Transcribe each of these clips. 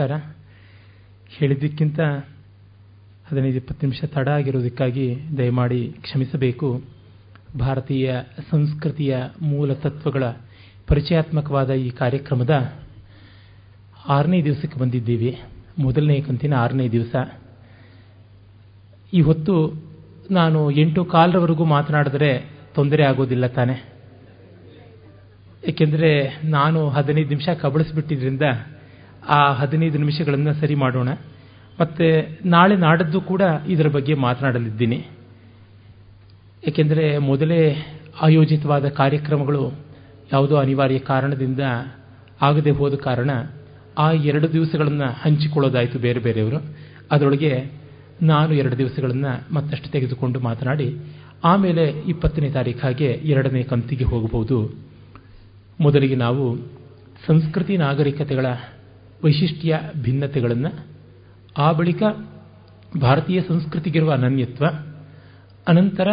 ನಮಸ್ಕಾರ. ಹೇಳಿದ್ದಕ್ಕಿಂತ ಹದಿನೈದು ಇಪ್ಪತ್ತು ನಿಮಿಷ ತಡ ಆಗಿರೋದಕ್ಕಾಗಿ ದಯಮಾಡಿ ಕ್ಷಮಿಸಬೇಕು. ಭಾರತೀಯ ಸಂಸ್ಕೃತಿಯ ಮೂಲ ತತ್ವಗಳ ಪರಿಚಯಾತ್ಮಕವಾದ ಈ ಕಾರ್ಯಕ್ರಮದ ಆರನೇ ದಿವಸಕ್ಕೆ ಬಂದಿದ್ದೀವಿ. ಮೊದಲನೇ ಕಂತಿನ ಆರನೇ ದಿವಸ. ಈ ಹೊತ್ತು ನಾನು ಎಂಟು ಕಾಲರವರೆಗೂ ಮಾತನಾಡಿದ್ರೆ ತೊಂದರೆ ಆಗೋದಿಲ್ಲ ತಾನೆ. ಏಕೆಂದರೆ ನಾನು ಹದಿನೈದು ನಿಮಿಷ ಕಬಳಿಸ್ಬಿಟ್ಟಿದ್ರಿಂದ ಆ ಹದಿನೈದು ನಿಮಿಷಗಳನ್ನು ಸರಿ ಮಾಡೋಣ. ಮತ್ತು ನಾಳೆ ನಾಡದ್ದು ಕೂಡ ಇದರ ಬಗ್ಗೆ ಮಾತನಾಡಲಿದ್ದೀನಿ. ಏಕೆಂದರೆ ಮೊದಲೇ ಆಯೋಜಿತವಾದ ಕಾರ್ಯಕ್ರಮಗಳು ಯಾವುದೋ ಅನಿವಾರ್ಯ ಕಾರಣದಿಂದ ಆಗದೆ ಹೋದ ಕಾರಣ ಆ ಎರಡು ದಿವಸಗಳನ್ನು ಹಂಚಿಕೊಳ್ಳೋದಾಯಿತು ಬೇರೆ ಬೇರೆಯವರು. ಅದರೊಳಗೆ ನಾನು ಎರಡು ದಿವಸಗಳನ್ನು ಮತ್ತಷ್ಟು ತೆಗೆದುಕೊಂಡು ಮಾತನಾಡಿ, ಆಮೇಲೆ ಇಪ್ಪತ್ತನೇ ತಾರೀಖಾಗೆ ಎರಡನೇ ಕಂತಿಗೆ ಹೋಗಬಹುದು. ಮೊದಲಿಗೆ ನಾವು ಸಂಸ್ಕೃತಿ ನಾಗರಿಕತೆಗಳ ವೈಶಿಷ್ಟ್ಯ ಭಿನ್ನತೆಗಳನ್ನು ಆ ಬಳಿಕ ಭಾರತೀಯ ಸಂಸ್ಕೃತಿಗಿರುವ ಅನನ್ಯತ್ವ, ಅನಂತರ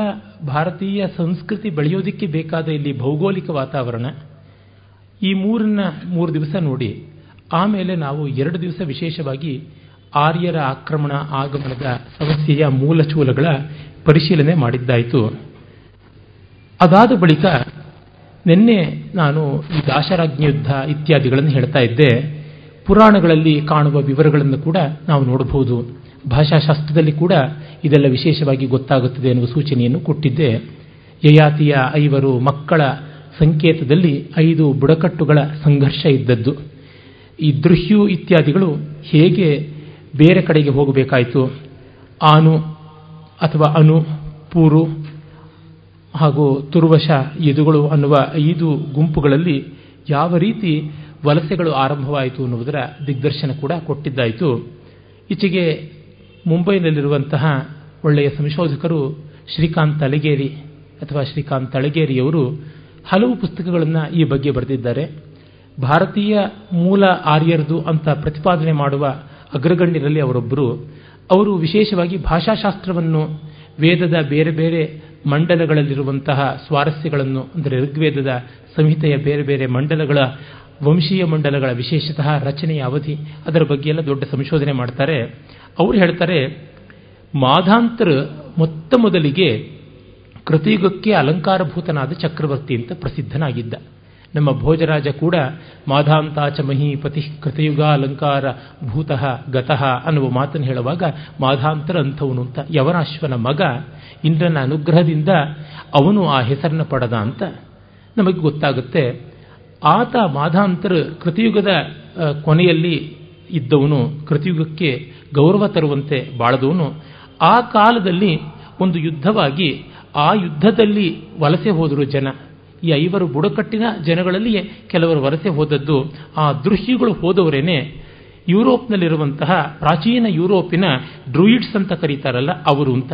ಭಾರತೀಯ ಸಂಸ್ಕೃತಿ ಬೆಳೆಯೋದಕ್ಕೆ ಬೇಕಾದ ಇಲ್ಲಿ ಭೌಗೋಳಿಕ ವಾತಾವರಣ, ಈ ಮೂರನ್ನ ಮೂರು ದಿವಸ ನೋಡಿ, ಆಮೇಲೆ ನಾವು ಎರಡು ದಿವಸ ವಿಶೇಷವಾಗಿ ಆರ್ಯರ ಆಕ್ರಮಣ ಆಗಮನದ ಸಮಸ್ಯೆಯ ಮೂಲಚೂಲಗಳ ಪರಿಶೀಲನೆ ಮಾಡಿದ್ದಾಯಿತು. ಅದಾದ ಬಳಿಕ ನಿನ್ನೆ ನಾನು ಈ ದಾಶರಾಜ್ಞ ಯುದ್ಧ ಇತ್ಯಾದಿಗಳನ್ನು ಹೇಳ್ತಾ ಇದ್ದೆ. ಪುರಾಣಗಳಲ್ಲಿ ಕಾಣುವ ವಿವರಗಳನ್ನು ಕೂಡ ನಾವು ನೋಡಬಹುದು. ಭಾಷಾಶಾಸ್ತ್ರದಲ್ಲಿ ಕೂಡ ಇದೆಲ್ಲ ವಿಶೇಷವಾಗಿ ಗೊತ್ತಾಗುತ್ತದೆ ಎನ್ನುವ ಸೂಚನೆಯನ್ನು ಕೊಟ್ಟಿದ್ದೆ. ಯಯಾತಿಯ ಐವರು ಮಕ್ಕಳ ಸಂಕೇತದಲ್ಲಿ ಐದು ಬುಡಕಟ್ಟುಗಳ ಸಂಘರ್ಷ ಇದ್ದದ್ದು. ಈ ದೃಶ್ಯು ಇತ್ಯಾದಿಗಳು ಹೇಗೆ ಬೇರೆ ಕಡೆಗೆ ಹೋಗಬೇಕಾಯಿತು? ಆನು ಅಥವಾ ಅನು, ಪೂರು ಹಾಗೂ ತುರ್ವಶ ಯದುಗಳು ಅನ್ನುವ ಐದು ಗುಂಪುಗಳಲ್ಲಿ ಯಾವ ರೀತಿ ವಲಸೆಗಳು ಆರಂಭವಾಯಿತು ಅನ್ನುವುದರ ದಿಗ್ದರ್ಶನ ಕೂಡ ಕೊಟ್ಟಿದ್ದಾಯಿತು. ಈಚೆಗೆ ಮುಂಬೈನಲ್ಲಿರುವಂತಹ ಒಳ್ಳೆಯ ಸಂಶೋಧಕರು ಶ್ರೀಕಾಂತ್ ಅಲಗೇರಿ ಅಥವಾ ಶ್ರೀಕಾಂತ್ ಅಳಗೇರಿಯವರು ಹಲವು ಪುಸ್ತಕಗಳನ್ನು ಈ ಬಗ್ಗೆ ಬರೆದಿದ್ದಾರೆ. ಭಾರತೀಯ ಮೂಲ ಆರ್ಯರದು ಅಂತ ಪ್ರತಿಪಾದನೆ ಮಾಡುವ ಅಗ್ರಗಣ್ಯರಲ್ಲಿ ಅವರೊಬ್ಬರು. ಅವರು ವಿಶೇಷವಾಗಿ ಭಾಷಾಶಾಸ್ತ್ರವನ್ನು, ವೇದದ ಬೇರೆ ಬೇರೆ ಮಂಡಲಗಳಲ್ಲಿರುವಂತಹ ಸ್ವಾರಸ್ಯಗಳನ್ನು, ಅಂದರೆ ಋಗ್ವೇದದ ಸಂಹಿತೆಯ ಬೇರೆ ಬೇರೆ ಮಂಡಲಗಳ ವಂಶೀಯ ಮಂಡಲಗಳ ವಿಶೇಷತಃ ರಚನೆಯ ಅವಧಿ ಅದರ ಬಗ್ಗೆ ಎಲ್ಲ ದೊಡ್ಡ ಸಂಶೋಧನೆ ಮಾಡ್ತಾರೆ. ಅವರು ಹೇಳ್ತಾರೆ ಮಾಧಾಂತರ ಮೊತ್ತ ಮೊದಲಿಗೆ ಕೃತಿಯುಗಕ್ಕೆ ಅಲಂಕಾರಭೂತನಾದ ಚಕ್ರವರ್ತಿ ಅಂತ ಪ್ರಸಿದ್ಧನಾಗಿದ್ದ. ನಮ್ಮ ಭೋಜರಾಜ ಕೂಡ ಮಾಧಾಂತಾಚ ಮಹೀಪತಿ ಕೃತಯುಗ ಅಲಂಕಾರ ಭೂತಃ ಗತಃ ಅನ್ನುವ ಮಾತನ್ನು ಹೇಳುವಾಗ ಮಾಧಾಂತರ ಅಂಥವನು ಅಂತ, ಯವನಾಶ್ವನ ಮಗ, ಇಂದ್ರನ ಅನುಗ್ರಹದಿಂದ ಅವನು ಆ ಹೆಸರನ್ನು ಪಡೆದ ಅಂತ ನಮಗೆ ಗೊತ್ತಾಗುತ್ತೆ. ಆತ ಮಾಧಾಂತರ ಕೃತಿಯುಗದ ಕೊನೆಯಲ್ಲಿ ಇದ್ದವನು, ಕೃತಿಯುಗಕ್ಕೆ ಗೌರವ ತರುವಂತೆ ಬಾಳದವನು. ಆ ಕಾಲದಲ್ಲಿ ಒಂದು ಯುದ್ಧವಾಗಿ, ಆ ಯುದ್ಧದಲ್ಲಿ ವಲಸೆ ಹೋದರು ಜನ. ಈ ಐವರು ಬುಡಕಟ್ಟಿನ ಜನಗಳಲ್ಲಿಯೇ ಕೆಲವರು ವಲಸೆ ಹೋದದ್ದು. ಆ ದೃಶ್ಯಗಳು ಹೋದವರೇನೆ ಯುರೋಪ್ನಲ್ಲಿರುವಂತಹ ಪ್ರಾಚೀನ ಯುರೋಪಿನ ಡ್ರೂಯಿಡ್ಸ್ ಅಂತ ಕರೀತಾರಲ್ಲ ಅವರು ಅಂತ.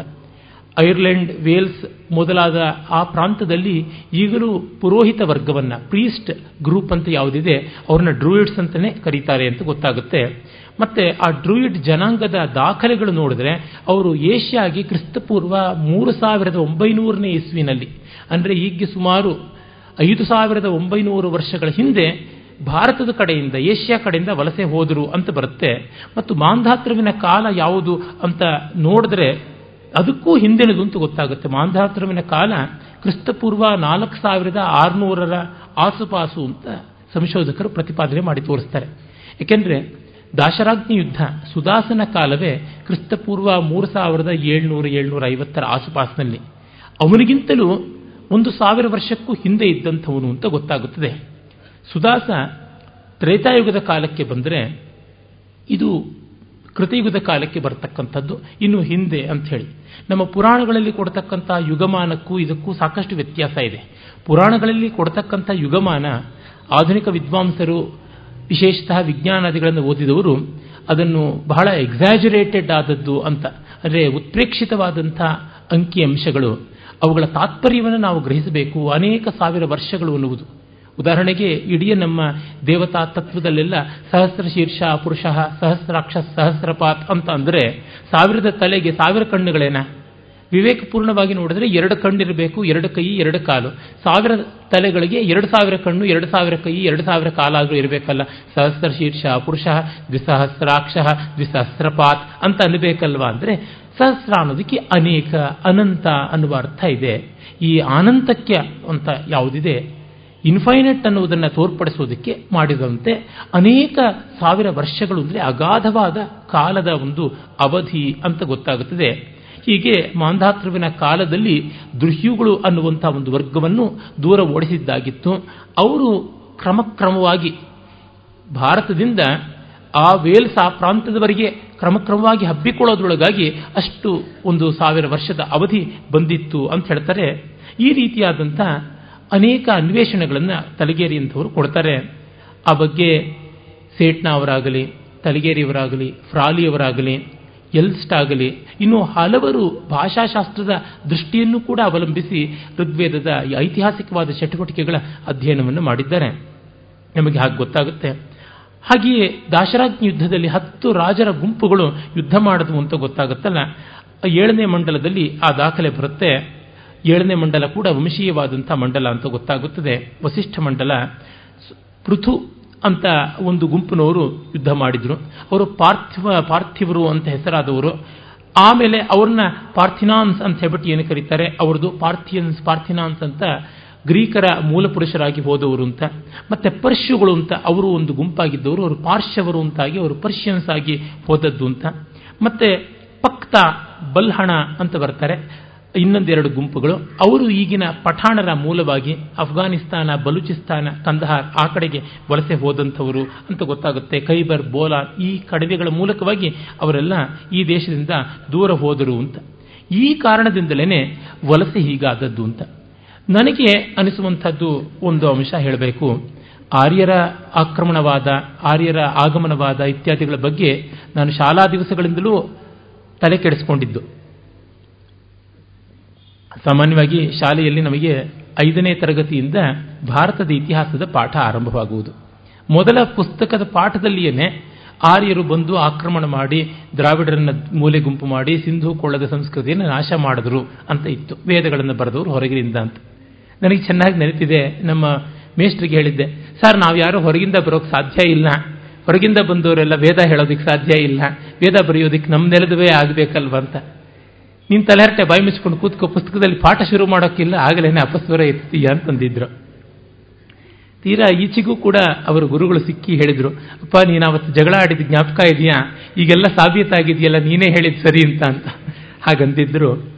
ಐರ್ಲೆಂಡ್, ವೇಲ್ಸ್ ಮೊದಲಾದ ಆ ಪ್ರಾಂತದಲ್ಲಿ ಈಗಲೂ ಪುರೋಹಿತ ವರ್ಗವನ್ನು, ಪ್ರೀಸ್ಟ್ ಗ್ರೂಪ್ ಅಂತ ಯಾವುದಿದೆ, ಅವ್ರನ್ನ ಡ್ರೂಯಿಡ್ಸ್ ಅಂತಲೇ ಕರೀತಾರೆ ಅಂತ ಗೊತ್ತಾಗುತ್ತೆ. ಮತ್ತೆ ಆ ಡ್ರೂಯಿಡ್ ಜನಾಂಗದ ದಾಖಲೆಗಳು ನೋಡಿದ್ರೆ ಅವರು ಏಷ್ಯಾಗೆ ಕ್ರಿಸ್ತಪೂರ್ವ ಮೂರು ಸಾವಿರದ ಒಂಬೈನೂರನೇ ಇಸ್ವಿನಲ್ಲಿ, ಅಂದರೆ ಈಗ ಸುಮಾರು ಐದು ಸಾವಿರದ ಒಂಬೈನೂರು ವರ್ಷಗಳ ಹಿಂದೆ ಭಾರತದ ಕಡೆಯಿಂದ, ಏಷ್ಯಾ ಕಡೆಯಿಂದ ವಲಸೆ ಹೋದರು ಅಂತ ಬರುತ್ತೆ. ಮತ್ತು ಮಾಂಧಾತೃವಿನ ಕಾಲ ಯಾವುದು ಅಂತ ನೋಡಿದ್ರೆ ಅದಕ್ಕೂ ಹಿಂದಿನದು ಅಂತ ಗೊತ್ತಾಗುತ್ತೆ. ಮಾಂಧಾತ್ರವಿನ ಕಾಲ ಕ್ರಿಸ್ತಪೂರ್ವ ನಾಲ್ಕು ಸಾವಿರದ ಆರುನೂರರ ಆಸುಪಾಸು ಅಂತ ಸಂಶೋಧಕರು ಪ್ರತಿಪಾದನೆ ಮಾಡಿ ತೋರಿಸ್ತಾರೆ. ಏಕೆಂದರೆ ದಾಶರಾಜ್ಞಿ ಯುದ್ಧ ಸುದಾಸನ ಕಾಲವೇ ಕ್ರಿಸ್ತಪೂರ್ವ ಮೂರು ಸಾವಿರದ ಏಳ್ನೂರ ಏಳ್ನೂರ ಐವತ್ತರ ಆಸುಪಾಸಿನಲ್ಲಿ. ಅವನಿಗಿಂತಲೂ ಒಂದು ಸಾವಿರ ವರ್ಷಕ್ಕೂ ಹಿಂದೆ ಇದ್ದಂಥವನು ಅಂತ ಗೊತ್ತಾಗುತ್ತದೆ. ಸುದಾಸ ತ್ರೇತಾಯುಗದ ಕಾಲಕ್ಕೆ ಬಂದರೆ ಇದು ಕೃತಯುಗದ ಕಾಲಕ್ಕೆ ಬರತಕ್ಕಂಥದ್ದು ಇನ್ನು ಹಿಂದೆ ಅಂತ ಹೇಳಿ. ನಮ್ಮ ಪುರಾಣಗಳಲ್ಲಿ ಕೊಡ್ತಕ್ಕಂಥ ಯುಗಮಾನಕ್ಕೂ ಇದಕ್ಕೂ ಸಾಕಷ್ಟು ವ್ಯತ್ಯಾಸ ಇದೆ. ಪುರಾಣಗಳಲ್ಲಿ ಕೊಡ್ತಕ್ಕಂಥ ಯುಗಮಾನ ಆಧುನಿಕ ವಿದ್ವಾಂಸರು, ವಿಶೇಷತಃ ವಿಜ್ಞಾನಾದಿಗಳನ್ನು ಓದಿದವರು ಅದನ್ನು ಬಹಳ ಎಕ್ಸಾಜುರೇಟೆಡ್ ಆದದ್ದು ಅಂತ, ಅಂದರೆ ಉತ್ಪ್ರೇಕ್ಷಿತವಾದಂಥ ಅಂಕಿ ಅಂಶಗಳು. ಅವುಗಳ ತಾತ್ಪರ್ಯವನ್ನು ನಾವು ಗ್ರಹಿಸಬೇಕು. ಅನೇಕ ಸಾವಿರ ವರ್ಷಗಳು ಅನ್ನುವುದು. ಉದಾಹರಣೆಗೆ ಇಡೀ ನಮ್ಮ ದೇವತಾ ತತ್ವದಲ್ಲೆಲ್ಲ ಸಹಸ್ರ ಶೀರ್ಷ, ಪುರುಷ ಸಹಸ್ರಾಕ್ಷ ಸಹಸ್ರಪಾತ್ ಅಂತ ಅಂದರೆ ಸಾವಿರದ ತಲೆಗೆ ಸಾವಿರ ಕಣ್ಣುಗಳೇನ? ವಿವೇಕಪೂರ್ಣವಾಗಿ ನೋಡಿದ್ರೆ ಎರಡು ಕಣ್ಣಿರಬೇಕು, ಎರಡು ಕೈ, ಎರಡು ಕಾಲು. ಸಾವಿರ ತಲೆಗಳಿಗೆ ಎರಡು ಸಾವಿರ ಕಣ್ಣು, ಎರಡು ಸಾವಿರ ಕೈ, ಎರಡು ಸಾವಿರ ಕಾಲಾದರೂ ಇರಬೇಕಲ್ಲ. ಸಹಸ್ರ ಶೀರ್ಷ, ಪುರುಷ ದ್ವಿಸಹಸ್ರಾಕ್ಷ ದ್ವಿಸಹಸ್ರಪಾತ್ ಅಂತ ಅನ್ಬೇಕಲ್ವಾ ಅಂದರೆ ಸಹಸ್ರ ಅನ್ನೋದಕ್ಕೆ ಅನೇಕ ಅನಂತ ಅನ್ನುವ ಅರ್ಥ ಇದೆ. ಈ ಅನಂತಕ್ಕೆ ಅಂತ ಯಾವುದಿದೆ? ಇನ್ಫೈನೆಟ್ ಅನ್ನುವುದನ್ನು ತೋರ್ಪಡಿಸೋದಕ್ಕೆ ಮಾಡಿದಂತೆ ಅನೇಕ ಸಾವಿರ ವರ್ಷಗಳು ಅಂದರೆ ಅಗಾಧವಾದ ಕಾಲದ ಒಂದು ಅವಧಿ ಅಂತ ಗೊತ್ತಾಗುತ್ತದೆ. ಹೀಗೆ ಮಾಂಧಾತೃವಿನ ಕಾಲದಲ್ಲಿ ದೃಹ್ಯುಗಳು ಅನ್ನುವಂಥ ಒಂದು ವರ್ಗವನ್ನು ದೂರ ಓಡಿಸಿದ್ದಾಗಿತ್ತು. ಅವರು ಕ್ರಮಕ್ರಮವಾಗಿ ಭಾರತದಿಂದ ಆ ವೇಲ್ಸ್ ಆ ಪ್ರಾಂತದವರೆಗೆ ಕ್ರಮಕ್ರಮವಾಗಿ ಹಬ್ಬಿಕೊಳ್ಳೋದ್ರೊಳಗಾಗಿ ಅಷ್ಟು ಒಂದು ಸಾವಿರ ವರ್ಷದ ಅವಧಿ ಬಂದಿತ್ತು ಅಂತ ಹೇಳ್ತಾರೆ. ಈ ರೀತಿಯಾದಂಥ ಅನೇಕ ಅನ್ವೇಷಣೆಗಳನ್ನು ತಲಗೇರಿಯಂಥವರು ಕೊಡ್ತಾರೆ. ಆ ಬಗ್ಗೆ ಸೇಟ್ನ ಅವರಾಗಲಿ, ತಲಗೇರಿಯವರಾಗಲಿ, ಫ್ರಾಲಿಯವರಾಗಲಿ ಎಲ್ಸ್ಟ್ ಆಗಲಿ ಇನ್ನು ಹಲವರು ಭಾಷಾಶಾಸ್ತ್ರದ ದೃಷ್ಟಿಯನ್ನು ಕೂಡ ಅವಲಂಬಿಸಿ ಋಗ್ವೇದದ ಐತಿಹಾಸಿಕವಾದ ಚಟುವಟಿಕೆಗಳ ಅಧ್ಯಯನವನ್ನು ಮಾಡಿದ್ದಾರೆ. ನಮಗೆ ಹಾಗೆ ಗೊತ್ತಾಗುತ್ತೆ. ಹಾಗೆಯೇ ದಾಶರಾಜ್ಞಿ ಯುದ್ಧದಲ್ಲಿ ಹತ್ತು ರಾಜರ ಗುಂಪುಗಳು ಯುದ್ಧ ಮಾಡಿದ್ವು ಅಂತ ಗೊತ್ತಾಗುತ್ತಲ್ಲ? ಏಳನೇ ಮಂಡಲದಲ್ಲಿ ಆ ದಾಖಲೆ ಬರುತ್ತೆ. ಏಳನೇ ಮಂಡಲ ಕೂಡ ವಂಶೀಯವಾದಂಥ ಮಂಡಲ ಅಂತ ಗೊತ್ತಾಗುತ್ತದೆ. ವಸಿಷ್ಠ ಮಂಡಲ ಪೃಥು ಅಂತ ಒಂದು ಗುಂಪಿನವರು ಯುದ್ಧ ಮಾಡಿದರು. ಅವರು ಪಾರ್ಥಿವ, ಪಾರ್ಥಿವರು ಅಂತ ಹೆಸರಾದವರು. ಆಮೇಲೆ ಅವ್ರನ್ನ ಪಾರ್ಥಿನಾನ್ಸ್ ಅಂತ ಹೇಳ್ಬಿಟ್ಟು ಏನು ಕರೀತಾರೆ? ಅವ್ರದ್ದು ಪಾರ್ಥಿಯನ್ಸ್ ಪಾರ್ಥಿನಾನ್ಸ್ ಅಂತ ಗ್ರೀಕರ ಮೂಲ ಪುರುಷರಾಗಿ ಹೋದವರು ಅಂತ. ಮತ್ತೆ ಪರ್ಶುಗಳು ಅಂತ ಅವರು ಒಂದು ಗುಂಪಾಗಿದ್ದವರು. ಅವರು ಪಾರ್ಶ್ಯವರು ಅಂತಾಗಿ ಅವರು ಪರ್ಷಿಯನ್ಸ್ ಆಗಿ ಹೋದದ್ದು ಅಂತ. ಮತ್ತೆ ಪಕ್ತ ಬಲ್ಹಣ ಅಂತ ಬರ್ತಾರೆ. ಇನ್ನೊಂದೆರಡು ಗುಂಪುಗಳು. ಅವರು ಈಗಿನ ಪಠಾಣರ ಮೂಲವಾಗಿ ಅಫ್ಘಾನಿಸ್ತಾನ, ಬಲೂಚಿಸ್ತಾನ, ಕಂದಹಾರ್ ಆ ಕಡೆಗೆ ವಲಸೆ ಹೋದಂಥವರು ಅಂತ ಗೊತ್ತಾಗುತ್ತೆ. ಖೈಬರ್ ಬೋಲಾ ಈ ಕಡವೆಗಳ ಮೂಲಕವಾಗಿ ಅವರೆಲ್ಲ ಈ ದೇಶದಿಂದ ದೂರ ಹೋದರು ಅಂತ. ಈ ಕಾರಣದಿಂದಲೇ ವಲಸೆ ಹೀಗಾದದ್ದು ಅಂತ. ನನಗೆ ಅನಿಸುವಂಥದ್ದು ಒಂದು ಅಂಶ ಹೇಳಬೇಕು. ಆರ್ಯರ ಆಕ್ರಮಣವಾದ, ಆರ್ಯರ ಆಗಮನವಾದ ಇತ್ಯಾದಿಗಳ ಬಗ್ಗೆ ನಾನು ಶಾಲಾ ದಿವಸಗಳಿಂದಲೂ ತಲೆ ಕೆಡಿಸ್ಕೊಂಡಿದ್ದು. ಸಾಮಾನ್ಯವಾಗಿ ಶಾಲೆಯಲ್ಲಿ ನಮಗೆ ಐದನೇ ತರಗತಿಯಿಂದ ಭಾರತದ ಇತಿಹಾಸದ ಪಾಠ ಆರಂಭವಾಗುವುದು. ಮೊದಲ ಪುಸ್ತಕದ ಪಾಠದಲ್ಲಿಯೇ ಆರ್ಯರು ಬಂದು ಆಕ್ರಮಣ ಮಾಡಿ, ದ್ರಾವಿಡರನ್ನ ಮೂಲೆ ಗುಂಪು ಮಾಡಿ, ಸಿಂಧು ಕೊಳ್ಳದ ಸಂಸ್ಕೃತಿಯನ್ನು ನಾಶ ಮಾಡಿದ್ರು ಅಂತ ಇತ್ತು. ವೇದಗಳನ್ನು ಬರೆದವರು ಹೊರಗಿನಿಂದ ಅಂತ. ನನಗೆ ಚೆನ್ನಾಗಿ ನೆನಪಿದೆ, ನಮ್ಮ ಮೇಸ್ಟ್ರಿಗೆ ಹೇಳಿದ್ದೆ, ಸರ್, ನಾವು ಯಾರು ಹೊರಗಿಂದ ಬರೋಕೆ ಸಾಧ್ಯ ಇಲ್ಲ. ಹೊರಗಿಂದ ಬಂದವರೆಲ್ಲ ವೇದ ಹೇಳೋದಿಕ್ಕೆ ಸಾಧ್ಯ ಇಲ್ಲ. ವೇದ ಬರೆಯೋದಕ್ಕೆ ನಮ್ಮ ನೆಲದವೇ ಆಗಬೇಕಲ್ವ? ಅಂತ. ನೀನು ತಲೆಹರಟೆ ಬಾಯಿ ಮುಚ್ಕೊಂಡು ಕೂತ್ಕೋ, ಪುಸ್ತಕದಲ್ಲಿ ಪಾಠ ಶುರು ಮಾಡೋಕ್ಕಿಲ್ಲ, ಆಗಲೇನೆ ಅಪಸ್ವರ ಎತ್ತೀಯ ಅಂತಂದಿದ್ರು. ತೀರಾ ಈಚೆಗೂ ಕೂಡ ಅವರು ಗುರುಗಳು ಸಿಕ್ಕಿ ಹೇಳಿದರು, ಅಪ್ಪ, ನೀನು ಅವತ್ತು ಜಗಳ ಆಡಿದ ಜ್ಞಾಪಕ ಇದೆಯಾ? ಈಗೆಲ್ಲ ಸಾಬೀತಾಗಿದೆಯಲ್ಲ, ನೀನೇ ಹೇಳಿದ ಸರಿ ಅಂತ ಅಂತ. ಹಾಗಂದಿದ್ರು.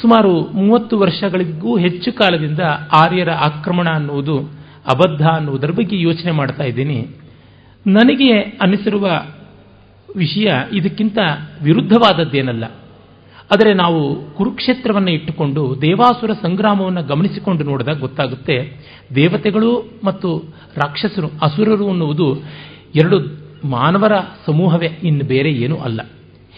ಸುಮಾರು ಮೂವತ್ತು ವರ್ಷಗಳಿಗೂ ಹೆಚ್ಚು ಕಾಲದಿಂದ ಆರ್ಯರ ಆಕ್ರಮಣ ಅನ್ನುವುದು ಅಬದ್ಧ ಅನ್ನುವುದರ ಬಗ್ಗೆ ಯೋಚನೆ ಮಾಡ್ತಾ ಇದ್ದೀನಿ. ನನಗೆ ಅನಿಸಿರುವ ವಿಷಯ ಇದಕ್ಕಿಂತ ವಿರುದ್ಧವಾದದ್ದೇನಲ್ಲ. ಆದರೆ ನಾವು ಕುರುಕ್ಷೇತ್ರವನ್ನು ಇಟ್ಟುಕೊಂಡು ದೇವಾಸುರ ಸಂಗ್ರಾಮವನ್ನು ಗಮನಿಸಿಕೊಂಡು ನೋಡಿದಾಗ ಗೊತ್ತಾಗುತ್ತೆ ದೇವತೆಗಳು ಮತ್ತು ರಾಕ್ಷಸರು, ಅಸುರರು ಅನ್ನುವುದು ಎರಡು ಮಾನವರ ಸಮೂಹವೇ, ಇನ್ನು ಬೇರೆ ಏನೂ ಅಲ್ಲ.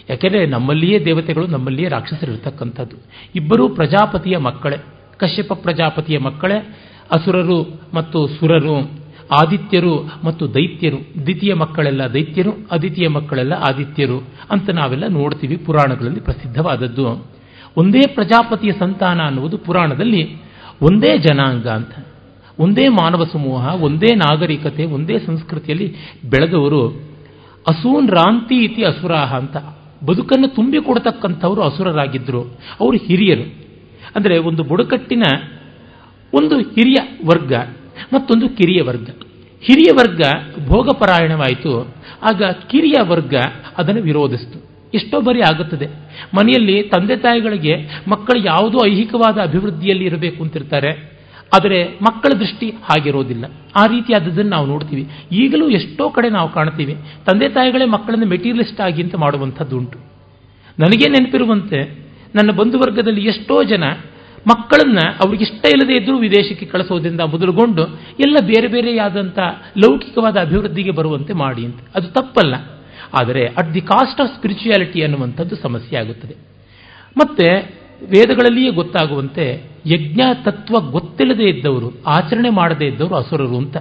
ಯಾಕೆಂದರೆ ನಮ್ಮಲ್ಲಿಯೇ ದೇವತೆಗಳು, ನಮ್ಮಲ್ಲಿಯೇ ರಾಕ್ಷಸರು ಇರತಕ್ಕಂಥದ್ದು. ಇಬ್ಬರೂ ಪ್ರಜಾಪತಿಯ ಮಕ್ಕಳೇ, ಕಶ್ಯಪ ಪ್ರಜಾಪತಿಯ ಮಕ್ಕಳೇ, ಅಸುರರು ಮತ್ತು ಸುರರು. ಆದಿತ್ಯರು ಮತ್ತು ದೈತ್ಯರು, ದ್ವಿತೀಯ ಮಕ್ಕಳೆಲ್ಲ ದೈತ್ಯರು ಅದಿತೀಯ ಮಕ್ಕಳೆಲ್ಲ ಆದಿತ್ಯರು ಅಂತ ನಾವೆಲ್ಲ ನೋಡ್ತೀವಿ ಪುರಾಣಗಳಲ್ಲಿ ಪ್ರಸಿದ್ಧವಾದದ್ದು. ಒಂದೇ ಪ್ರಜಾಪತಿಯ ಸಂತಾನ ಅನ್ನುವುದು ಪುರಾಣದಲ್ಲಿ ಒಂದೇ ಜನಾಂಗ ಅಂತ. ಒಂದೇ ಮಾನವ ಸಮೂಹ, ಒಂದೇ ನಾಗರಿಕತೆ, ಒಂದೇ ಸಂಸ್ಕೃತಿಯಲ್ಲಿ ಬೆಳೆದವರು ಅಸೂನ್ ರಾಂತಿ ಇತಿ ಅಸುರಾಹ ಅಂತ. ಬದುಕನ್ನು ತುಂಬಿಕೊಡ್ತಕ್ಕಂಥವರು ಅಸುರರಾಗಿದ್ದರು ಅವರು ಹಿರಿಯರು. ಅಂದರೆ ಒಂದು ಬುಡಕಟ್ಟಿನ ಒಂದು ಹಿರಿಯ ವರ್ಗ. ಮತ್ತೊಂದು ಕಿರಿಯ ವರ್ಗ. ಹಿರಿಯ ವರ್ಗ ಭೋಗಪರಾಯಣವಾಯಿತು. ಆಗ ಕಿರಿಯ ವರ್ಗ ಅದನ್ನು ವಿರೋಧಿಸ್ತು. ಎಷ್ಟೋ ಬಾರಿ ಆಗುತ್ತದೆ. ಮನೆಯಲ್ಲಿ ತಂದೆ ತಾಯಿಗಳಿಗೆ ಮಕ್ಕಳು ಯಾವುದೋ ಐಹಿಕವಾದ ಅಭಿವೃದ್ಧಿಯಲ್ಲಿ ಇರಬೇಕು ಅಂತಿರ್ತಾರೆ. ಆದರೆ ಮಕ್ಕಳ ದೃಷ್ಟಿ ಹಾಗಿರೋದಿಲ್ಲ. ಆ ರೀತಿಯಾದದ್ದನ್ನು ನಾವು ನೋಡ್ತೀವಿ. ಈಗಲೂ ಎಷ್ಟೋ ಕಡೆ ನಾವು ಕಾಣ್ತೀವಿ. ತಂದೆ ತಾಯಿಗಳೇ ಮಕ್ಕಳನ್ನು ಮೆಟೀರಿಯಲಿಸ್ಟ್ ಆಗಿ ಅಂತ ಮಾಡುವಂಥದ್ದುಂಟು. ನನಗೇ ನೆನಪಿರುವಂತೆ ನನ್ನ ಬಂಧುವರ್ಗದಲ್ಲಿ ಎಷ್ಟೋ ಜನ ಮಕ್ಕಳನ್ನ ಅವ್ರಿಗೆ ಇಷ್ಟ ಇಲ್ಲದೆ ಇದ್ದರೂ ವಿದೇಶಕ್ಕೆ ಕಳಿಸೋದ್ರಿಂದ ಮೊದಲುಗೊಂಡು ಎಲ್ಲ ಬೇರೆ ಬೇರೆಯಾದಂಥ ಲೌಕಿಕವಾದ ಅಭಿವೃದ್ಧಿಗೆ ಬರುವಂತೆ ಮಾಡಿ ಅಂತ. ಅದು ತಪ್ಪಲ್ಲ. ಆದರೆ at the cost of spirituality ಅನ್ನುವಂಥದ್ದು ಸಮಸ್ಯೆ ಆಗುತ್ತದೆ. ಮತ್ತೆ ವೇದಗಳಲ್ಲಿಯೇ ಗೊತ್ತಾಗುವಂತೆ ಯಜ್ಞ ತತ್ವ ಗೊತ್ತಿಲ್ಲದೆ ಇದ್ದವರು, ಆಚರಣೆ ಮಾಡದೇ ಇದ್ದವರು ಅಸುರರು ಅಂತ.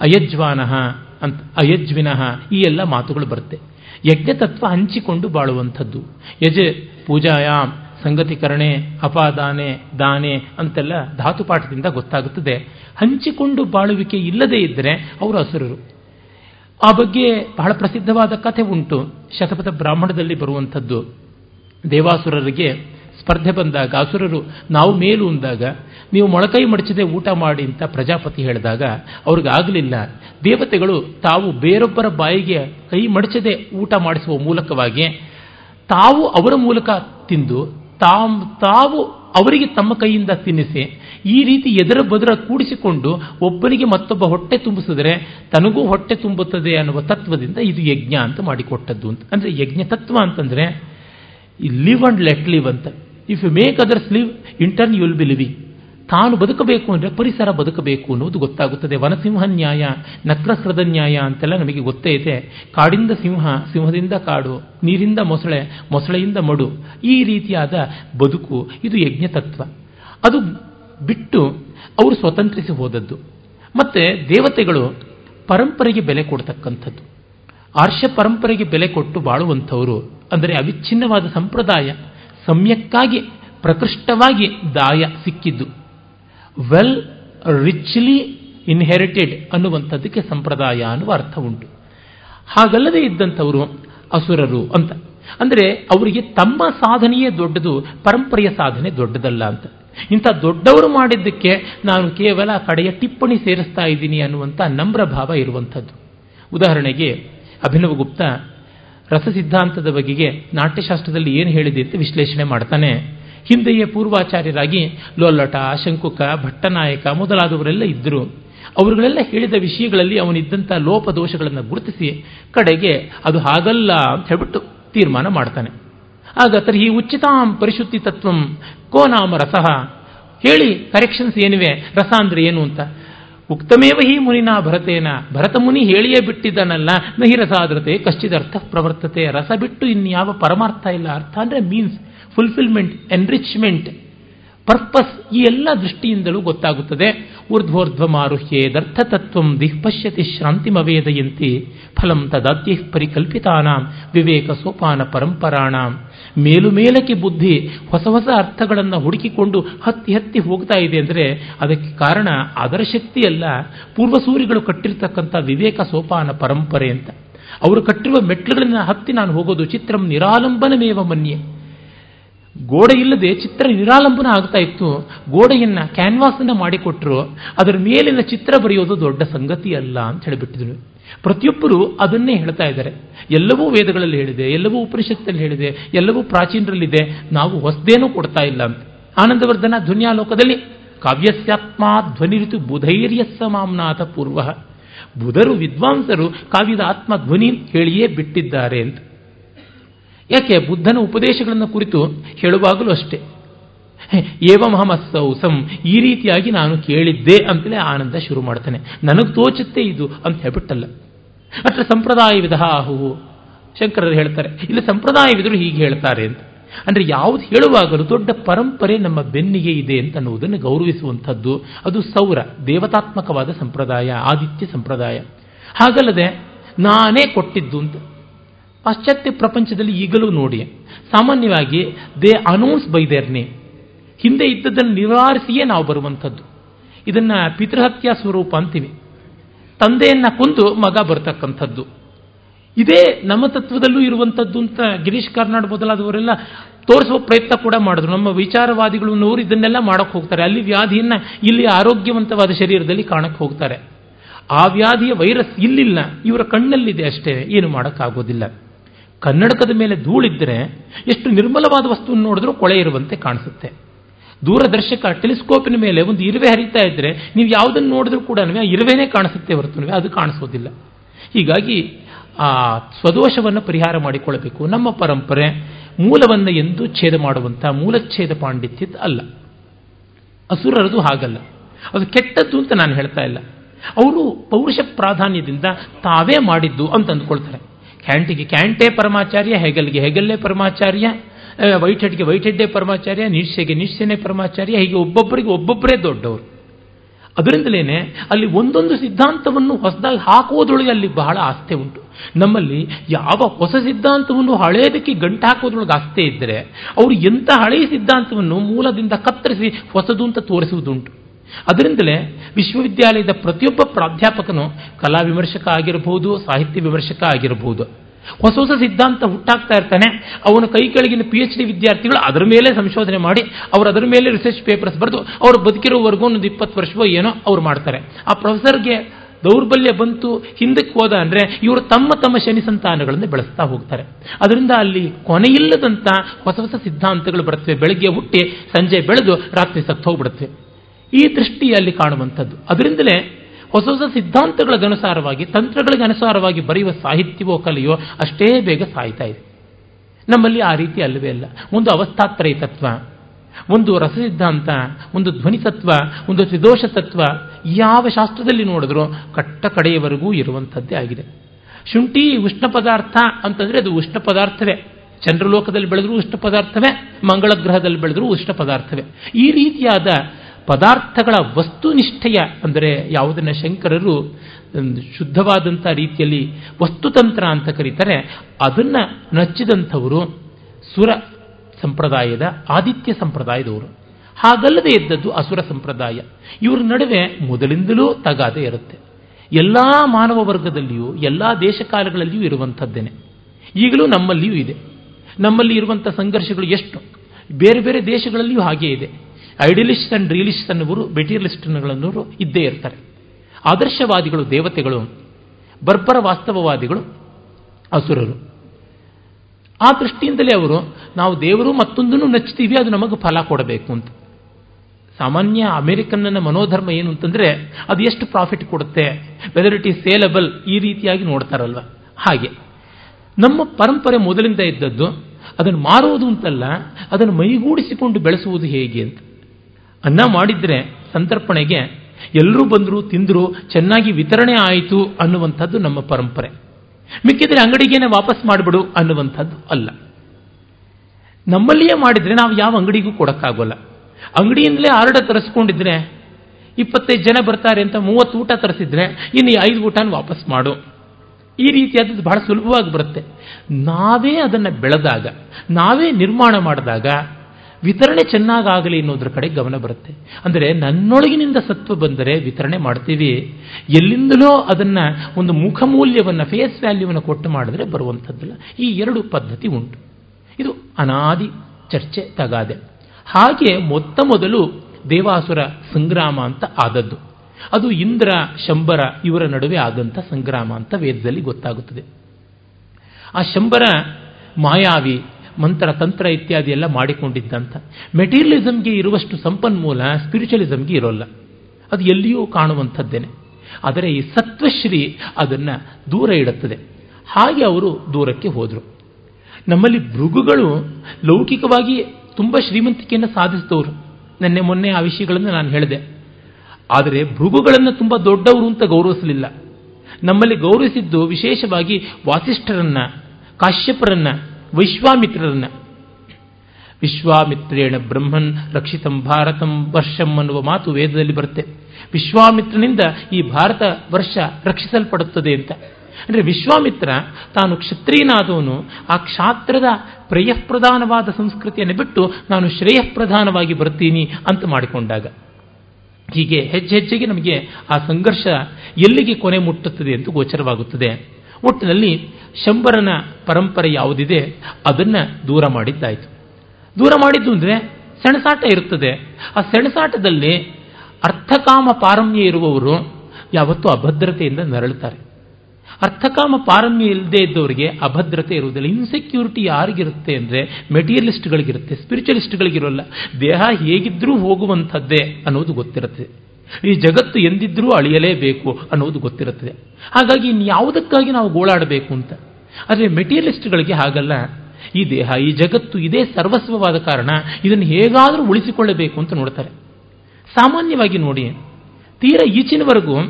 ಅಯಜ್ವಾನಃ ಅಂತ, ಅಯಜ್ವಿನಃ ಈ ಎಲ್ಲ ಮಾತುಗಳು ಬರುತ್ತೆ. ಯಜ್ಞ ತತ್ವ ಹಂಚಿಕೊಂಡು ಬಾಳುವಂಥದ್ದು. ಯಜ ಪೂಜಾಯಾಮ್ ಸಂಗತಿಕರಣೆ, ಅಪಾದಾನೆ, ದಾನೆ ಅಂತೆಲ್ಲ ಧಾತುಪಾಠದಿಂದ ಗೊತ್ತಾಗುತ್ತದೆ. ಹಂಚಿಕೊಂಡು ಬಾಳುವಿಕೆ ಇಲ್ಲದೇ ಇದ್ದರೆ ಅವರು ಅಸುರರು. ಆ ಬಗ್ಗೆ ಬಹಳ ಪ್ರಸಿದ್ಧವಾದ ಕಥೆ ಉಂಟು. ಶತಪಥ ಬ್ರಾಹ್ಮಣದಲ್ಲಿ ಬರುವಂಥದ್ದು. ದೇವಾಸುರರಿಗೆ ಸ್ಪರ್ಧೆ ಬಂದಾಗ, ಅಸುರರು, ನಾವು ಮೇಲು ಅಂದಾಗ, ನೀವು ಮೊಳಕೈ ಮಡಚದೆ ಊಟ ಮಾಡಿ ಅಂತ ಪ್ರಜಾಪತಿ ಹೇಳಿದಾಗ, ಅವ್ರಿಗಾಗಲಿಲ್ಲ. ದೇವತೆಗಳು ತಾವು ಬೇರೊಬ್ಬರ ಬಾಯಿಗೆ ಕೈ ಮಡಚದೆ ಊಟ ಮಾಡಿಸುವ ಮೂಲಕವಾಗಿ ತಾವು ಅವರ ಮೂಲಕ ತಿಂದು ತಾಮ್, ತಾವು ಅವರಿಗೆ ತಮ್ಮ ಕೈಯಿಂದ ತಿನ್ನಿಸಿ, ಈ ರೀತಿ ಎದರ ಬದರ ಕೂಡಿಸಿಕೊಂಡು ಒಬ್ಬರಿಗೆ ಮತ್ತೊಬ್ಬ ಹೊಟ್ಟೆ ತುಂಬಿಸಿದ್ರೆ ತನಗೂ ಹೊಟ್ಟೆ ತುಂಬುತ್ತದೆ ಅನ್ನುವ ತತ್ವದಿಂದ ಇದು ಯಜ್ಞ ಅಂತ ಮಾಡಿಕೊಟ್ಟದ್ದು ಅಂತ. ಅಂದರೆ ಯಜ್ಞ ತತ್ವ ಅಂತಂದರೆ ಲಿವ್ ಅಂಡ್ ಲೆಟ್ ಲಿವ್ ಅಂತ. If you make others live in turn you will be living ತಾನು ಬದುಕಬೇಕು ಅಂದರೆ ಪರಿಸರ ಬದುಕಬೇಕು ಅನ್ನೋದು ಗೊತ್ತಾಗುತ್ತದೆ. ವನಸಿಂಹ ನ್ಯಾಯ ನಕ್ರಸ್ರದ ನ್ಯಾಯ ಅಂತೆಲ್ಲ ನಮಗೆ ಗೊತ್ತೇ ಇದೆ. ಕಾಡಿಂದ ಸಿಂಹ, ಸಿಂಹದಿಂದ ಕಾಡು, ನೀರಿಂದ ಮೊಸಳೆ, ಮೊಸಳೆಯಿಂದ ಮಡು, ಈ ರೀತಿಯಾದ ಬದುಕು ಇದು ಯಜ್ಞ ತತ್ವ ಅದು ಬಿಟ್ಟು ಅವರು ಸ್ವತಂತ್ರಿಸಿ ಹೋದದ್ದು. ಮತ್ತೆ ದೇವತೆಗಳು ಪರಂಪರೆಗೆ ಬೆಲೆ ಕೊಡ್ತಕ್ಕಂಥದ್ದು. ಆರ್ಷ ಪರಂಪರೆಗೆ ಬೆಲೆ ಕೊಟ್ಟು ಬಾಳುವಂಥವರು ಅಂದರೆ ಅವಿಚ್ಛಿನ್ನವಾದ ಸಂಪ್ರದಾಯ, ಸಮ್ಯಕ್ಕಾಗಿ, ಪ್ರಕೃಷ್ಟವಾಗಿ ದಾಯ ಸಿಕ್ಕಿದ್ದು. ವೆಲ್ ರಿಚ್ಲಿ ಇನ್ಹೆರಿಟೆಡ್ ಅನ್ನುವಂಥದ್ದಕ್ಕೆ ಸಂಪ್ರದಾಯ ಅನ್ನುವ ಅರ್ಥ ಉಂಟು. ಹಾಗಲ್ಲದೆ ಇದ್ದಂಥವರು ಅಸುರರು ಅಂತ. ಅಂದರೆ ಅವರಿಗೆ ತಮ್ಮ ಸಾಧನೆಯೇ ದೊಡ್ಡದು, ಪರಂಪರೆಯ ಸಾಧನೆ ದೊಡ್ಡದಲ್ಲ ಅಂತ. ಇಂಥ ದೊಡ್ಡವರು ಮಾಡಿದ್ದಕ್ಕೆ ನಾನು ಕೇವಲ ಕಡೆಯ ಟಿಪ್ಪಣಿ ಸೇರಿಸ್ತಾ ಇದ್ದೀನಿ ಅನ್ನುವಂಥ ನಮ್ರ ಭಾವ ಇರುವಂಥದ್ದು. ಉದಾಹರಣೆಗೆ ಅಭಿನವಗುಪ್ತ ರಸ ಸಿದ್ಧಾಂತದ ಬಗೆಗೆ ನಾಟ್ಯಶಾಸ್ತ್ರದಲ್ಲಿ ಏನು ಹೇಳಿದೆ ಅಂತ ವಿಶ್ಲೇಷಣೆ ಮಾಡ್ತಾನೆ ಹಿಂದೆಯೇ ಪೂರ್ವಾಚಾರ್ಯರಾಗಿ ಲೋಲ್ಲಟ ಶಂಕುಕ, ಭಟ್ಟನಾಯಕ ಮೊದಲಾದವರೆಲ್ಲ ಇದ್ದರು. ಅವರುಗಳೆಲ್ಲ ಹೇಳಿದ ವಿಷಯಗಳಲ್ಲಿ ಅವನಿದ್ದಂಥ ಲೋಪದೋಷಗಳನ್ನು ಗುರುತಿಸಿ ಕಡೆಗೆ ಅದು ಹಾಗಲ್ಲ ಅಂತ ಹೇಳ್ಬಿಟ್ಟು ತೀರ್ಮಾನ ಮಾಡ್ತಾನೆ. ಆಗ ತರ್ಹಿ ಉಚಿತಾಂ ಪರಿಶುದ್ಧಿ ತತ್ವಂ ಕೋ ನಾಮ ರಸಃ. ಹೇಳಿ, ಕರೆಕ್ಷನ್ಸ್ ಏನಿವೆ? ರಸ ಅಂದ್ರೆ ಏನು ಅಂತ. ಉಕ್ತಮೇವ ಹಿ ಮುನಿನ ಭರತೇನ. ಭರತ ಮುನಿ ಹೇಳಿಯೇ ಬಿಟ್ಟಿದ್ದಾನಲ್ಲ ನಹಿ ರಸಾದ್ರತೆ, ಕಶ್ಚಿದರ್ಥ ಪ್ರವರ್ತತೆ. ರಸ ಬಿಟ್ಟು ಇನ್ಯಾವ ಪರಮಾರ್ಥ ಇಲ್ಲ. ಅರ್ಥ ಅಂದ್ರೆ ಮೀನ್ಸ್ ಫುಲ್ಫಿಲ್ಮೆಂಟ್ ಎನ್ರಿಚ್ಮೆಂಟ್ ಪರ್ಪಸ್ ಈ ಎಲ್ಲ ದೃಷ್ಟಿಯಿಂದಲೂ ಗೊತ್ತಾಗುತ್ತದೆ. ಊರ್ಧ್ವೋರ್ಧ್ವ ಮಾರುಹ್ಯೇದರ್ಥ ತತ್ವಂ ಶ್ರಾಂತಿ ಮವೇದಯಂತಿ ಫಲಂ ತದಾತ್ಯ ಪರಿಕಲ್ಪಿತಾನಾಂ ವಿವೇಕ ಸೋಪಾನ ಪರಂಪರಾಣಾಂ ಮೇಲುಮೇಲಕ್ಕೆ ಬುದ್ಧಿ ಹೊಸ ಹೊಸ ಅರ್ಥಗಳನ್ನು ಹುಡುಕಿಕೊಂಡು ಹತ್ತಿ ಹತ್ತಿ ಹೋಗ್ತಾ ಇದೆ ಅಂದರೆ ಅದಕ್ಕೆ ಕಾರಣ ಅದರ ಶಕ್ತಿಯಲ್ಲ ಪೂರ್ವಸೂರಿಗಳು ಕಟ್ಟಿರ್ತಕ್ಕಂಥ ವಿವೇಕ ಸೋಪಾನ ಪರಂಪರೆ ಅಂತ. ಅವರು ಕಟ್ಟಿರುವ ಮೆಟ್ಲುಗಳನ್ನು ಹತ್ತಿ ನಾನು ಹೋಗೋದು ಚಿತ್ರಂ ನಿರಾಲಂಬನಮೇವ ಮನ್ಯೆ. ಗೋಡೆ ಇಲ್ಲದೆ ಚಿತ್ರ ನಿರಾಲಂಬನ ಆಗ್ತಾ ಇತ್ತು. ಗೋಡೆಯನ್ನ ಕ್ಯಾನ್ವಾಸ್ ಅನ್ನ ಮಾಡಿಕೊಟ್ರು. ಅದರ ಮೇಲಿನ ಚಿತ್ರ ಬರೆಯೋದು ದೊಡ್ಡ ಸಂಗತಿ ಅಲ್ಲ ಅಂತ ಹೇಳಿಬಿಟ್ಟಿದ್ರು. ಪ್ರತಿಯೊಬ್ಬರು ಅದನ್ನೇ ಹೇಳ್ತಾ ಇದ್ದಾರೆ. ಎಲ್ಲವೂ ವೇದಗಳಲ್ಲಿ ಹೇಳಿದೆ, ಎಲ್ಲವೂ ಉಪನಿಷತ್ತಲ್ಲಿ ಹೇಳಿದೆ, ಎಲ್ಲವೂ ಪ್ರಾಚೀನರಲ್ಲಿದೆ. ನಾವು ಹೊಸದೇನೂ ಕೊಡ್ತಾ ಇಲ್ಲ ಅಂತ. ಆನಂದವರ್ಧನ ಧ್ವನಿಯಾಲೋಕದಲ್ಲಿ, ಕಾವ್ಯಸ್ಯಾತ್ಮ ಧ್ವನಿರಿತು ಬುಧೈರ್ಯಸ್ಸ ಮಾಮ್ನಾಥ ಪೂರ್ವ. ಬುಧರು ವಿದ್ವಾಂಸರು ಕಾವ್ಯದ ಆತ್ಮ ಧ್ವನಿ ಹೇಳಿಯೇ ಬಿಟ್ಟಿದ್ದಾರೆ ಅಂತ. ಯಾಕೆ ಬುದ್ಧನ ಉಪದೇಶಗಳನ್ನು ಕುರಿತು ಹೇಳುವಾಗಲೂ ಅಷ್ಟೇ? ಏವಮಹಮಸ್ಸೌಸಂ ಈ ರೀತಿಯಾಗಿ ನಾನು ಕೇಳಿದ್ದೆ ಅಂತಲೇ ಆನಂದ ಶುರು ಮಾಡ್ತಾನೆ. ನನಗೆ ತೋಚುತ್ತೆ ಇದು ಅಂತ ಹೇಳ್ಬಿಟ್ಟಲ್ಲ. ಅತ್ರ ಸಂಪ್ರದಾಯ ವಿಧ ಆಹು. ಶಂಕರರು ಹೇಳ್ತಾರೆ, ಇಲ್ಲಿ ಸಂಪ್ರದಾಯವಿದರು ಹೀಗೆ ಹೇಳ್ತಾರೆ ಅಂತ. ಅಂದರೆ ಯಾವುದು ಹೇಳುವಾಗಲೂ ದೊಡ್ಡ ಪರಂಪರೆ ನಮ್ಮ ಬೆನ್ನಿಗೆ ಇದೆ ಅಂತ ಅನ್ನುವುದನ್ನು ಗೌರವಿಸುವಂಥದ್ದು. ಅದು ಸೌರ, ದೇವತಾತ್ಮಕವಾದ ಸಂಪ್ರದಾಯ, ಆದಿತ್ಯ ಸಂಪ್ರದಾಯ. ಹಾಗಲ್ಲದೆ ನಾನೇ ಕೊಟ್ಟಿದ್ದು ಅಂತ ಪಾಶ್ಚಾತ್ಯ ಪ್ರಪಂಚದಲ್ಲಿ ಈಗಲೂ ನೋಡಿ. ಸಾಮಾನ್ಯವಾಗಿ they announce by their name ಹಿಂದೆ ಇದ್ದದ್ದನ್ನು ನಿವಾರಿಸಿಯೇ ನಾವು ಬರುವಂಥದ್ದು. ಇದನ್ನು ಪಿತೃಹತ್ಯಾ ಸ್ವರೂಪ ಅಂತೀವಿ. ತಂದೆಯನ್ನ ಕೊಂದು ಮಗ ಬರ್ತಕ್ಕಂಥದ್ದು. ಇದೇ ನಮ್ಮ ತತ್ವದಲ್ಲೂ ಇರುವಂಥದ್ದು ಅಂತ ಗಿರೀಶ್ ಕಾರ್ನಾಡ್ ಮೊದಲಾದವರೆಲ್ಲ ತೋರಿಸುವ ಪ್ರಯತ್ನ ಕೂಡ ಮಾಡಿದ್ರು. ನಮ್ಮ ವಿಚಾರವಾದಿಗಳು ನೋರು ಇದನ್ನೆಲ್ಲ ಮಾಡೋಕ್ಕೆ ಹೋಗ್ತಾರೆ. ಅಲ್ಲಿ ವ್ಯಾಧಿಯನ್ನ, ಇಲ್ಲಿ ಆರೋಗ್ಯವಂತವಾದ ಶರೀರದಲ್ಲಿ ಕಾಣಕ್ಕೆ ಹೋಗ್ತಾರೆ. ಆ ವ್ಯಾಧಿಯ ವೈರಸ್ ಇಲ್ಲಿಲ್ಲ. ಇವರ ಕಣ್ಣಲ್ಲಿದೆ ಅಷ್ಟೇ. ಏನು ಮಾಡೋಕ್ಕಾಗೋದಿಲ್ಲ. ಕನ್ನಡಕದ ಮೇಲೆ ಧೂಳಿದ್ದರೆ ಎಷ್ಟು ನಿರ್ಮಲವಾದ ವಸ್ತುವನ್ನು ನೋಡಿದ್ರೂ ಕೊಳೆ ಇರುವಂತೆ ಕಾಣಿಸುತ್ತೆ. ದೂರದರ್ಶಕ ಟೆಲಿಸ್ಕೋಪಿನ ಮೇಲೆ ಒಂದು ಇರುವೆ ಹರಿತಾ ಇದ್ರೆ ನೀವು ಯಾವುದನ್ನು ನೋಡಿದ್ರೂ ಕೂಡ ಆ ಇರುವೆನೇ ಕಾಣಿಸುತ್ತೆ ಹೊರತು ಅದು ಕಾಣಿಸೋದಿಲ್ಲ. ಹೀಗಾಗಿ ಆ ಸ್ವದೋಷವನ್ನು ಪರಿಹಾರ ಮಾಡಿಕೊಳ್ಳಬೇಕು. ನಮ್ಮ ಪರಂಪರೆ ಮೂಲವನ್ನು ಎಂದು ಛೇದ ಮಾಡುವಂಥ ಮೂಲಚ್ಛೇದ ಪಾಂಡಿತ್ಯದ ಅಲ್ಲ. ಅಸುರರದು ಹಾಗಲ್ಲ. ಅದು ಕೆಟ್ಟದ್ದು ಅಂತ ನಾನು ಹೇಳ್ತಾ ಇಲ್ಲ. ಅವರು ಪೌರುಷ ಪ್ರಾಧಾನ್ಯದಿಂದ ತಾವೇ ಮಾಡಿದ್ದು ಅಂತ ಅಂದ್ಕೊಳ್ತಾರೆ. ಕ್ಯಾಂಟಿಗೆ ಕ್ಯಾಂಟೇ ಪರಮಾಚಾರ್ಯ, ಹೆಗಲ್ಗೆ ಹೆಗಲ್ಲೇ ಪರಮಾಚಾರ್ಯ ವೈಠಡ್ಗೆ ವೈಠಡ್ಡೆ ಪರಮಾಚಾರ್ಯ ನಿಶ್ಚೆಗೆ ನಿಶ್ಚೆನೆ ಪರಮಾಚಾರ್ಯ, ಹೀಗೆ ಒಬ್ಬೊಬ್ಬರಿಗೆ ಒಬ್ಬೊಬ್ಬರೇ ದೊಡ್ಡವರು. ಅದರಿಂದಲೇ ಅಲ್ಲಿ ಒಂದೊಂದು ಸಿದ್ಧಾಂತವನ್ನು ಹೊಸದಾಗಿ ಹಾಕೋದ್ರೊಳಗೆ ಅಲ್ಲಿ ಬಹಳ ಆಸ್ತೆ ಉಂಟು. ನಮ್ಮಲ್ಲಿ ಯಾವ ಹೊಸ ಸಿದ್ಧಾಂತವನ್ನು ಹಳೆಯದಕ್ಕೆ ಗಂಟು ಹಾಕೋದ್ರೊಳಗೆ ಆಸ್ತೆ ಇದ್ದರೆ, ಅವರು ಎಂಥ ಹಳೆಯ ಸಿದ್ಧಾಂತವನ್ನು ಮೂಲದಿಂದ ಕತ್ತರಿಸಿ ಹೊಸದು ಅಂತ ತೋರಿಸುವುದುಂಟು. ಅದರಿಂದಲೇ ವಿಶ್ವವಿದ್ಯಾಲಯದ ಪ್ರತಿಯೊಬ್ಬ ಪ್ರಾಧ್ಯಾಪಕನು ಕಲಾ ವಿಮರ್ಶಕ ಆಗಿರಬಹುದು, ಸಾಹಿತ್ಯ ವಿಮರ್ಶಕ ಆಗಿರಬಹುದು. ಹೊಸ ಹೊಸ ಸಿದ್ಧಾಂತ ಹುಟ್ಟಾಗ್ತಾ ಇರ್ತಾನೆ. ಅವನ ಕೈ ಕೆಳಗಿನ ಪಿ ಎಚ್ ಡಿ ವಿದ್ಯಾರ್ಥಿಗಳು ಅದರ ಮೇಲೆ ಸಂಶೋಧನೆ ಮಾಡಿ, ಅವರು ಅದರ ಮೇಲೆ ರಿಸರ್ಚ್ ಪೇಪರ್ಸ್ ಬರೆದು, ಅವರು ಬದುಕಿರೋವರೆಗೂ ಒಂದು ಇಪ್ಪತ್ತು ವರ್ಷವೋ ಏನೋ ಅವ್ರು ಮಾಡ್ತಾರೆ. ಆ ಪ್ರೊಫೆಸರ್ಗೆ ದೌರ್ಬಲ್ಯ ಬಂತು, ಹಿಂದಕ್ಕೆ ಹೋದ ಅಂದರೆ ಇವರು ತಮ್ಮ ತಮ್ಮ ಶನಿ ಸಂತಾನಗಳನ್ನು ಬೆಳೆಸ್ತಾ ಹೋಗ್ತಾರೆ. ಅದರಿಂದ ಅಲ್ಲಿ ಕೊನೆಯಿಲ್ಲದಂಥ ಹೊಸ ಹೊಸ ಸಿದ್ಧಾಂತಗಳು ಬರ್ತವೆ ಬೆಳಗ್ಗೆ ಹುಟ್ಟಿ ಸಂಜೆ ಬೆಳೆದು ರಾತ್ರಿ ಸತ್ತು ಈ ದೃಷ್ಟಿಯಲ್ಲಿ ಕಾಣುವಂಥದ್ದು. ಅದರಿಂದಲೇ ಹೊಸ ಹೊಸ ಸಿದ್ಧಾಂತಗಳಿಗೆ ಅನುಸಾರವಾಗಿ ತಂತ್ರಗಳಿಗೆ ಅನುಸಾರವಾಗಿ ಬರೆಯುವ ಸಾಹಿತ್ಯವೋ ಕಲೆಯೋ ಅಷ್ಟೇ ಬೇಗ ಸಾಯ್ತಾ ಇದೆ. ನಮ್ಮಲ್ಲಿ ಆ ರೀತಿ ಅಲ್ಲವೇ ಅಲ್ಲ. ಒಂದು ಅವಸ್ಥಾತ್ರಯ ತತ್ವ, ಒಂದು ರಸ ಸಿದ್ಧಾಂತ, ಒಂದು ಧ್ವನಿ ತತ್ವ, ಒಂದು ತ್ರಿದೋಷ ತತ್ವ, ಯಾವ ಶಾಸ್ತ್ರದಲ್ಲಿ ನೋಡಿದ್ರೂ ಕಟ್ಟ ಕಡೆಯವರೆಗೂ ಇರುವಂಥದ್ದೇ ಆಗಿದೆ. ಶುಂಠಿ ಉಷ್ಣ ಪದಾರ್ಥ ಅಂತಂದರೆ ಅದು ಉಷ್ಣ ಪದಾರ್ಥವೇ. ಚಂದ್ರಲೋಕದಲ್ಲಿ ಬೆಳೆದರೂ ಉಷ್ಣ ಪದಾರ್ಥವೇ ಮಂಗಳ ಗ್ರಹದಲ್ಲಿ ಬೆಳೆದರೂ ಉಷ್ಣ ಪದಾರ್ಥವೇ. ಈ ರೀತಿಯಾದ ಪದಾರ್ಥಗಳ ವಸ್ತುನಿಷ್ಠೆಯ ಅಂದರೆ ಯಾವುದನ್ನು ಶಂಕರರು ಶುದ್ಧವಾದಂಥ ರೀತಿಯಲ್ಲಿ ವಸ್ತುತಂತ್ರ ಅಂತ ಕರೀತಾರೆ. ಅದನ್ನು ನಚ್ಚಿದಂಥವರು ಸುರ ಸಂಪ್ರದಾಯದ, ಆದಿತ್ಯ ಸಂಪ್ರದಾಯದವರು. ಹಾಗಲ್ಲದೆ ಇದ್ದದ್ದು ಅಸುರ ಸಂಪ್ರದಾಯ. ಇವರ ನಡುವೆ ಮೊದಲಿಂದಲೂ ತಗಾದೆ ಇರುತ್ತೆ. ಎಲ್ಲ ಮಾನವ ವರ್ಗದಲ್ಲಿಯೂ, ಎಲ್ಲ ದೇಶಕಾಲಗಳಲ್ಲಿಯೂ ಇರುವಂಥದ್ದೇನೆ. ಈಗಲೂ ನಮ್ಮಲ್ಲಿಯೂ ಇದೆ. ನಮ್ಮಲ್ಲಿ ಇರುವಂಥ ಸಂಘರ್ಷಗಳು ಎಷ್ಟು? ಬೇರೆ ಬೇರೆ ದೇಶಗಳಲ್ಲಿಯೂ ಹಾಗೇ ಇದೆ. ಐಡಿಯಲಿಸ್ಟ್ ಅಂಡ್ ರಿಯಲಿಸ್ಟ್ ಅನ್ನುವರು ಮೆಟೀರಿಯಲಿಸ್ಟ್ಗಳನ್ನವರು ಇದ್ದೇ ಇರ್ತಾರೆ. ಆದರ್ಶವಾದಿಗಳು, ದೇವತೆಗಳು, ಬರ್ಬರ ವಾಸ್ತವವಾದಿಗಳು, ಅಸುರರು. ಆ ದೃಷ್ಟಿಯಿಂದಲೇ ಅವರು, ನಾವು ದೇವರು ಮತ್ತೊಂದನ್ನು ನಚ್ತೀವಿ ಅದು ನಮಗೆ ಫಲ ಕೊಡಬೇಕು ಅಂತ. ಸಾಮಾನ್ಯ ಅಮೆರಿಕನ್ನ ಮನೋಧರ್ಮ ಏನು ಅಂತಂದರೆ, ಅದು ಎಷ್ಟು ಪ್ರಾಫಿಟ್ ಕೊಡುತ್ತೆ ವೆದರ್ ಇಟ್ ಈಸ್ ಸೇಲಬಲ್ ಈ ರೀತಿಯಾಗಿ ನೋಡ್ತಾರಲ್ವ? ಹಾಗೆ. ನಮ್ಮ ಪರಂಪರೆ ಮೊದಲಿಂದ ಇದ್ದದ್ದು, ಅದನ್ನು ಮಾರುವುದು ಅಂತಲ್ಲ, ಅದನ್ನು ಮೈಗೂಡಿಸಿಕೊಂಡು ಬೆಳೆಸುವುದು ಹೇಗೆ ಅಂತ. ಅನ್ನ ಮಾಡಿದ್ರೆ ಸಂತರ್ಪಣೆಗೆ ಎಲ್ಲರೂ ಬಂದರು, ತಿಂದರು, ಚೆನ್ನಾಗಿ ವಿತರಣೆ ಆಯಿತು ಅನ್ನುವಂಥದ್ದು ನಮ್ಮ ಪರಂಪರೆ. ಮಿಕ್ಕಿದ್ರೆ ಅಂಗಡಿಗೇನೆ ವಾಪಸ್ ಮಾಡಿಬಿಡು ಅನ್ನುವಂಥದ್ದು ಅಲ್ಲ. ನಮ್ಮಲ್ಲಿಯೇ ಮಾಡಿದರೆ ನಾವು ಯಾವ ಅಂಗಡಿಗೂ ಕೊಡೋಕ್ಕಾಗೋಲ್ಲ. ಅಂಗಡಿಯಿಂದಲೇ ಆರ್ಡರ್ ತರಿಸ್ಕೊಂಡಿದ್ರೆ ಇಪ್ಪತ್ತೈದು ಜನ ಬರ್ತಾರೆ ಅಂತ ಮೂವತ್ತು ಊಟ ತರಿಸಿದ್ರೆ ಇನ್ನು ಐದು ಊಟನ ವಾಪಸ್ ಮಾಡು. ಈ ರೀತಿಯಾದದ್ದು ಬಹಳ ಸುಲಭವಾಗಿ ಬರುತ್ತೆ. ನಾವೇ ಅದನ್ನು ಬೆಳೆದಾಗ, ನಾವೇ ನಿರ್ಮಾಣ ಮಾಡಿದಾಗ ವಿತರಣೆ ಚೆನ್ನಾಗಾಗಲಿ ಅನ್ನೋದ್ರ ಕಡೆ ಗಮನ ಬರುತ್ತೆ. ಅಂದರೆ ನನ್ನೊಳಗಿನಿಂದ ಸತ್ವ ಬಂದರೆ ವಿತರಣೆ ಮಾಡ್ತೀವಿ. ಎಲ್ಲಿಂದಲೋ ಅದನ್ನು ಒಂದು ಮುಖಮೂಲ್ಯವನ್ನು ಫೇಸ್ ವ್ಯಾಲ್ಯೂವನ್ನು ಕೊಟ್ಟು ಮಾಡಿದ್ರೆ ಬರುವಂಥದ್ದಲ್ಲ. ಈ ಎರಡು ಪದ್ಧತಿ ಉಂಟು. ಇದು ಅನಾದಿ ಚರ್ಚೆ ತಗಾದೆ. ಹಾಗೆ ಮೊತ್ತ ಮೊದಲು ದೇವಾಸುರ ಸಂಗ್ರಾಮ ಅಂತ ಆದದ್ದು. ಅದು ಇಂದ್ರ, ಶಂಬರ ಇವರ ನಡುವೆ ಆದಂಥ ಸಂಗ್ರಾಮ ಅಂತ ವೇದದಲ್ಲಿ ಗೊತ್ತಾಗುತ್ತದೆ. ಆ ಶಂಬರ ಮಾಯಾವಿ ಮಂತ್ರ, ತಂತ್ರ ಇತ್ಯಾದಿ ಎಲ್ಲ ಮಾಡಿಕೊಂಡಿದ್ದಂಥ. ಮೆಟೀರಿಯಲಿಸಮ್ಗೆ ಇರುವಷ್ಟು ಸಂಪನ್ಮೂಲ ಸ್ಪಿರಿಚುವಲಿಸಮ್ಗೆ ಇರೋಲ್ಲ. ಅದು ಎಲ್ಲಿಯೂ ಕಾಣುವಂಥದ್ದೇನೆ. ಆದರೆ ಈ ಸತ್ವಶ್ರೀ ಅದನ್ನು ದೂರ ಇಡುತ್ತದೆ. ಹಾಗೆ ಅವರು ದೂರಕ್ಕೆ ಹೋದರು. ನಮ್ಮಲ್ಲಿ ಭೃಗುಗಳು ಲೌಕಿಕವಾಗಿ ತುಂಬ ಶ್ರೀಮಂತಿಕೆಯನ್ನು ಸಾಧಿಸಿದವರು. ನಿನ್ನೆ ಮೊನ್ನೆ ಆ ವಿಷಯಗಳನ್ನು ನಾನು ಹೇಳಿದೆ. ಆದರೆ ಭೃಗುಗಳನ್ನು ತುಂಬ ದೊಡ್ಡವರು ಅಂತ ಗೌರವಿಸಲಿಲ್ಲ. ನಮ್ಮಲ್ಲಿ ಗೌರವಿಸಿದ್ದು ವಿಶೇಷವಾಗಿ ವಾಸಿಷ್ಠರನ್ನ, ಕಾಶ್ಯಪರನ್ನ ವೈಶ್ವಾಮಿತ್ರರನ್ನ. ವಿಶ್ವಾಮಿತ್ರೇಣ ಬ್ರಹ್ಮನ್ ರಕ್ಷಿತಂ ಭಾರತಂ ವರ್ಷಂ ಅನ್ನುವ ಮಾತು ವೇದದಲ್ಲಿ ಬರುತ್ತೆ. ವಿಶ್ವಾಮಿತ್ರನಿಂದ ಈ ಭಾರತ ವರ್ಷ ರಕ್ಷಿಸಲ್ಪಡುತ್ತದೆ ಅಂತ. ಅಂದರೆ ವಿಶ್ವಾಮಿತ್ರ ತಾನು ಕ್ಷತ್ರಿಯನಾದವನು, ಆ ಕ್ಷಾತ್ರದ ಪ್ರೇಯಃಪ್ರಧಾನವಾದ ಸಂಸ್ಕೃತಿಯನ್ನು ಬಿಟ್ಟು ನಾನು ಶ್ರೇಯಪ್ರಧಾನವಾಗಿ ಬರ್ತೀನಿ ಅಂತ ಮಾಡಿಕೊಂಡಾಗ. ಹೀಗೆ ಹೆಜ್ಜೆ ಹೆಜ್ಜೆಗೆ ನಮಗೆ ಆ ಸಂಘರ್ಷ ಎಲ್ಲಿಗೆ ಕೊನೆ ಮುಟ್ಟುತ್ತದೆ ಅಂತ ಗೋಚರವಾಗುತ್ತದೆ. ಒಟ್ಟಿನಲ್ಲಿ ಶಂಬರನ ಪರಂಪರೆ ಯಾವುದಿದೆ, ಅದನ್ನು ದೂರ ಮಾಡಿದ್ದಾಯಿತು. ದೂರ ಮಾಡಿದ್ದು ಅಂದರೆ ಸೆಣಸಾಟ ಇರುತ್ತದೆ. ಆ ಸೆಣಸಾಟದಲ್ಲಿ ಅರ್ಥಕಾಮ ಪಾರಮ್ಯ ಇರುವವರು ಯಾವತ್ತೂ ಅಭದ್ರತೆಯಿಂದ ನರಳುತ್ತಾರೆ. ಅರ್ಥಕಾಮ ಪಾರಮ್ಯ ಇಲ್ಲದೆ ಇದ್ದವರಿಗೆ ಅಭದ್ರತೆ ಇರುವುದಿಲ್ಲ. ಇನ್ಸೆಕ್ಯೂರಿಟಿ ಯಾರಿಗಿರುತ್ತೆ ಅಂದರೆ ಮೆಟೀರಿಯಲಿಸ್ಟ್ಗಳಿಗಿರುತ್ತೆ ಸ್ಪಿರಿಚುವಲಿಸ್ಟ್ಗಳಿಗಿರೋಲ್ಲ ದೇಹ ಹೇಗಿದ್ರೂ ಹೋಗುವಂಥದ್ದೇ ಅನ್ನೋದು ಗೊತ್ತಿರುತ್ತದೆ ಈ ಜಗತ್ತು ಎಂದಿದ್ರೂ ಅಳಿಯಲೇಬೇಕು ಅನ್ನೋದು ಗೊತ್ತಿರುತ್ತದೆ. ಹಾಗಾಗಿ ಇನ್ಯಾವುದಕ್ಕಾಗಿ ನಾವು ಗೋಳಾಡಬೇಕು ಅಂತ? ಆದರೆ ಮೆಟೀರಿಯಲಿಸ್ಟ್ಗಳಿಗೆ ಹಾಗಲ್ಲ. ಈ ದೇಹ, ಈ ಜಗತ್ತು ಇದೇ ಸರ್ವಸ್ವವಾದ ಕಾರಣ ಇದನ್ನು ಹೇಗಾದರೂ ಉಳಿಸಿಕೊಳ್ಳಬೇಕು ಅಂತ ನೋಡ್ತಾರೆ. ಸಾಮಾನ್ಯವಾಗಿ ನೋಡಿ, ತೀರ ಈಚಿನವರೆಗೂ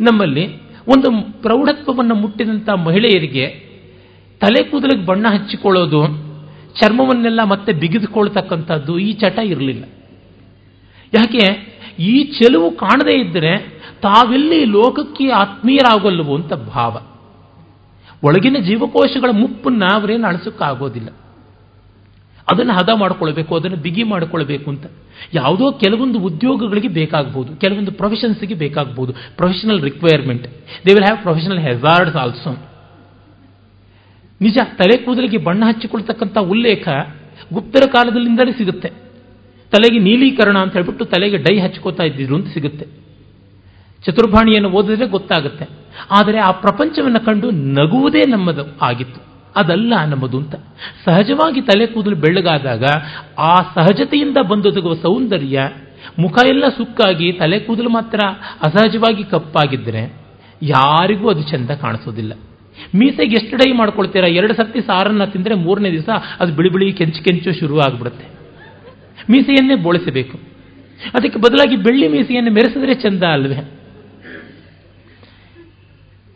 ನಮ್ಮಲ್ಲಿ ಒಂದು ಪ್ರೌಢತ್ವವನ್ನು ಮುಟ್ಟಿದಂಥ ಮಹಿಳೆಯರಿಗೆ ತಲೆ ಕೂದಲಿಗೆ ಬಣ್ಣ ಹಚ್ಚಿಕೊಳ್ಳೋದು, ಚರ್ಮವನ್ನೆಲ್ಲ ಮತ್ತೆ ಬಿಗಿದುಕೊಳ್ತಕ್ಕಂಥದ್ದು ಈ ಚಟ ಇರಲಿಲ್ಲ. ಯಾಕೆ? ಈ ಚೆಲುವು ಕಾಣದೇ ಇದ್ದರೆ ತಾವೆಲ್ಲಿ ಲೋಕಕ್ಕೆ ಆತ್ಮೀಯರಾಗಲ್ಲವು ಅಂತ ಭಾವ. ಒಳಗಿನ ಜೀವಕೋಶಗಳ ಮುಪ್ಪನ್ನು ಅವರೇನು ಅಳಿಸೋಕ್ಕಾಗೋದಿಲ್ಲ. ಅದನ್ನು ಹದ ಮಾಡಿಕೊಳ್ಬೇಕು, ಅದನ್ನು ಬಿಗಿ ಮಾಡಿಕೊಳ್ಬೇಕು ಅಂತ. ಯಾವುದೋ ಕೆಲವೊಂದು ಉದ್ಯೋಗಗಳಿಗೆ ಬೇಕಾಗಬಹುದು ಕೆಲವೊಂದು ಪ್ರೊಫೆಷನ್ಸ್ಗೆ ಬೇಕಾಗಬಹುದು professional requirement they will have professional hazards also ನಿಜ, ತಲೆ ಕೂದಲಿಗೆ ಬಣ್ಣ ಹಚ್ಚಿಕೊಳ್ತಕ್ಕಂಥ ಉಲ್ಲೇಖ ಗುಪ್ತರ ಕಾಲದಲ್ಲಿಂದಲೇ ಸಿಗುತ್ತೆ. ತಲೆಗೆ ನೀಲೀಕರಣ ಅಂತ ಹೇಳ್ಬಿಟ್ಟು ತಲೆಗೆ ಡೈ ಹಚ್ಕೋತಾ ಇದ್ದಿದ್ರು ಅಂತ ಸಿಗುತ್ತೆ. ಚತುರ್ಭಾಣಿಯನ್ನು ಓದಿದ್ರೆ ಗೊತ್ತಾಗುತ್ತೆ. ಆದರೆ ಆ ಪ್ರಪಂಚವನ್ನು ಕಂಡು ನಗುವುದೇ ನಮ್ಮದು ಆಗಿತ್ತು. ಅದಲ್ಲ ನಮ್ಮದು ಅಂತ. ಸಹಜವಾಗಿ ತಲೆ ಕೂದಲು ಬೆಳ್ಳಗಾದಾಗ ಆ ಸಹಜತೆಯಿಂದ ಬಂದೊದಗುವ ಸೌಂದರ್ಯ, ಮುಖ ಎಲ್ಲ ಸುಕ್ಕಾಗಿ ತಲೆ ಕೂದಲು ಮಾತ್ರ ಅಸಹಜವಾಗಿ ಕಪ್ಪಾಗಿದ್ದರೆ ಯಾರಿಗೂ ಅದು ಚೆಂದ ಕಾಣಿಸೋದಿಲ್ಲ. ಮೀಸೆಗೆ ಎಷ್ಟು ಡೈ ಮಾಡ್ಕೊಳ್ತೀರಾ? ಎರಡು ಸರ್ತಿ ಸಾರನ್ನ ತಿಂದರೆ ಮೂರನೇ ದಿವಸ ಅದು ಬಿಳಿ ಬಿಳಿ ಕೆಂಚು ಕೆಂಚು ಶುರು ಆಗ್ಬಿಡುತ್ತೆ ಮೀಸೆಯನ್ನೇ ಬೋಳಿಸಬೇಕು. ಅದಕ್ಕೆ ಬದಲಾಗಿ ಬೆಳ್ಳಿ ಮೀಸೆಯನ್ನು ಮೆರೆಸಿದ್ರೆ ಚೆಂದ ಅಲ್ವೇ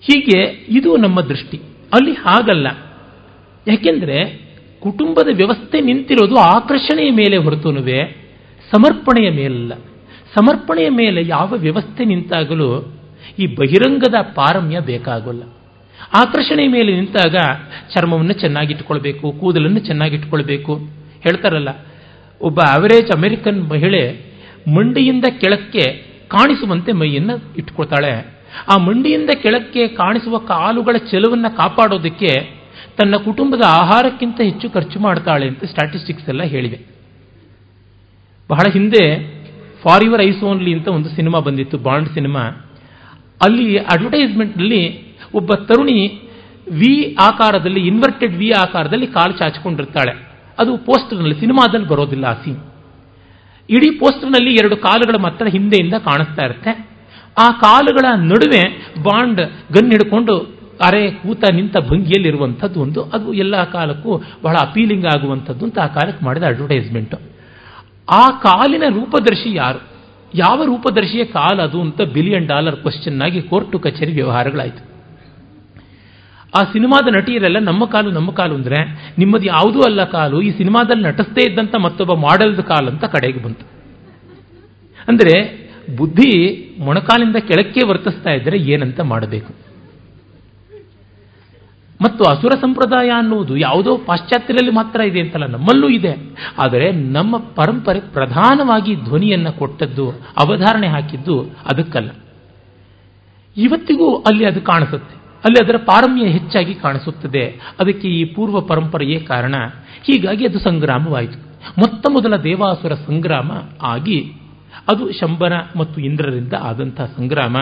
ಹೀಗೆ ಇದು ನಮ್ಮ ದೃಷ್ಟಿ. ಅಲ್ಲಿ ಹಾಗಲ್ಲ. ಯಾಕೆಂದರೆ ಕುಟುಂಬದ ವ್ಯವಸ್ಥೆ ನಿಂತಿರೋದು ಆಕರ್ಷಣೆಯ ಮೇಲೆ ಹೊರತುನುವೆ, ಸಮರ್ಪಣೆಯ ಮೇಲಲ್ಲ. ಸಮರ್ಪಣೆಯ ಮೇಲೆ ಯಾವ ವ್ಯವಸ್ಥೆ ನಿಂತಾಗಲೂ ಈ ಬಹಿರಂಗದ ಪಾರಮ್ಯ ಬೇಕಾಗಲ್ಲ. ಆಕರ್ಷಣೆಯ ಮೇಲೆ ನಿಂತಾಗ ಚರ್ಮವನ್ನು ಚೆನ್ನಾಗಿಟ್ಕೊಳ್ಬೇಕು ಕೂದಲನ್ನು ಚೆನ್ನಾಗಿಟ್ಕೊಳ್ಬೇಕು ಹೇಳ್ತಾರಲ್ಲ ಒಬ್ಬ ಅವರೇಜ್ ಅಮೆರಿಕನ್ ಮಹಿಳೆ ಮಂಡಿಯಿಂದ ಕೆಳಕ್ಕೆ ಕಾಣಿಸುವಂತೆ ಮೈಯನ್ನು ಇಟ್ಕೊಳ್ತಾಳೆ. ಆ ಮಂಡಿಯಿಂದ ಕೆಳಕ್ಕೆ ಕಾಣಿಸುವ ಕಾಲುಗಳ ಚೆಲುವನ್ನು ಕಾಪಾಡೋದಕ್ಕೆ ತನ್ನ ಕುಟುಂಬದ ಆಹಾರಕ್ಕಿಂತ ಹೆಚ್ಚು ಖರ್ಚು ಮಾಡ್ತಾಳೆ ಅಂತ ಸ್ಟ್ಯಾಟಿಸ್ಟಿಕ್ಸ್ ಎಲ್ಲ ಹೇಳಿದೆ. ಬಹಳ ಹಿಂದೆ ಫಾರ್ ಯುವರ್ ಐಸ್ ಓನ್ಲಿ ಅಂತ ಒಂದು ಸಿನಿಮಾ ಬಂದಿತ್ತು ಬಾಂಡ್ ಸಿನಿಮಾ. ಅಲ್ಲಿ ಅಡ್ವರ್ಟೈಸ್ಮೆಂಟ್ನಲ್ಲಿ ಒಬ್ಬ ತರುಣಿ ವಿ ಆಕಾರದಲ್ಲಿ ಇನ್ವರ್ಟೆಡ್ ವಿ ಆಕಾರದಲ್ಲಿ ಕಾಲು ಚಾಚಿಕೊಂಡಿರ್ತಾಳೆ. ಅದು ಪೋಸ್ಟರ್ನಲ್ಲಿ, ಸಿನಿಮಾದಲ್ಲಿ ಬರೋದಿಲ್ಲ ಆ ಸೀನ್ ಇಡೀ ಪೋಸ್ಟರ್ನಲ್ಲಿ ಎರಡು ಕಾಲುಗಳ ಮಾತ್ರ ಹಿಂದೆಯಿಂದ ಕಾಣಿಸ್ತಾ ಇರುತ್ತೆ. ಆ ಕಾಲುಗಳ ನಡುವೆ ಬಾಂಡ್ ಗನ್ ಹಿಡ್ಕೊಂಡು ಅರೆ ಕೂತ ನಿಂತ ಭಂಗಿಯಲ್ಲಿರುವಂಥದ್ದು ಒಂದು. ಅದು ಎಲ್ಲ ಕಾಲಕ್ಕೂ ಬಹಳ ಅಪೀಲಿಂಗ್ ಆಗುವಂಥದ್ದು ಅಂತ ಆ ಕಾಲಕ್ಕೆ ಮಾಡಿದ ಅಡ್ವರ್ಟೈಸ್ಮೆಂಟ್ ಆ ಕಾಲಿನ ರೂಪದರ್ಶಿ ಯಾರು? ಯಾವ ರೂಪದರ್ಶಿಯ ಕಾಲ ಅದು ಅಂತ ಬಿಲಿಯನ್ ಡಾಲರ್ ಕ್ವಶನ್ ಆಗಿ ಕೋರ್ಟು ಕಚೇರಿ ವ್ಯವಹಾರಗಳಾಯಿತು. ಆ ಸಿನಿಮಾದ ನಟಿಯರೆಲ್ಲ ನಮ್ಮ ಕಾಲು ನಮ್ಮ ಕಾಲು ಅಂದರೆ ನಿಮ್ಮದು ಯಾವುದೂ ಅಲ್ಲ ಕಾಲು, ಈ ಸಿನಿಮಾದಲ್ಲಿ ನಟಿಸ್ತೇ ಇದ್ದಂಥ ಮತ್ತೊಬ್ಬ ಮಾಡೆಲ್ದ ಕಾಲು ಅಂತ ಕಡೆಗೆ ಬಂತು. ಅಂದ್ರೆ ಬುದ್ಧಿ ಮೊಣಕಾಲಿಂದ ಕೆಳಕ್ಕೆ ವರ್ತಿಸ್ತಾ ಇದ್ದರೆ ಏನಂತ ಮಾಡಬೇಕು? ಮತ್ತು ಅಸುರ ಸಂಪ್ರದಾಯ ಅನ್ನುವುದು ಯಾವುದೋ ಪಾಶ್ಚಾತ್ಯರಲ್ಲಿ ಮಾತ್ರ ಇದೆ ಅಂತಲ್ಲ, ನಮ್ಮಲ್ಲೂ ಇದೆ. ಆದರೆ ನಮ್ಮ ಪರಂಪರೆ ಪ್ರಧಾನವಾಗಿ ಧ್ವನಿಯನ್ನು ಕೊಟ್ಟದ್ದು, ಅವಧಾರಣೆ ಹಾಕಿದ್ದು ಅದಕ್ಕಲ್ಲ. ಇವತ್ತಿಗೂ ಅಲ್ಲಿ ಅದು ಕಾಣಿಸುತ್ತೆ. ಅಲ್ಲಿ ಅದರ ಪಾರಮ್ಯ ಹೆಚ್ಚಾಗಿ ಕಾಣಿಸುತ್ತದೆ. ಅದಕ್ಕೆ ಈ ಪೂರ್ವ ಪರಂಪರೆಯೇ ಕಾರಣ. ಹೀಗಾಗಿ ಅದು ಸಂಗ್ರಾಮವಾಯಿತು. ಮೊತ್ತ ಮೊದಲ ದೇವಾಸುರ ಸಂಗ್ರಾಮ ಆಗಿ ಅದು ಶಂಬನ ಮತ್ತು ಇಂದ್ರರಿಂದ ಆದಂತಹ ಸಂಗ್ರಾಮ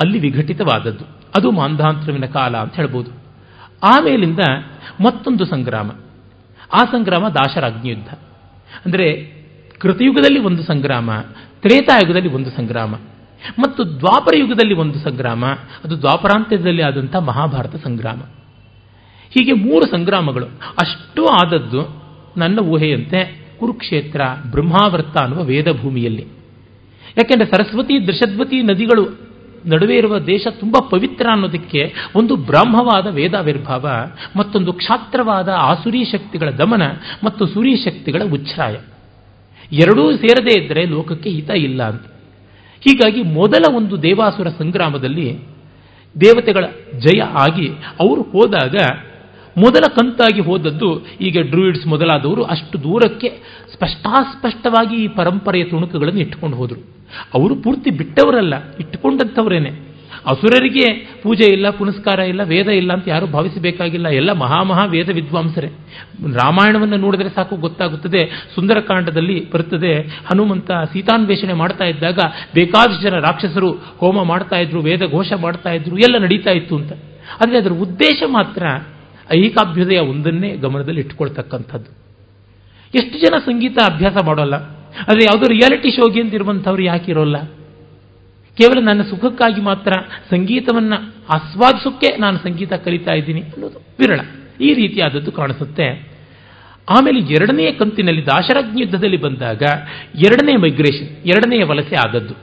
ಅಲ್ಲಿ ವಿಘಟಿತವಾದದ್ದು. ಅದು ಮಾಂಧಾಂತರವಿನ ಕಾಲ ಅಂತ ಹೇಳ್ಬೋದು. ಆಮೇಲಿಂದ ಮತ್ತೊಂದು ಸಂಗ್ರಾಮ. ಆ ಸಂಗ್ರಾಮ ದಾಶರಾಜ್ಞಿ ಯುದ್ಧ ಅಂದರೆ ಕೃತಯುಗದಲ್ಲಿ ಒಂದು ಸಂಗ್ರಾಮ, ತ್ರೇತಾಯುಗದಲ್ಲಿ ಒಂದು ಸಂಗ್ರಾಮ. ಮತ್ತು ದ್ವಾಪರ ಯುಗದಲ್ಲಿ ಒಂದು ಸಂಗ್ರಾಮ, ಅದು ದ್ವಾಪರಾಂತ್ಯದಲ್ಲಿ ಆದಂಥ ಮಹಾಭಾರತ ಸಂಗ್ರಾಮ. ಹೀಗೆ ಮೂರು ಸಂಗ್ರಾಮಗಳು. ಅಷ್ಟು ಆದದ್ದು ನನ್ನ ಊಹೆಯಂತೆ ಕುರುಕ್ಷೇತ್ರ ಬ್ರಹ್ಮಾವೃತ್ತ ಅನ್ನುವ ವೇದಭೂಮಿಯಲ್ಲಿ. ಯಾಕೆಂದರೆ ಸರಸ್ವತಿ, ದೃಶದ್ವತಿ ನದಿಗಳು ನಡುವೆ ಇರುವ ದೇಶ ತುಂಬ ಪವಿತ್ರ ಅನ್ನೋದಕ್ಕೆ ಒಂದು ಬ್ರಾಹ್ಮವಾದ ವೇದಾವಿರ್ಭಾವ, ಮತ್ತೊಂದು ಕ್ಷಾತ್ರವಾದ ಆಸುರಿ ಶಕ್ತಿಗಳ ದಮನ ಮತ್ತು ಸೂರ್ಯ ಶಕ್ತಿಗಳ ಉಚ್ಛ್ರಾಯ. ಎರಡೂ ಸೇರದೇ ಇದ್ದರೆ ಲೋಕಕ್ಕೆ ಹಿತ ಇಲ್ಲ ಅಂತ. ಹೀಗಾಗಿ ಮೊದಲ ಒಂದು ದೇವಾಸುರ ಸಂಗ್ರಾಮದಲ್ಲಿ ದೇವತೆಗಳ ಜಯ ಆಗಿ ಅವರು ಹೋದಾಗ ಮೊದಲ ಕಂತಾಗಿ ಹೋದದ್ದು ಈಗ ಡ್ರೂಯಿಡ್ಸ್ ಮೊದಲಾದವರು ಅಷ್ಟು ದೂರಕ್ಕೆ ಸ್ಪಷ್ಟಾಸ್ಪಷ್ಟವಾಗಿ ಈ ಪರಂಪರೆಯ ತುಣುಕುಗಳನ್ನು ಇಟ್ಟುಕೊಂಡು ಹೋದರು. ಅವರು ಪೂರ್ತಿ ಬಿಟ್ಟವರಲ್ಲ, ಇಟ್ಟುಕೊಂಡಂಥವರೇನೆ. ಅಸುರರಿಗೆ ಪೂಜೆ ಇಲ್ಲ, ಪುನಸ್ಕಾರ ಇಲ್ಲ, ವೇದ ಇಲ್ಲ ಅಂತ ಯಾರೂ ಭಾವಿಸಬೇಕಾಗಿಲ್ಲ. ಎಲ್ಲ ಮಹಾಮಹಾ ವೇದ ವಿದ್ವಾಂಸರೇ. ರಾಮಾಯಣವನ್ನು ನೋಡಿದ್ರೆ ಸಾಕು ಗೊತ್ತಾಗುತ್ತದೆ. ಸುಂದರಕಾಂಡದಲ್ಲಿ ಬರುತ್ತದೆ. ಹನುಮಂತ ಸೀತಾನ್ವೇಷಣೆ ಮಾಡ್ತಾ ಇದ್ದಾಗ ಬೇಕಾದಷ್ಟು ಜನ ರಾಕ್ಷಸರು ಹೋಮ ಮಾಡ್ತಾ ಇದ್ರು, ವೇದ ಘೋಷ ಮಾಡ್ತಾ ಇದ್ರು, ಎಲ್ಲ ನಡೀತಾ ಇತ್ತು ಅಂತ. ಆದರೆ ಅದರ ಉದ್ದೇಶ ಮಾತ್ರ ಐಕಾಭ್ಯುದಯ ಒಂದನ್ನೇ ಗಮನದಲ್ಲಿ ಇಟ್ಕೊಳ್ತಕ್ಕಂಥದ್ದು. ಎಷ್ಟು ಜನ ಸಂಗೀತ ಅಭ್ಯಾಸ ಮಾಡೋಲ್ಲ? ಆದರೆ ಯಾವುದೋ ರಿಯಾಲಿಟಿ ಶೋಗೆ ಅಂತ ಇರುವಂಥವ್ರು ಯಾಕಿರೋಲ್ಲ? ಕೇವಲ ನನ್ನ ಸುಖಕ್ಕಾಗಿ ಮಾತ್ರ ಸಂಗೀತವನ್ನು ಆಸ್ವಾದಿಸೋಕ್ಕೆ ನಾನು ಸಂಗೀತ ಕಲಿತಾ ಇದ್ದೀನಿ ಅನ್ನೋದು ವಿರಳ. ಈ ರೀತಿಯಾದದ್ದು ಕಾಣಿಸುತ್ತೆ. ಆಮೇಲೆ ಎರಡನೆಯ ಕಂತಿನಲ್ಲಿ ದಾಶರಾಜ್ಞ ಯುದ್ಧದಲ್ಲಿ ಬಂದಾಗ ಎರಡನೇ ಮೈಗ್ರೇಷನ್ ಎರಡನೆಯ ವಲಸೆ ಆದದ್ದು.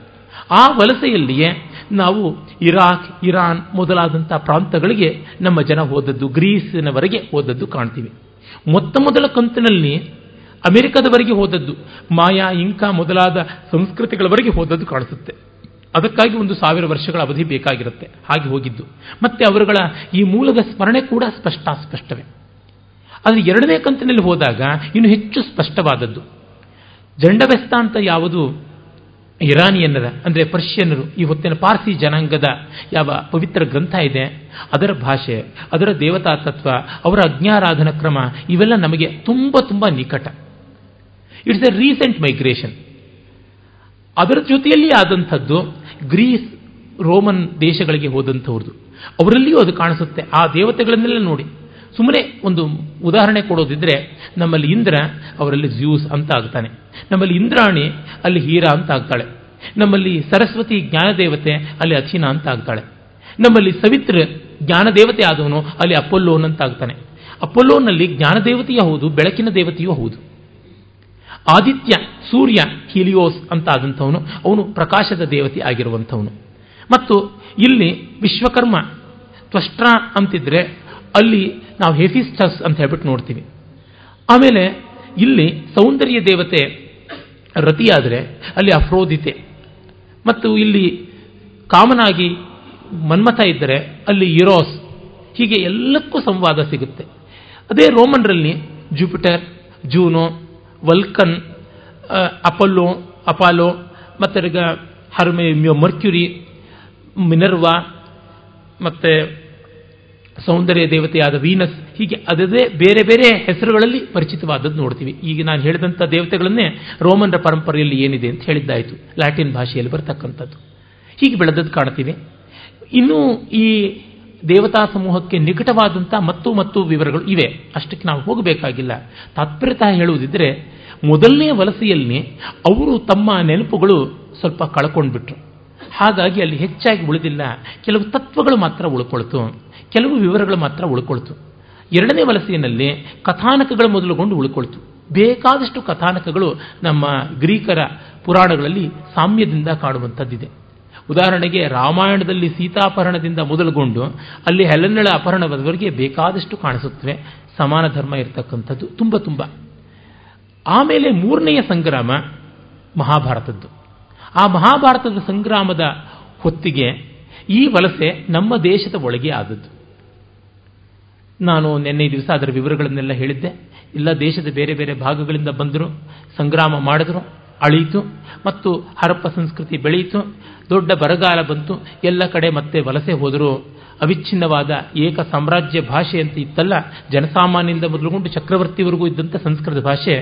ಆ ವಲಸೆಯಲ್ಲಿಯೇ ನಾವು ಇರಾಕ್, ಇರಾನ್ ಮೊದಲಾದಂಥ ಪ್ರಾಂತಗಳಿಗೆ ನಮ್ಮ ಜನ ಹೋದದ್ದು, ಗ್ರೀಸಿನವರೆಗೆ ಹೋದದ್ದು ಕಾಣ್ತೀವಿ. ಮೊತ್ತ ಮೊದಲ ಕಂತಿನಲ್ಲಿ ಅಮೆರಿಕದವರೆಗೆ ಹೋದದ್ದು, ಮಾಯಾ, ಇಂಕಾ ಮೊದಲಾದ ಸಂಸ್ಕೃತಿಗಳವರೆಗೆ ಹೋದದ್ದು ಕಾಣಿಸುತ್ತೆ. ಅದಕ್ಕಾಗಿ ಒಂದು ಸಾವಿರ ವರ್ಷಗಳ ಅವಧಿ ಬೇಕಾಗಿರುತ್ತೆ. ಹಾಗೆ ಹೋಗಿದ್ದು. ಮತ್ತೆ ಅವರುಗಳ ಈ ಮೂಲದ ಸ್ಮರಣೆ ಕೂಡ ಸ್ಪಷ್ಟ ಸ್ಪಷ್ಟವೇ ಆದರೆ ಎರಡನೇ ಕಂತಿನಲ್ಲಿ ಹೋದಾಗ ಇನ್ನು ಹೆಚ್ಚು ಸ್ಪಷ್ಟವಾದದ್ದು. ಜಂಡವೆಸ್ತ ಅಂತ ಯಾವುದು ಇರಾನಿಯನ್ನರ, ಅಂದರೆ ಪರ್ಷಿಯನ್ನರು, ಈ ಹೊತ್ತಿನ ಪಾರ್ಸಿ ಜನಾಂಗದ ಯಾವ ಪವಿತ್ರ ಗ್ರಂಥ ಇದೆ, ಅದರ ಭಾಷೆ, ಅದರ ದೇವತಾ ತತ್ವ, ಅವರ ಅಜ್ಞಾರಾಧನ ಕ್ರಮ, ಇವೆಲ್ಲ ನಮಗೆ ತುಂಬ ತುಂಬ ನಿಕಟ. ಇಟ್ಸ್ ಎ ರೀಸೆಂಟ್ ಮೈಗ್ರೇಷನ್ ಅದರ ಜೊತೆಯಲ್ಲಿ ಆದಂಥದ್ದು ಗ್ರೀಸ್ ರೋಮನ್ ದೇಶಗಳಿಗೆ ಹೋದಂಥವ್ರದ್ದು ಅವರಲ್ಲಿಯೂ ಅದು ಕಾಣಿಸುತ್ತೆ. ಆ ದೇವತೆಗಳನ್ನೆಲ್ಲ ನೋಡಿ. ಸುಮ್ಮನೆ ಒಂದು ಉದಾಹರಣೆ ಕೊಡೋದಿದ್ರೆ, ನಮ್ಮಲ್ಲಿ ಇಂದ್ರ, ಅವರಲ್ಲಿ ಜ್ಯೂಸ್ ಅಂತ ಆಗ್ತಾನೆ. ನಮ್ಮಲ್ಲಿ ಇಂದ್ರಾಣಿ, ಅಲ್ಲಿ ಹೀರಾ ಅಂತ ಆಗ್ತಾಳೆ. ನಮ್ಮಲ್ಲಿ ಸರಸ್ವತಿ ಜ್ಞಾನದೇವತೆ, ಅಲ್ಲಿ ಅಥೀನ ಅಂತ ಆಗ್ತಾಳೆ. ನಮ್ಮಲ್ಲಿ ಸವಿತ್ರ ಜ್ಞಾನದೇವತೆ ಆದವನು, ಅಲ್ಲಿ ಅಪೊಲ್ಲೋನ್ ಅಂತ ಆಗ್ತಾನೆ. ಅಪೊಲ್ಲೋನಲ್ಲಿ ಜ್ಞಾನದೇವತೆಯೂ ಹೌದು, ಬೆಳಕಿನ ದೇವತೆಯೂ ಹೌದು. ಆದಿತ್ಯ ಸೂರ್ಯ, ಹೀಲಿಯೋಸ್ ಅಂತ ಆದಂಥವನು ಅವನು ಪ್ರಕಾಶದ ದೇವತೆ ಆಗಿರುವಂಥವನು. ಮತ್ತು ಇಲ್ಲಿ ವಿಶ್ವಕರ್ಮ ತ್ವಷ್ಟ್ರ ಅಂತಿದ್ರೆ ಅಲ್ಲಿ ನಾವು ಹೆಫಿಸ್ಟಸ್ ಅಂತ ಹೇಳ್ಬಿಟ್ಟು ನೋಡ್ತೀವಿ. ಆಮೇಲೆ ಇಲ್ಲಿ ಸೌಂದರ್ಯ ದೇವತೆ ರತಿಯಾದರೆ ಅಲ್ಲಿ ಅಫ್ರೋದಿತೆ. ಮತ್ತು ಇಲ್ಲಿ ಕಾಮನಾಗಿ ಮನ್ಮಥ ಇದ್ದರೆ ಅಲ್ಲಿ ಇರೋಸ್. ಹೀಗೆ ಎಲ್ಲಕ್ಕೂ ಸಂವಾದ ಸಿಗುತ್ತೆ. ಅದೇ ರೋಮನ್ರಲ್ಲಿ ಜುಪಿಟರ್, ಜೂನೋ, ವಲ್ಕನ್ ಅಪಲ್ಲೋ, ಅಪಾಲೋ, ಮತ್ತು ಹರ್ಮೆ ಮರ್ಕ್ಯುರಿ, ಮಿನರ್ವಾ, ಮತ್ತು ಸೌಂದರ್ಯ ದೇವತೆಯಾದ ವೀನಸ್, ಹೀಗೆ ಅದದೇ ಬೇರೆ ಬೇರೆ ಹೆಸರುಗಳಲ್ಲಿ ಪರಿಚಿತವಾದದ್ದು ನೋಡ್ತೀವಿ. ಈಗ ನಾನು ಹೇಳಿದಂಥ ದೇವತೆಗಳನ್ನೇ ರೋಮನ್ರ ಪರಂಪರೆಯಲ್ಲಿ ಏನಿದೆ ಅಂತ ಹೇಳಿದ್ದಾಯಿತು. ಲ್ಯಾಟಿನ್ ಭಾಷೆಯಲ್ಲಿ ಬರ್ತಕ್ಕಂಥದ್ದು. ಹೀಗೆ ಬೆಳೆದದ್ದು ಕಾಣ್ತೀವಿ. ಇನ್ನೂ ಈ ದೇವತಾ ಸಮೂಹಕ್ಕೆ ನಿಕಟವಾದಂಥ ಮತ್ತು ಮತ್ತು ವಿವರಗಳು ಇವೆ. ಅಷ್ಟಕ್ಕೆ ನಾವು ಹೋಗಬೇಕಾಗಿಲ್ಲ. ತಾತ್ಪರ್ಯತಃ ಹೇಳುವುದಿದ್ರೆ ಮೊದಲನೇ ವಲಸೆಯಲ್ಲಿ ಅವರು ತಮ್ಮ ನೆನಪುಗಳು ಸ್ವಲ್ಪ ಕಳ್ಕೊಂಡ್ಬಿಟ್ರು. ಹಾಗಾಗಿ ಅಲ್ಲಿ ಹೆಚ್ಚಾಗಿ ಉಳಿದಿಲ್ಲ. ಕೆಲವು ತತ್ವಗಳು ಮಾತ್ರ ಉಳ್ಕೊಳ್ತು. ಕೆಲವು ವಿವರಗಳು ಮಾತ್ರ ಉಳ್ಕೊಳ್ತು. ಎರಡನೇ ವಲಸೆಯಲ್ಲಿ ಕಥಾನಕಗಳು ಮೊದಲುಗೊಂಡು ಉಳ್ಕೊಳ್ತು. ಬೇಕಾದಷ್ಟು ಕಥಾನಕಗಳು ನಮ್ಮ ಗ್ರೀಕರ ಪುರಾಣಗಳಲ್ಲಿ ಸಾಮ್ಯದಿಂದ ಕಾಣುವಂಥದ್ದಿದೆ. ಉದಾಹರಣೆಗೆ ರಾಮಾಯಣದಲ್ಲಿ ಸೀತಾಪಹರಣದಿಂದ ಮೊದಲುಗೊಂಡು ಅಲ್ಲಿ ಹೆಲನ್ನಳ ಅಪಹರಣದವರೆಗೆ ಬೇಕಾದಷ್ಟು ಕಾಣಿಸುತ್ತವೆ. ಸಮಾನ ಧರ್ಮ ಇರತಕ್ಕಂಥದ್ದು ತುಂಬ ತುಂಬ. ಆಮೇಲೆ ಮೂರನೆಯ ಸಂಗ್ರಾಮ ಮಹಾಭಾರತದ್ದು. ಆ ಮಹಾಭಾರತದ ಸಂಗ್ರಾಮದ ಹೊತ್ತಿಗೆ ಈ ವಲಸೆ ನಮ್ಮ ದೇಶದ ಒಳಗೆ ಆದದ್ದು. ನಾನು ನಿನ್ನೆ ದಿವಸ ಅದರ ವಿವರಗಳನ್ನೆಲ್ಲ ಹೇಳಿದ್ದೆ. ಇಲ್ಲ ದೇಶದ ಬೇರೆ ಬೇರೆ ಭಾಗಗಳಿಂದ ಬಂದರು, ಸಂಗ್ರಾಮ ಮಾಡಿದ್ರು ಅಳೀತು ಮತ್ತು ಹರಪ್ಪ ಸಂಸ್ಕೃತಿ ಬೆಳೆಯಿತು, ದೊಡ್ಡ ಬರಗಾಲ ಬಂತು, ಎಲ್ಲ ಕಡೆ ಮತ್ತೆ ವಲಸೆ ಹೋದರು. ಅವಿಚ್ಛಿನ್ನವಾದ ಏಕ ಸಾಮ್ರಾಜ್ಯ ಭಾಷೆ ಅಂತ ಇತ್ತಲ್ಲ, ಜನಸಾಮಾನ್ಯದಿಂದ ಮೊದಲುಗೊಂಡು ಚಕ್ರವರ್ತಿವರೆಗೂ ಇದ್ದಂಥ ಸಂಸ್ಕೃತ ಭಾಷೆ,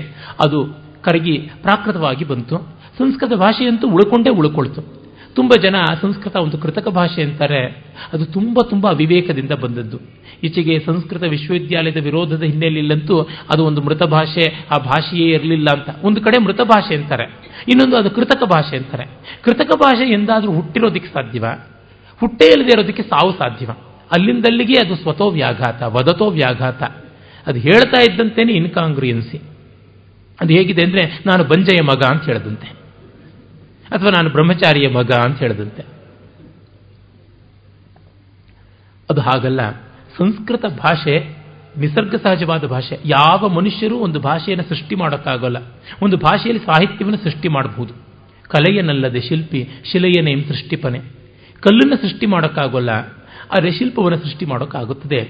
ಅದು ಕರಗಿ ಪ್ರಾಕೃತವಾಗಿ ಬಂತು. ಸಂಸ್ಕೃತ ಭಾಷೆಯಂತೂ ಉಳ್ಕೊಂಡೇ ಉಳ್ಕೊಳ್ತು. ತುಂಬ ಜನ ಸಂಸ್ಕೃತ ಒಂದು ಕೃತಕ ಭಾಷೆ ಅಂತಾರೆ, ಅದು ತುಂಬ ತುಂಬ ಅವಿವೇಕದಿಂದ ಬಂದದ್ದು. ಈಚೆಗೆ ಸಂಸ್ಕೃತ ವಿಶ್ವವಿದ್ಯಾಲಯದ ವಿರೋಧದ ಹಿನ್ನೆಲೆಯಲ್ಲಂತೂ ಅದು ಒಂದು ಮೃತ ಭಾಷೆ, ಆ ಭಾಷೆಯೇ ಇರಲಿಲ್ಲ ಅಂತ. ಒಂದು ಕಡೆ ಮೃತ ಭಾಷೆ ಅಂತಾರೆ, ಇನ್ನೊಂದು ಅದು ಕೃತಕ ಭಾಷೆ ಅಂತಾರೆ. ಕೃತಕ ಭಾಷೆ ಎಂದಾದರೂ ಹುಟ್ಟಿರೋದಿಕ್ಕೆ ಸಾಧ್ಯವ? ಹುಟ್ಟೇ ಇಲ್ಲದೆ ಇರೋದಕ್ಕೆ ಸಾವು ಸಾಧ್ಯವ. ಅಲ್ಲಿಂದಲ್ಲಿಗೆ ಅದು ಸ್ವತೋ ವ್ಯಾಘಾತ, ವದತೋ ವ್ಯಾಘಾತ. ಅದು ಹೇಳ್ತಾ ಇದ್ದಂತೇನೆ ಇನ್ಕಾಂಗ್ರಿಯನ್ಸಿ. ಅದು ಹೇಗಿದೆ ಅಂದರೆ ನಾನು ಬಂಜೆಯ ಮಗ ಅಂತ ಹೇಳದಂತೆ. ಅಥವಾ ನಾನು ಬ್ರಹ್ಮಚಾರಿಯ ಮಗ ಅಂತ ಹೇಳದಂತೆ. ಅದು ಹಾಗಲ್ಲ. ಸಂಸ್ಕೃತ ಭಾಷೆ ನಿಸರ್ಗ ಸಹಜವಾದ ಭಾಷೆ. ಯಾವ ಮನುಷ್ಯರೂ ಒಂದು ಭಾಷೆಯನ್ನು ಸೃಷ್ಟಿ ಮಾಡೋಕ್ಕಾಗಲ್ಲ. ಒಂದು ಭಾಷೆಯಲ್ಲಿ ಸಾಹಿತ್ಯವನ್ನು ಸೃಷ್ಟಿ ಮಾಡಬಹುದು. ಕಲೆಯನಲ್ಲದೆ ಶಿಲ್ಪಿ ಶಿಲೆಯನೇಂ ಸೃಷ್ಟಿಪನೆ. ಕಲ್ಲನ್ನು ಸೃಷ್ಟಿ ಮಾಡೋಕ್ಕಾಗೋಲ್ಲ ಆದರೆ ಶಿಲ್ಪವನ್ನು ಸೃಷ್ಟಿ ಮಾಡೋಕ್ಕಾಗುತ್ತದೆ.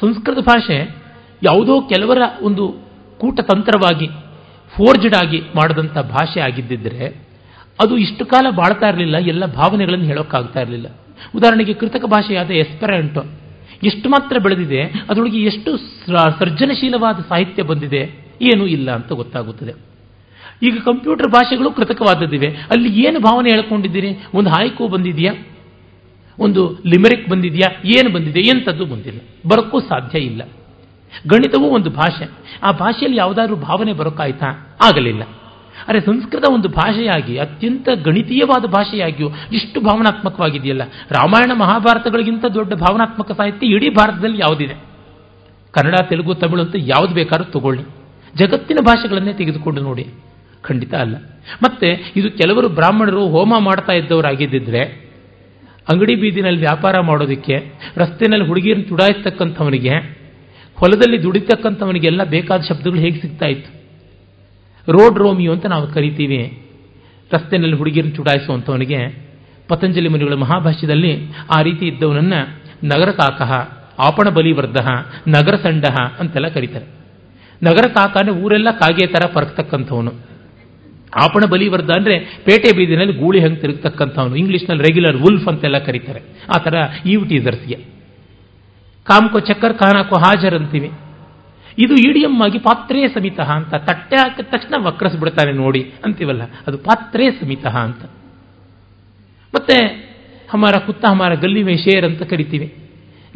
ಸಂಸ್ಕೃತ ಭಾಷೆ ಯಾವುದೋ ಕೆಲವರ ಒಂದು ಕೂಟತಂತ್ರವಾಗಿ ಫೋರ್ಜ್ಡ್ ಆಗಿ ಮಾಡಿದಂಥ ಭಾಷೆ ಆಗಿದ್ದಿದ್ದರೆ ಅದು ಇಷ್ಟು ಕಾಲ ಬಾಳ್ತಾ ಇರಲಿಲ್ಲ, ಎಲ್ಲ ಭಾವನೆಗಳನ್ನು ಹೇಳೋಕ್ಕಾಗ್ತಾ ಇರಲಿಲ್ಲ. ಉದಾಹರಣೆಗೆ ಕೃತಕ ಭಾಷೆಯಾದ ಎಸ್ಪೆರೆಂಟೋ ಎಷ್ಟು ಮಾತ್ರ ಬೆಳೆದಿದೆ, ಅದರೊಳಗೆ ಎಷ್ಟು ಸರ್ಜನಶೀಲವಾದ ಸಾಹಿತ್ಯ ಬಂದಿದೆ, ಏನೂ ಇಲ್ಲ ಅಂತ ಗೊತ್ತಾಗುತ್ತದೆ. ಈಗ ಕಂಪ್ಯೂಟರ್ ಭಾಷೆಗಳು ಕೃತಕವಾದದ್ದಿವೆ. ಅಲ್ಲಿ ಏನು ಭಾವನೆ ಹೇಳ್ಕೊಂಡಿದ್ದೀರಿ? ಒಂದು ಹಾಯ್ಕು ಬಂದಿದೆಯಾ? ಒಂದು ಲಿಮರಿಕ್ ಬಂದಿದೆಯಾ? ಏನು ಬಂದಿದೆ? ಎಂಥದ್ದು ಬಂದಿಲ್ಲ. ಬರೋಕ್ಕೂ ಸಾಧ್ಯ ಇಲ್ಲ. ಗಣಿತವೂ ಒಂದು ಭಾಷೆ. ಆ ಭಾಷೆಯಲ್ಲಿ ಯಾವುದಾದ್ರೂ ಭಾವನೆ ಬರೋಕ್ಕಾಯ್ತಾ ಆಗಲಿಲ್ಲ. ಅರೆ ಸಂಸ್ಕೃತ ಒಂದು ಭಾಷೆಯಾಗಿ, ಅತ್ಯಂತ ಗಣಿತೀಯವಾದ ಭಾಷೆಯಾಗಿಯೂ ಇಷ್ಟು ಭಾವನಾತ್ಮಕವಾಗಿದೆಯಲ್ಲ. ರಾಮಾಯಣ ಮಹಾಭಾರತಗಳಿಗಿಂತ ದೊಡ್ಡ ಭಾವನಾತ್ಮಕ ಸಾಹಿತ್ಯ ಇಡೀ ಭಾರತದಲ್ಲಿ ಯಾವುದಿದೆ? ಕನ್ನಡ, ತೆಲುಗು, ತಮಿಳು ಅಂತ ಯಾವುದು ಬೇಕಾದ್ರೂ ತಗೊಳ್ಳಿ. ಜಗತ್ತಿನ ಭಾಷೆಗಳನ್ನೇ ತೆಗೆದುಕೊಂಡು ನೋಡಿ. ಖಂಡಿತ ಅಲ್ಲ. ಮತ್ತೆ ಇದು ಕೆಲವರು ಬ್ರಾಹ್ಮಣರು ಹೋಮ ಮಾಡ್ತಾ ಇದ್ದವರಾಗಿದ್ದರೆ ಅಂಗಡಿ ಬೀದಿನಲ್ಲಿ ವ್ಯಾಪಾರ ಮಾಡೋದಕ್ಕೆ, ರಸ್ತೆನಲ್ಲಿ ಹುಡುಗಿಯನ್ನು ತುಡಾಯಿಸ್ತಕ್ಕಂಥವನಿಗೆ, ಹೊಲದಲ್ಲಿ ದುಡಿತಕ್ಕಂಥವನಿಗೆಲ್ಲ ಬೇಕಾದ ಶಬ್ದಗಳು ಹೇಗೆ ಸಿಗ್ತಾ ಇತ್ತು? ರೋಡ್ ರೋಮಿಯೋ ಅಂತ ನಾವು ಕರಿತೀವಿ. ರಸ್ತೆನಲ್ಲಿ ಹುಡುಗಿಯನ್ನು ಚುಡಾಯಿಸುವಂಥವನಿಗೆ ಪತಂಜಲಿ ಮುನಿಗಳ ಮಹಾಭಾಷ್ಯದಲ್ಲಿ ಆ ರೀತಿ ಇದ್ದವನನ್ನು ನಗರ ಕಾಕಃ ಆಪಣ ಬಲಿವರ್ಧ ನಗರ ಸಂಡಹ ಅಂತೆಲ್ಲ ಕರೀತಾರೆ. ನಗರ ಕಾಕನೇ ಊರೆಲ್ಲ ಕಾಗೆ ಥರ ಪರಕ್ತಕ್ಕಂಥವನು. ಆಪಣ ಬಲಿವರ್ಧ ಅಂದ್ರೆ ಪೇಟೆ ಬೀದಿನಲ್ಲಿ ಗೂಳಿ ಹಂಗೆ ತಿರುಗ್ತಕ್ಕಂಥವನು. ಇಂಗ್ಲೀಷ್ನಲ್ಲಿ ರೆಗ್ಯುಲರ್ ವುಲ್ಫ್ ಅಂತೆಲ್ಲ ಕರೀತಾರೆ. ಆ ಥರ ಈವ್ ಟೀಸರ್ಸ್ಗೆ ಕಾಮ್ಕೋ ಚಕ್ಕರ್ ಖಾನಾಕೋ ಹಾಜರ್ ಅಂತೀವಿ. ಇದು ಇಡಿಯಂ ಆಗಿ ಪಾತ್ರೇ ಸಮಿತ ಅಂತ. ತಟ್ಟೆ ಹಾಕಿದ ತಕ್ಷಣ ವಕ್ರಸ್ಬಿಡ್ತಾನೆ ನೋಡಿ ಅಂತೀವಲ್ಲ. ಅದು ಪಾತ್ರೇ ಸಮಿತ ಅಂತ. ಮತ್ತೆ ಹಮಾರ ಕುತ್ತ ಹಮಾರ ಗಲ್ಲಿ ಮೇ ಶೇರ್ ಅಂತ ಕರಿತೀವಿ.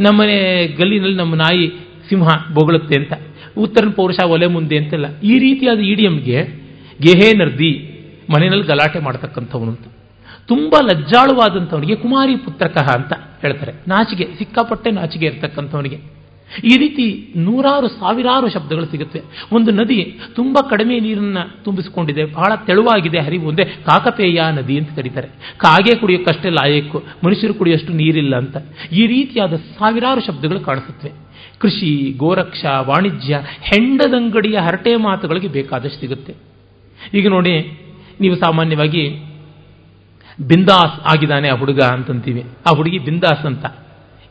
ನಮ್ಮನೆ ಗಲ್ಲಿನಲ್ಲಿ ನಮ್ಮ ನಾಯಿ ಸಿಂಹ ಬೊಗಳುತ್ತೆ ಅಂತ. ಉತ್ತರ ಪೌರುಷ ಒಲೆ ಮುಂದೆ ಅಂತೆಲ್ಲ. ಈ ರೀತಿಯಾದ ಇಡಿಯಂಗೆ ಗೆಹೇ ನರ್ದಿ ಮನೆಯಲ್ಲಿ ಗಲಾಟೆ ಮಾಡ್ತಕ್ಕಂಥವನು ಅಂತ ತುಂಬ ಲಜ್ಜಾಳುವಾದಂಥವನಿಗೆ, ಕುಮಾರಿ ಪುತ್ರಕಃ ಅಂತ ಹೇಳ್ತಾರೆ. ನಾಚಿಗೆ, ಸಿಕ್ಕಾಪಟ್ಟೆ ನಾಚಿಗೆ ಇರ್ತಕ್ಕಂಥವನಿಗೆ. ಈ ರೀತಿ ನೂರಾರು, ಸಾವಿರಾರು ಶಬ್ದಗಳು ಸಿಗುತ್ತವೆ ಒಂದು ನದಿ ತುಂಬ ಕಡಿಮೆ ನೀರನ್ನು ತುಂಬಿಸಿಕೊಂಡಿದೆ. ಬಹಳ ತೆಳುವಾಗಿದೆ ಹರಿವು ಒಂದೇ ಕಾಕಪೇಯ ನದಿ ಅಂತ ಕರೀತಾರೆ. ಕಾಗೆ ಕುಡಿಯೋಕ್ಕಷ್ಟೇ ಲಾಯಕ್ಕು ಮನುಷ್ಯರು ಕುಡಿಯೋಷ್ಟು ನೀರಿಲ್ಲ ಅಂತ. ಈ ರೀತಿಯಾದ ಸಾವಿರಾರು ಶಬ್ದಗಳು ಕಾಣಿಸುತ್ತವೆ. ಕೃಷಿ, ಗೋರಕ್ಷ, ವಾಣಿಜ್ಯ, ಹೆಂಡದಂಗಡಿಯ ಹರಟೆ ಮಾತುಗಳಿಗೆ ಬೇಕಾದಷ್ಟು ಸಿಗುತ್ತೆ. ಈಗ ನೋಡಿ, ನೀವು ಸಾಮಾನ್ಯವಾಗಿ ಬಿಂದಾಸ್ ಆಗಿದ್ದಾನೆ ಆ ಹುಡುಗ ಅಂತಂತೀವಿ. ಆ ಹುಡುಗಿ ಬಿಂದಾಸ್ ಅಂತ.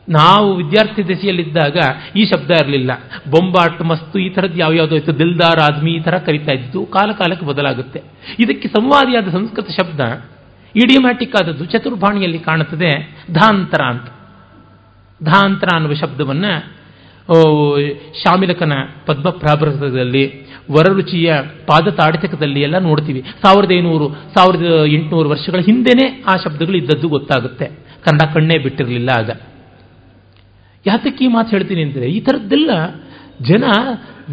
ನಾವು ವಿದ್ಯಾರ್ಥಿ ದಶೆಯಲ್ಲಿದ್ದಾಗ ಈ ಶಬ್ದ ಇರಲಿಲ್ಲ. ಬೊಂಬಾಟ್, ಮಸ್ತು, ಈ ಥರದ್ದು ಯಾವ್ಯಾವುದೋ ಇತ್ತು. ದಿಲ್ದಾರ್, ಆದ್ಮಿ, ಈ ಥರ ಕರಿತಾ ಇದ್ದು ಕಾಲ ಕಾಲಕ್ಕೆ ಬದಲಾಗುತ್ತೆ. ಇದಕ್ಕೆ ಸಂವಾದಿಯಾದ ಸಂಸ್ಕೃತ ಶಬ್ದ ಇಡಿಯೋಮ್ಯಾಟಿಕ್ ಆದದ್ದು ಚತುರ್ಭಾಣಿಯಲ್ಲಿ ಕಾಣುತ್ತದೆ ಧಾಂತರ ಅಂತ. ಧಾಂತರ ಅನ್ನುವ ಶಬ್ದವನ್ನ ಶಾಮಿಲಕನ ಪದ್ಮಪ್ರಾಭೃತದಲ್ಲಿ ವರರುಚಿಯ ಪಾದ ತಾಡಿತಕದಲ್ಲಿ ಎಲ್ಲ ನೋಡ್ತೀವಿ. ಸಾವಿರದ ಐನೂರು, ಸಾವಿರದ ಎಂಟುನೂರು ವರ್ಷಗಳ ಹಿಂದೆನೇ ಆ ಶಬ್ದಗಳು ಇದ್ದದ್ದು ಗೊತ್ತಾಗುತ್ತೆ. ಕನ್ನಡ ಕಣ್ಣೇ ಬಿಟ್ಟಿರಲಿಲ್ಲ ಆಗ. ಯಾತಕ್ಕೆ ಈ ಮಾತು ಹೇಳ್ತೀನಿ ಅಂದರೆ, ಈ ಥರದ್ದೆಲ್ಲ ಜನ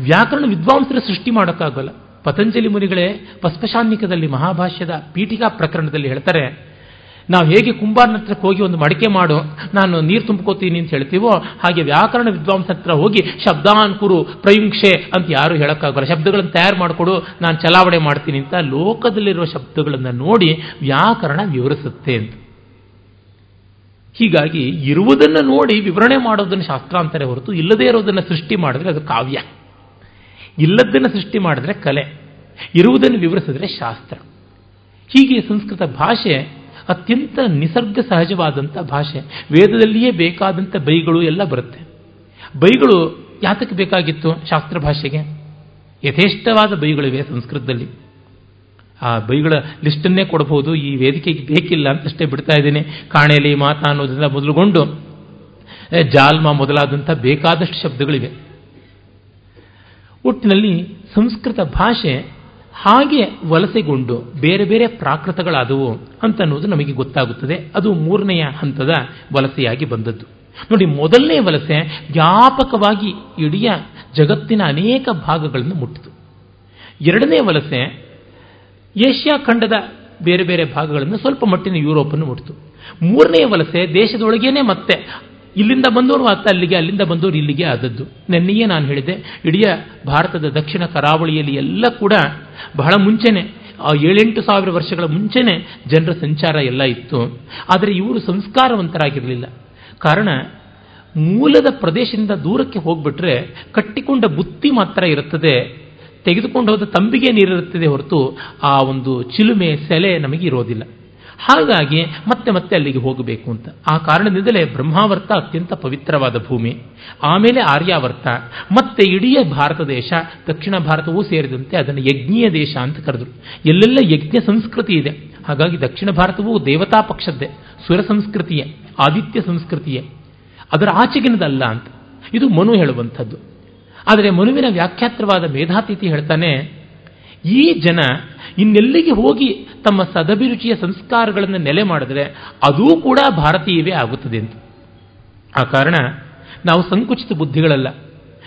ವ್ಯಾಕರಣ ವಿದ್ವಾಂಸರ ಸೃಷ್ಟಿ ಮಾಡೋಕ್ಕಾಗಲ್ಲ. ಪತಂಜಲಿ ಮುನಿಗಳೇ ಪಸ್ಪಶಾನ್ನಿಕದಲ್ಲಿ ಮಹಾಭಾಷ್ಯದ ಪೀಠಿಕಾ ಪ್ರಕರಣದಲ್ಲಿ ಹೇಳ್ತಾರೆ ನಾವು ಹೇಗೆ ಕುಂಬಾರನ ಹತ್ರಕ್ಕೆ ಹೋಗಿ ಒಂದು ಮಡಿಕೆ ಮಾಡು, ನಾನು ನೀರು ತುಂಬ್ಕೋತೀನಿ ಅಂತ ಹೇಳ್ತೀವೋ ಹಾಗೆ ವ್ಯಾಕರಣ ವಿದ್ವಾಂಸ ಹತ್ರ ಹೋಗಿ ಶಬ್ದಾನ್ಕುರು ಪ್ರಯುಂಕ್ಷೆ ಅಂತ ಯಾರು ಹೇಳೋಕ್ಕಾಗಲ್ಲ. ಶಬ್ದಗಳನ್ನು ತಯಾರು ಮಾಡಿಕೊಡು, ನಾನು ಚಲಾವಣೆ ಮಾಡ್ತೀನಿ ಅಂತ ಲೋಕದಲ್ಲಿರುವ ಶಬ್ದಗಳನ್ನು ನೋಡಿ ವ್ಯಾಕರಣ ವಿವರಿಸುತ್ತೆ ಅಂತ. ಹೀಗಾಗಿ ಇರುವುದನ್ನು ನೋಡಿ ವಿವರಣೆ ಮಾಡೋದನ್ನು ಶಾಸ್ತ್ರ ಅಂತಾರೆ ಹೊರತು ಇಲ್ಲದೇ ಇರೋದನ್ನು ಸೃಷ್ಟಿ ಮಾಡಿದ್ರೆ ಅದು ಕಾವ್ಯ. ಇಲ್ಲದನ್ನು ಸೃಷ್ಟಿ ಮಾಡಿದ್ರೆ ಕಲೆ. ಇರುವುದನ್ನು ವಿವರಿಸಿದ್ರೆ ಶಾಸ್ತ್ರ. ಹೀಗೆ ಸಂಸ್ಕೃತ ಭಾಷೆ ಅತ್ಯಂತ ನಿಸರ್ಗ ಸಹಜವಾದಂಥ ಭಾಷೆ. ವೇದದಲ್ಲಿಯೇ ಬೇಕಾದಂಥ ಬೈಗಳು ಎಲ್ಲ ಬರುತ್ತೆ. ಬೈಗಳು ಯಾತಕ್ಕೆ ಬೇಕಾಗಿತ್ತು ಶಾಸ್ತ್ರ ಭಾಷೆಗೆ? ಯಥೇಷ್ಟವಾದ ಬೈಗಳಿವೆ ಸಂಸ್ಕೃತದಲ್ಲಿ. ಆ ಬೈಗಳ ಲಿಸ್ಟನ್ನೇ ಕೊಡಬಹುದು. ಈ ವೇದಿಕೆಗೆ ಬೇಕಿಲ್ಲ ಅಂತಷ್ಟೇ ಬಿಡ್ತಾ ಇದ್ದೀನಿ. ಕಾಣೆಲಿ ಮಾತಾ ಅನ್ನೋದ್ರಿಂದ ಮೊದಲುಗೊಂಡು ಜಾಲ್ಮ ಮೊದಲಾದಂಥ ಬೇಕಾದಷ್ಟು ಶಬ್ದಗಳಿವೆ. ಒಟ್ಟಿನಲ್ಲಿ ಸಂಸ್ಕೃತ ಭಾಷೆ ಹಾಗೆ ವಲಸೆಗೊಂಡು ಬೇರೆ ಬೇರೆ ಪ್ರಾಕೃತಗಳಾದವು ಅಂತ ಅನ್ನೋದು ನಮಗೆ ಗೊತ್ತಾಗುತ್ತದೆ. ಅದು ಮೂರನೆಯ ಹಂತದ ವಲಸೆಯಾಗಿ ಬಂದದ್ದು. ನೋಡಿ, ಮೊದಲನೇ ವಲಸೆ ವ್ಯಾಪಕವಾಗಿ ಇಡೀ ಜಗತ್ತಿನ ಅನೇಕ ಭಾಗಗಳನ್ನು ಮುಟ್ಟಿತು. ಎರಡನೇ ವಲಸೆ ಏಷ್ಯಾ ಖಂಡದ ಬೇರೆ ಬೇರೆ ಭಾಗಗಳನ್ನು ಸ್ವಲ್ಪ ಮಟ್ಟಿನ ಯುರೋಪನ್ನು ಮುಟ್ಟಿತು. ಮೂರನೇ ವಲಸೆ ದೇಶದೊಳಗೇನೆ ಮತ್ತೆ ಇಲ್ಲಿಂದ ಬಂದವರು ಮತ್ತೆ ಅಲ್ಲಿಗೆ, ಅಲ್ಲಿಂದ ಬಂದವರು ಇಲ್ಲಿಗೆ ಆದದ್ದು. ನೆನ್ನೆಯೇ ನಾನು ಹೇಳಿದೆ, ಇಡೀ ಭಾರತದ ದಕ್ಷಿಣ ಕರಾವಳಿಯಲ್ಲಿ ಎಲ್ಲ ಕೂಡ ಬಹಳ ಮುಂಚೆನೆ, ಆ ಏಳೆಂಟು ಸಾವಿರ ವರ್ಷಗಳ ಮುಂಚೆನೆ ಜನರ ಸಂಚಾರ ಎಲ್ಲ ಇತ್ತು. ಆದರೆ ಇವರು ಸಂಸ್ಕಾರವಂತರಾಗಿರಲಿಲ್ಲ. ಕಾರಣ, ಮೂಲದ ಪ್ರದೇಶದಿಂದ ದೂರಕ್ಕೆ ಹೋಗ್ಬಿಟ್ರೆ ಕಟ್ಟಿಕೊಂಡ ಬುತ್ತಿ ಮಾತ್ರ ಇರುತ್ತದೆ. ತೆಗೆದುಕೊಂಡು ಹೋದ ತಂಬಿಗೆ ನೀರಿರುತ್ತದೆ ಹೊರತು ಆ ಒಂದು ಚಿಲುಮೆ ಸೆಲೆ ನಮಗೆ ಇರೋದಿಲ್ಲ ಹಾಗಾಗಿ ಮತ್ತೆ ಮತ್ತೆ ಅಲ್ಲಿಗೆ ಹೋಗಬೇಕು ಅಂತ. ಆ ಕಾರಣದಿಂದಲೇ ಬ್ರಹ್ಮಾವರ್ತ ಅತ್ಯಂತ ಪವಿತ್ರವಾದ ಭೂಮಿ, ಆಮೇಲೆ ಆರ್ಯಾವರ್ತ, ಮತ್ತೆ ಇಡೀ ಭಾರತ ದೇಶ, ದಕ್ಷಿಣ ಭಾರತವೂ ಸೇರಿದಂತೆ ಅದನ್ನು ಯಜ್ಞೀಯ ದೇಶ ಅಂತ ಕರೆದರು. ಎಲ್ಲೆಲ್ಲ ಯಜ್ಞ ಸಂಸ್ಕೃತಿ ಇದೆ. ಹಾಗಾಗಿ ದಕ್ಷಿಣ ಭಾರತವೂ ದೇವತಾ ಪಕ್ಷದ್ದೇ, ಸುರ ಸಂಸ್ಕೃತಿಯೇ, ಆದಿತ್ಯ ಸಂಸ್ಕೃತಿಯೇ. ಅದರ ಆಚೆಗಿನದಲ್ಲ ಅಂತ. ಇದು ಮನು ಹೇಳುವಂಥದ್ದು. ಆದರೆ ಮನುವಿನ ವ್ಯಾಖ್ಯಾತ್ರವಾದ ಮೇಧಾತಿಥಿ ಹೇಳ್ತಾನೆ, ಈ ಜನ ಇನ್ನೆಲ್ಲಿಗೆ ಹೋಗಿ ತಮ್ಮ ಸದಭಿರುಚಿಯ ಸಂಸ್ಕಾರಗಳನ್ನು ನೆಲೆ ಮಾಡಿದ್ರೆ ಅದೂ ಕೂಡ ಭಾರತೀಯವೇ ಆಗುತ್ತದೆ ಅಂತ ಆ ಕಾರಣ ನಾವು ಸಂಕುಚಿತ ಬುದ್ಧಿಗಳಲ್ಲ.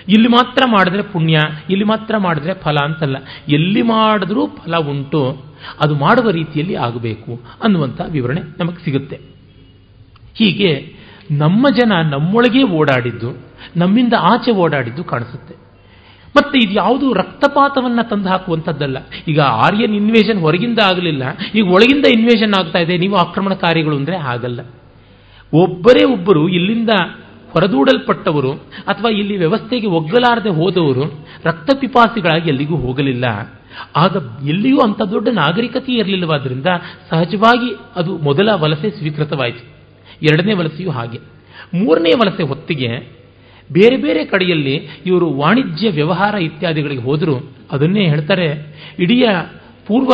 ಇಲ್ಲಿ ಮಾತ್ರ ಮಾಡಿದ್ರೆ ಪುಣ್ಯ, ಇಲ್ಲಿ ಮಾತ್ರ ಮಾಡಿದ್ರೆ ಫಲ ಅಂತಲ್ಲ. ಎಲ್ಲಿ ಮಾಡಿದ್ರೂ ಫಲ ಉಂಟು, ಅದು ಮಾಡುವ ರೀತಿಯಲ್ಲಿ ಆಗಬೇಕು ಅನ್ನುವಂಥ ವಿವರಣೆ ನಮಗೆ ಸಿಗುತ್ತೆ. ಹೀಗೆ ನಮ್ಮ ಜನ ನಮ್ಮೊಳಗೇ ಓಡಾಡಿದ್ದು, ನಮ್ಮಿಂದ ಆಚೆ ಓಡಾಡಿದ್ದು ಕಾಣಿಸುತ್ತೆ. ಮತ್ತೆ ಇದು ಯಾವುದು ರಕ್ತಪಾತವನ್ನು ತಂದು ಹಾಕುವಂಥದ್ದಲ್ಲ ಈಗ ಆರ್ಯನ್ ಇನ್ವೇಷನ್ ಹೊರಗಿಂದ ಆಗಲಿಲ್ಲ, ಈಗ ಒಳಗಿಂದ ಇನ್ವೇಷನ್ ಆಗ್ತಾ ಇದೆ, ನೀವು ಆಕ್ರಮಣಕಾರಿಗಳು ಅಂದರೆ ಆಗಲ್ಲ ಒಬ್ಬರೇ ಒಬ್ಬರು ಇಲ್ಲಿಂದ ಹೊರದೂಡಲ್ಪಟ್ಟವರು ಅಥವಾ ಇಲ್ಲಿ ವ್ಯವಸ್ಥೆಗೆ ಒಗ್ಗಲಾರದೆ ಹೋದವರು ರಕ್ತಪಿಪಾಸಿಗಳಾಗಿ ಎಲ್ಲಿಗೂ ಹೋಗಲಿಲ್ಲ. ಆಗ ಎಲ್ಲಿಯೂ ಅಂಥ ದೊಡ್ಡ ನಾಗರಿಕತೆ ಇರಲಿಲ್ಲವಾದ್ರಿಂದ ಸಹಜವಾಗಿ ಅದು ಮೊದಲ ವಲಸೆ ಸ್ವೀಕೃತವಾಯಿತು. ಎರಡನೇ ವಲಸೆಯೂ ಹಾಗೆ. ಮೂರನೇ ವಲಸೆ ಹೊತ್ತಿಗೆ ಬೇರೆ ಬೇರೆ ಕಡೆಯಲ್ಲಿ ಇವರು ವಾಣಿಜ್ಯ ವ್ಯವಹಾರ ಇತ್ಯಾದಿಗಳಿಗೆ ಹೋದರೂ ಅದನ್ನೇ ಹೇಳ್ತಾರೆ, ಇಡೀ ಪೂರ್ವ,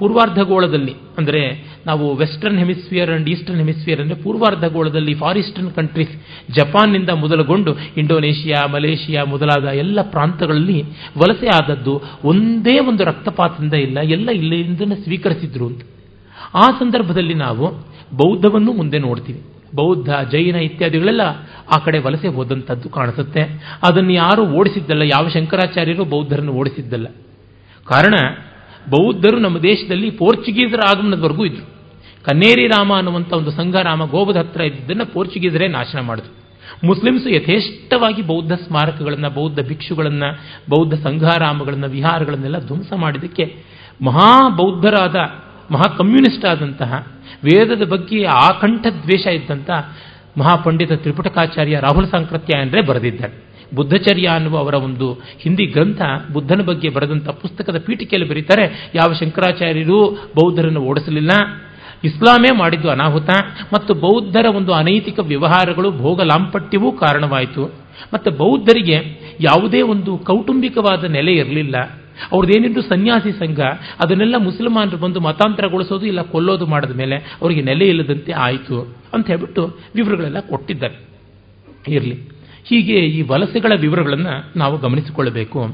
ಪೂರ್ವಾರ್ಧಗೋಳದಲ್ಲಿ, ಅಂದರೆ ನಾವು western hemisphere and eastern hemisphere ಅಂದರೆ ಪೂರ್ವಾರ್ಧಗೋಳದಲ್ಲಿ ಫಾರ್ ಈಸ್ಟರ್ನ್ ಕಂಟ್ರೀಸ್ ಜಪಾನ್ನಿಂದ ಮೊದಲುಗೊಂಡು ಇಂಡೋನೇಷಿಯಾ ಮಲೇಷಿಯಾ ಮೊದಲಾದ ಎಲ್ಲ ಪ್ರಾಂತಗಳಲ್ಲಿ ವಲಸೆ ಆದದ್ದು ಒಂದೇ ಒಂದು ರಕ್ತಪಾತದಿಂದ ಇಲ್ಲ, ಎಲ್ಲ ಇಲ್ಲಿಂದ ಸ್ವೀಕರಿಸಿದ್ರು ಅಂತ. ಆ ಸಂದರ್ಭದಲ್ಲಿ ನಾವು ಬೌದ್ಧವನ್ನು ಮುಂದೆ ನೋಡ್ತೀವಿ. ಬೌದ್ಧ, ಜೈನ ಇತ್ಯಾದಿಗಳೆಲ್ಲ ಆ ಕಡೆ ವಲಸೆ ಹೋದಂಥದ್ದು ಕಾಣಿಸುತ್ತೆ. ಅದನ್ನು ಯಾರು ಓಡಿಸಿದ್ದಲ್ಲ, ಯಾವ ಶಂಕರಾಚಾರ್ಯರು ಬೌದ್ಧರನ್ನು ಓಡಿಸಿದ್ದಲ್ಲ. ಕಾರಣ, ಬೌದ್ಧರು ನಮ್ಮ ದೇಶದಲ್ಲಿ ಪೋರ್ಚುಗೀಸರ ಆಗಮನದವರೆಗೂ ಇದ್ರು. ಕನ್ನೇರಿ ರಾಮ ಅನ್ನುವಂಥ ಒಂದು ಸಂಘರಾಮ ಗೋಬದ ಹತ್ರ ಇದ್ದದನ್ನು ಪೋರ್ಚುಗೀಸರೇ ನಾಶನ ಮಾಡಿದ್ರು. ಮುಸ್ಲಿಮ್ಸ್ ಯಥೇಷ್ಟವಾಗಿ ಬೌದ್ಧ ಸ್ಮಾರಕಗಳನ್ನು, ಬೌದ್ಧ ಭಿಕ್ಷುಗಳನ್ನು, ಬೌದ್ಧ ಸಂಘಾರಾಮಗಳನ್ನು, ವಿಹಾರಗಳನ್ನೆಲ್ಲ ಧ್ವಂಸ ಮಾಡಿದ್ದಕ್ಕೆ ಮಹಾ ಬೌದ್ಧರಾದ ಮಹಾ ಕಮ್ಯುನಿಸ್ಟ್ ಆದಂತಹ ವೇದದ ಬಗ್ಗೆ ಆಕಂಠ ದ್ವೇಷ ಇದ್ದಂಥ ಮಹಾಪಂಡಿತ ತ್ರಿಪುಟಕಾಚಾರ್ಯ ರಾಹುಲ್ ಸಾಂಕೃತ್ಯ ಅಂದರೆ ಬರೆದಿದ್ದಾರೆ. ಬುದ್ಧಚರ್ಯ ಅನ್ನುವ ಅವರ ಒಂದು ಹಿಂದಿ ಗ್ರಂಥ ಬುದ್ಧನ ಬಗ್ಗೆ ಬರೆದಂಥ ಪುಸ್ತಕದ ಪೀಠಿಕೆಯಲ್ಲಿ ಬರೀತಾರೆ, ಯಾವ ಶಂಕರಾಚಾರ್ಯರು ಬೌದ್ಧರನ್ನು ಓಡಿಸಲಿಲ್ಲ, ಇಸ್ಲಾಮೇ ಮಾಡಿದ್ದು ಅನಾಹುತ, ಮತ್ತು ಬೌದ್ಧರ ಒಂದು ಅನೈತಿಕ ವ್ಯವಹಾರಗಳು ಭೋಗ ಲಾಂಪಟ್ಯವೂ ಕಾರಣವಾಯಿತು. ಮತ್ತು ಬೌದ್ಧರಿಗೆ ಯಾವುದೇ ಒಂದು ಕೌಟುಂಬಿಕವಾದ ನೆಲೆ ಇರಲಿಲ್ಲ. ಅವ್ರದ್ದೇನಿದ್ದು ಸನ್ಯಾಸಿ ಸಂಘ, ಅದನ್ನೆಲ್ಲ ಮುಸಲ್ಮಾನರು ಬಂದು ಮತಾಂತರಗೊಳಿಸೋದು ಇಲ್ಲ ಕೊಲ್ಲೋದು ಮಾಡಿದ ಮೇಲೆ ಅವರಿಗೆ ನೆಲೆ ಇಲ್ಲದಂತೆ ಆಯಿತು ಅಂತ ಹೇಳ್ಬಿಟ್ಟು ವಿವರಗಳೆಲ್ಲ ಕೊಟ್ಟಿದ್ದಾರೆ. ಇರಲಿ. ಹೀಗೆ ಈ ವಲಸೆಗಳ ವಿವರಗಳನ್ನು ನಾವು ಗಮನಿಸಿಕೊಳ್ಳಬೇಕು.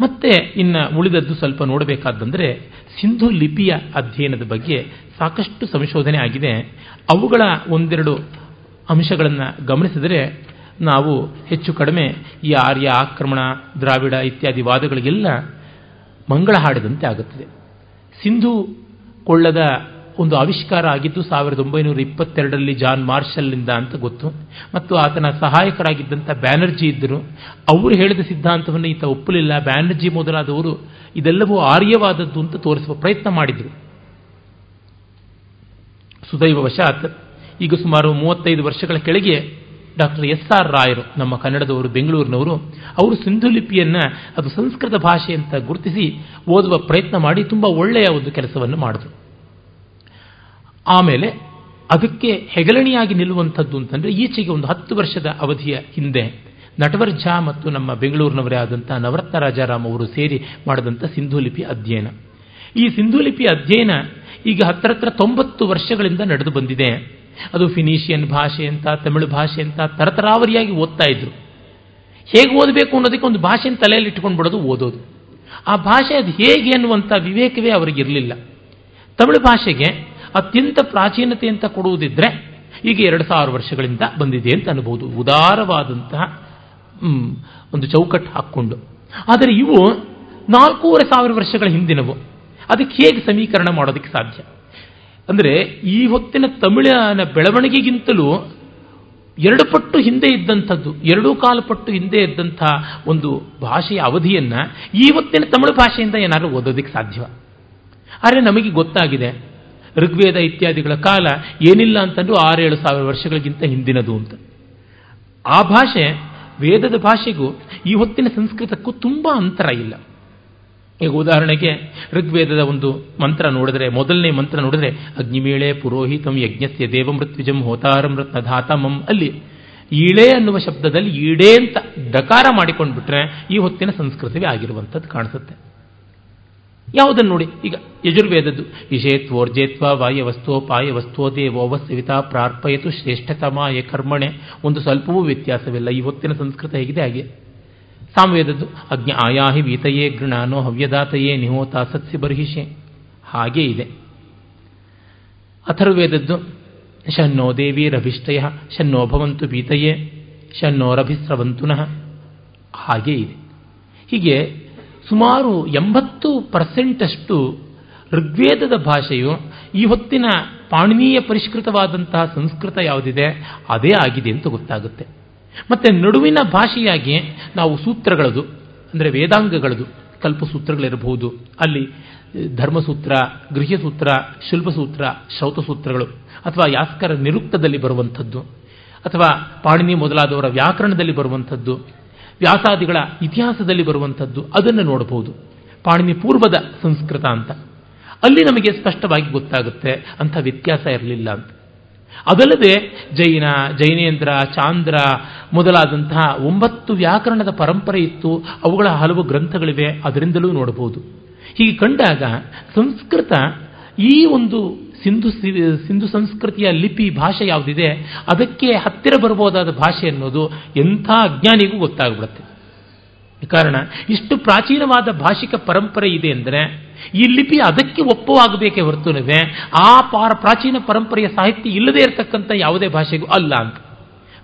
ಮತ್ತೆ ಇನ್ನು ಉಳಿದದ್ದು ಸ್ವಲ್ಪ ನೋಡಬೇಕಾದಂದರೆ ಸಿಂಧು ಲಿಪಿಯ ಅಧ್ಯಯನದ ಬಗ್ಗೆ ಸಾಕಷ್ಟು ಸಂಶೋಧನೆ ಆಗಿದೆ. ಅವುಗಳ ಒಂದೆರಡು ಅಂಶಗಳನ್ನು ಗಮನಿಸಿದರೆ ನಾವು ಹೆಚ್ಚು ಕಡಿಮೆ ಈ ಆರ್ಯ, ಆಕ್ರಮಣ, ದ್ರಾವಿಡ ಇತ್ಯಾದಿ ವಾದಗಳಿಗೆಲ್ಲ ಮಂಗಳ ಹಾಡಿದಂತೆ ಆಗುತ್ತದೆ. ಸಿಂಧು ಕೊಳ್ಳದ ಒಂದು ಆವಿಷ್ಕಾರ ಆಗಿದ್ದು ಸಾವಿರದ ಒಂಬೈನೂರ ಇಪ್ಪತ್ತೆರಡರಲ್ಲಿ ಜಾನ್ ಮಾರ್ಷಲ್ನಿಂದ ಅಂತ ಗೊತ್ತು. ಮತ್ತು ಆತನ ಸಹಾಯಕರಾಗಿದ್ದಂಥ ಬ್ಯಾನರ್ಜಿ ಇದ್ದರು. ಅವರು ಹೇಳಿದ ಸಿದ್ಧಾಂತವನ್ನು ಈತ ಒಪ್ಪಲಿಲ್ಲ. ಬ್ಯಾನರ್ಜಿ ಮೊದಲಾದವರು ಇದೆಲ್ಲವೂ ಆರ್ಯವಾದದ್ದು ಅಂತ ತೋರಿಸುವ ಪ್ರಯತ್ನ ಮಾಡಿದರು. ಸುದೈವವಶಾತ್ ಈಗ ಸುಮಾರು ಮೂವತ್ತೈದು ವರ್ಷಗಳ ಕೆಳಗೆ ಡಾಕ್ಟರ್ ಎಸ್ ಆರ್ ರಾಯರು, ನಮ್ಮ ಕನ್ನಡದವರು ಬೆಂಗಳೂರಿನವರು, ಅವರು ಸಿಂಧು ಲಿಪಿಯನ್ನು ಅದು ಸಂಸ್ಕೃತ ಭಾಷೆ ಅಂತ ಗುರುತಿಸಿ ಓದುವ ಪ್ರಯತ್ನ ಮಾಡಿ ತುಂಬ ಒಳ್ಳೆಯ ಒಂದು ಕೆಲಸವನ್ನು ಮಾಡಿದ್ರು. ಆಮೇಲೆ ಅದಕ್ಕೆ ಹೆಗಲಣಿಯಾಗಿ ನಿಲ್ಲುವಂಥದ್ದು ಅಂತಂದರೆ ಈಚೆಗೆ ಒಂದು ಹತ್ತು ವರ್ಷದ ಅವಧಿಯ ಹಿಂದೆ ನಟವರ್ಜ ಮತ್ತು ನಮ್ಮ ಬೆಂಗಳೂರಿನವರೇ ಆದಂಥ ನವರತ್ನ ರಾಜಾರಾಮ್ ಅವರು ಸೇರಿ ಮಾಡಿದಂಥ ಸಿಂಧು ಲಿಪಿ ಅಧ್ಯಯನ. ಈ ಸಿಂಧು ಲಿಪಿ ಅಧ್ಯಯನ ಈಗ ಹತ್ತಿರತ್ರ ಹತ್ರ ತೊಂಬತ್ತು ವರ್ಷಗಳಿಂದ ನಡೆದು ಬಂದಿದೆ. ಅದು ಫಿನಿಷಿಯನ್ ಭಾಷೆ ಅಂತ, ತಮಿಳು ಭಾಷೆ ಅಂತ ತರತರಾವರಿಯಾಗಿ ಓದ್ತಾ ಇದ್ರು. ಹೇಗೆ ಓದಬೇಕು ಅನ್ನೋದಕ್ಕೆ ಒಂದು ಭಾಷೆನ ತಲೆಯಲ್ಲಿ ಇಟ್ಕೊಂಡು ಬಿಡೋದು ಓದೋದು. ಆ ಭಾಷೆ ಅದು ಹೇಗೆ ಅನ್ನುವಂಥ ವಿವೇಕವೇ ಅವರಿಗಿರಲಿಲ್ಲ ತಮಿಳು ಭಾಷೆಗೆ ಅತ್ಯಂತ ಪ್ರಾಚೀನತೆ ಅಂತ ಕೊಡುವುದಿದ್ರೆ ಈಗ ಎರಡು ಸಾವಿರ ವರ್ಷಗಳಿಂದ ಬಂದಿದೆ ಅಂತ ಅನ್ಬೋದು. ಉದಾರವಾದಂತಹ ಒಂದು ಚೌಕಟ್ಟು ಹಾಕ್ಕೊಂಡು. ಆದರೆ ಇವು ನಾಲ್ಕೂವರೆ ಸಾವಿರ ವರ್ಷಗಳ ಹಿಂದಿನವು. ಅದಕ್ಕೆ ಹೇಗೆ ಸಮೀಕರಣ ಮಾಡೋದಕ್ಕೆ ಸಾಧ್ಯ? ಅಂದರೆ ಈ ಹೊತ್ತಿನ ತಮಿಳಿನ ಬೆಳವಣಿಗೆಗಿಂತಲೂ ಎರಡು ಪಟ್ಟು ಹಿಂದೆ ಇದ್ದಂಥದ್ದು, ಎರಡೂ ಕಾಲು ಪಟ್ಟು ಹಿಂದೆ ಇದ್ದಂಥ ಒಂದು ಭಾಷೆಯ ಅವಧಿಯನ್ನು ಈ ಹೊತ್ತಿನ ತಮಿಳು ಭಾಷೆಯಿಂದ ಏನಾದರೂ ಓದೋದಕ್ಕೆ ಸಾಧ್ಯವ? ಆದರೆ ನಮಗೆ ಗೊತ್ತಾಗಿದೆ, ಋಗ್ವೇದ ಇತ್ಯಾದಿಗಳ ಕಾಲ ಏನಿಲ್ಲ ಅಂತಂದ್ರೂ ಆರೇಳು ಸಾವಿರ ವರ್ಷಗಳಿಗಿಂತ ಹಿಂದಿನದು ಅಂತ. ಆ ಭಾಷೆ, ವೇದದ ಭಾಷೆಗೂ ಈ ಹೊತ್ತಿನ ಸಂಸ್ಕೃತಕ್ಕೂ ತುಂಬ ಅಂತರ ಇಲ್ಲ. ಈಗ ಉದಾಹರಣೆಗೆ ಋಗ್ವೇದದ ಒಂದು ಮಂತ್ರ ನೋಡಿದ್ರೆ, ಮೊದಲನೇ ಮಂತ್ರ ನೋಡಿದ್ರೆ, ಅಗ್ನಿಮೇಳೆ ಪುರೋಹಿತಂ ಯಜ್ಞಸ್ಯ ದೇವಮೃತ್ಯುಜಂ ಹೋತಾರಂ ರತ್ನಧಾತಮಂ ಅಲ್ಲಿ ಈಳೆ ಅನ್ನುವ ಶಬ್ದದಲ್ಲಿ ಈಡೆ ಅಂತ ಡಕಾರ ಮಾಡಿಕೊಂಡ್ಬಿಟ್ರೆ ಈ ಹೊತ್ತಿನ ಸಂಸ್ಕೃತವೇ ಆಗಿರುವಂಥದ್ದು ಕಾಣಿಸುತ್ತೆ. ಯಾವುದನ್ನು ನೋಡಿ? ಈಗ ಯಜುರ್ವೇದದ್ದು ವಿಷೇತ್ವೋರ್ಜೇತ್ವ ವಾಯವಸ್ತೋ ಪಾಯವಸ್ತೋ ದೇವೋವಸ್ವಿತಾ ಪ್ರಾರ್ಪಯತು ಶ್ರೇಷ್ಠತಮ ಕರ್ಮಣೆ. ಒಂದು ಸ್ವಲ್ಪವೂ ವ್ಯತ್ಯಾಸವಿಲ್ಲ, ಈ ಹೊತ್ತಿನ ಸಂಸ್ಕೃತ ಹೇಗಿದೆ ಹಾಗೆ. ಸಾಮವೇದದ್ದು. ಅಜ್ಞ ಆಯಾಹಿ ವೀತಯೇ ಗೃಣಾನೋ ಹವ್ಯದಾತಯೇ ನಿಹೋತ ಸತ್ಸಿ ಬರ್ಹಿಷೆ ಹಾಗೇ ಇದೆ. ಅಥರ್ವೇದದ್ದು, ಶನ್ನೋ ದೇವೀರಭಿಷ್ಟಯ ಶನ್ನೋ ಭವಂತು ಬೀತಯೇ ಶನ್ನೋರಭಿಸ್ರವಂತುನಃ ಹಾಗೇ ಇದೆ. ಹೀಗೆ ಸುಮಾರು ಎಂಬತ್ತು ಪರ್ಸೆಂಟಷ್ಟು ಋಗ್ವೇದದ ಭಾಷೆಯು ಈ ಹೊತ್ತಿನ ಪಾಣಿನೀಯ ಪರಿಷ್ಕೃತವಾದಂತಹ ಸಂಸ್ಕೃತ ಯಾವುದಿದೆ, ಅದೇ ಆಗಿದೆ ಅಂತ ಗೊತ್ತಾಗುತ್ತೆ. ಮತ್ತೆ ನಡುವಿನ ಭಾಷೆಯಾಗಿ ನಾವು ಸೂತ್ರಗಳದು, ಅಂದರೆ ವೇದಾಂಗಗಳದು ಕಲ್ಪಸೂತ್ರಗಳಿರಬಹುದು. ಅಲ್ಲಿ ಧರ್ಮಸೂತ್ರ ಗೃಹ್ಯಸೂತ್ರ ಶಿಲ್ಪಸೂತ್ರ ಶ್ರೌತಸೂತ್ರಗಳು ಅಥವಾ ಯಾಸ್ಕರ ನಿರುಕ್ತದಲ್ಲಿ ಬರುವಂಥದ್ದು, ಅಥವಾ ಪಾಣಿನಿ ಮೊದಲಾದವರ ವ್ಯಾಕರಣದಲ್ಲಿ ಬರುವಂಥದ್ದು, ವ್ಯಾಸಾದಿಗಳ ಇತಿಹಾಸದಲ್ಲಿ ಬರುವಂಥದ್ದು, ಅದನ್ನು ನೋಡಬಹುದು. ಪಾಣಿನಿ ಪೂರ್ವದ ಸಂಸ್ಕೃತ ಅಂತ. ಅಲ್ಲಿ ನಮಗೆ ಸ್ಪಷ್ಟವಾಗಿ ಗೊತ್ತಾಗುತ್ತೆ, ಅಂಥ ವ್ಯತ್ಯಾಸ ಇರಲಿಲ್ಲ ಅಂತ. ಅದಲ್ಲದೆ ಜೈನ, ಜೈನೇಂದ್ರ, ಚಾಂದ್ರ ಮೊದಲಾದಂತಹ ಒಂಬತ್ತು ವ್ಯಾಕರಣದ ಪರಂಪರೆ ಇತ್ತು. ಅವುಗಳ ಹಲವು ಗ್ರಂಥಗಳಿವೆ. ಅದರಿಂದಲೂ ನೋಡಬಹುದು. ಹೀಗೆ ಕಂಡಾಗ ಸಂಸ್ಕೃತ ಈ ಒಂದು ಸಿಂಧು ಸಿಂಧು ಸಂಸ್ಕೃತಿಯ ಲಿಪಿ ಭಾಷೆ ಯಾವುದಿದೆ, ಅದಕ್ಕೆ ಹತ್ತಿರ ಬರಬಹುದಾದ ಭಾಷೆ ಅನ್ನೋದು ಎಂಥ ಅಜ್ಞಾನಿಗೂ ಗೊತ್ತಾಗ್ಬಿಡುತ್ತೆ. ಕಾರಣ, ಇಷ್ಟು ಪ್ರಾಚೀನವಾದ ಭಾಷಿಕ ಪರಂಪರೆ ಇದೆ ಅಂದರೆ, ಈ ಲಿಪಿ ಅದಕ್ಕೆ ಒಪ್ಪವಾಗಬೇಕೇ ಹೊರತುನವೇ, ಆ ಪಾರ ಪ್ರಾಚೀನ ಪರಂಪರೆಯ ಸಾಹಿತ್ಯ ಇಲ್ಲದೆ ಇರತಕ್ಕಂಥ ಯಾವುದೇ ಭಾಷೆಗೂ ಅಲ್ಲ ಅಂತ.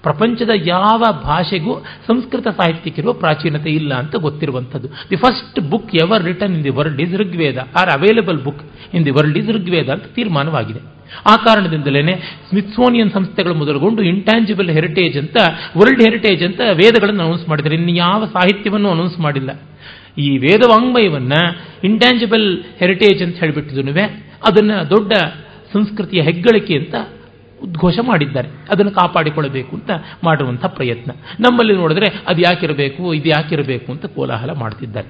ಪ್ರಪಂಚದ ಯಾವ ಭಾಷೆಗೂ ಸಂಸ್ಕೃತ ಸಾಹಿತ್ಯಕ್ಕಿರುವ ಪ್ರಾಚೀನತೆ ಇಲ್ಲ ಅಂತ ಗೊತ್ತಿರುವಂಥದ್ದು. The first book ever written in the world is Rigveda or available book in the world is Rigveda ಅಂತ ತೀರ್ಮಾನವಾಗಿದೆ. ಆ ಕಾರಣದಿಂದಲೇ ಸ್ಮಿತ್ಸೋನಿಯನ್ ಸಂಸ್ಥೆಗಳು ಮೊದಲುಗೊಂಡು ಇಂಟ್ಯಾಂಜಿಬಲ್ ಹೆರಿಟೇಜ್ ಅಂತ ವರ್ಲ್ಡ್ ಹೆರಿಟೇಜ್ ಅಂತ ವೇದಗಳನ್ನು ಅನೌನ್ಸ್ ಮಾಡಿದ್ದಾರೆ. ಇನ್ನು ಯಾವ ಸಾಹಿತ್ಯವನ್ನು ಅನೌನ್ಸ್ ಮಾಡಿಲ್ಲ. ಈ ವೇದವಾಂಗ್ಮಯವನ್ನ ಇಂಟ್ಯಾಂಜಿಬಲ್ ಹೆರಿಟೇಜ್ ಅಂತ ಹೇಳಿಬಿಟ್ಟಿದ್ನುವೆ ಅದನ್ನು ದೊಡ್ಡ ಸಂಸ್ಕೃತಿಯ ಹೆಗ್ಗಳಿಕೆ ಅಂತ ಉದ್ಘೋಷ ಮಾಡಿದ್ದಾರೆ. ಅದನ್ನು ಕಾಪಾಡಿಕೊಳ್ಳಬೇಕು ಅಂತ ಮಾಡುವಂಥ ಪ್ರಯತ್ನ. ನಮ್ಮಲ್ಲಿ ನೋಡಿದ್ರೆ ಅದು ಯಾಕಿರಬೇಕು, ಇದು ಯಾಕಿರಬೇಕು ಅಂತ ಕೋಲಾಹಲ ಮಾಡ್ತಿದ್ದಾರೆ.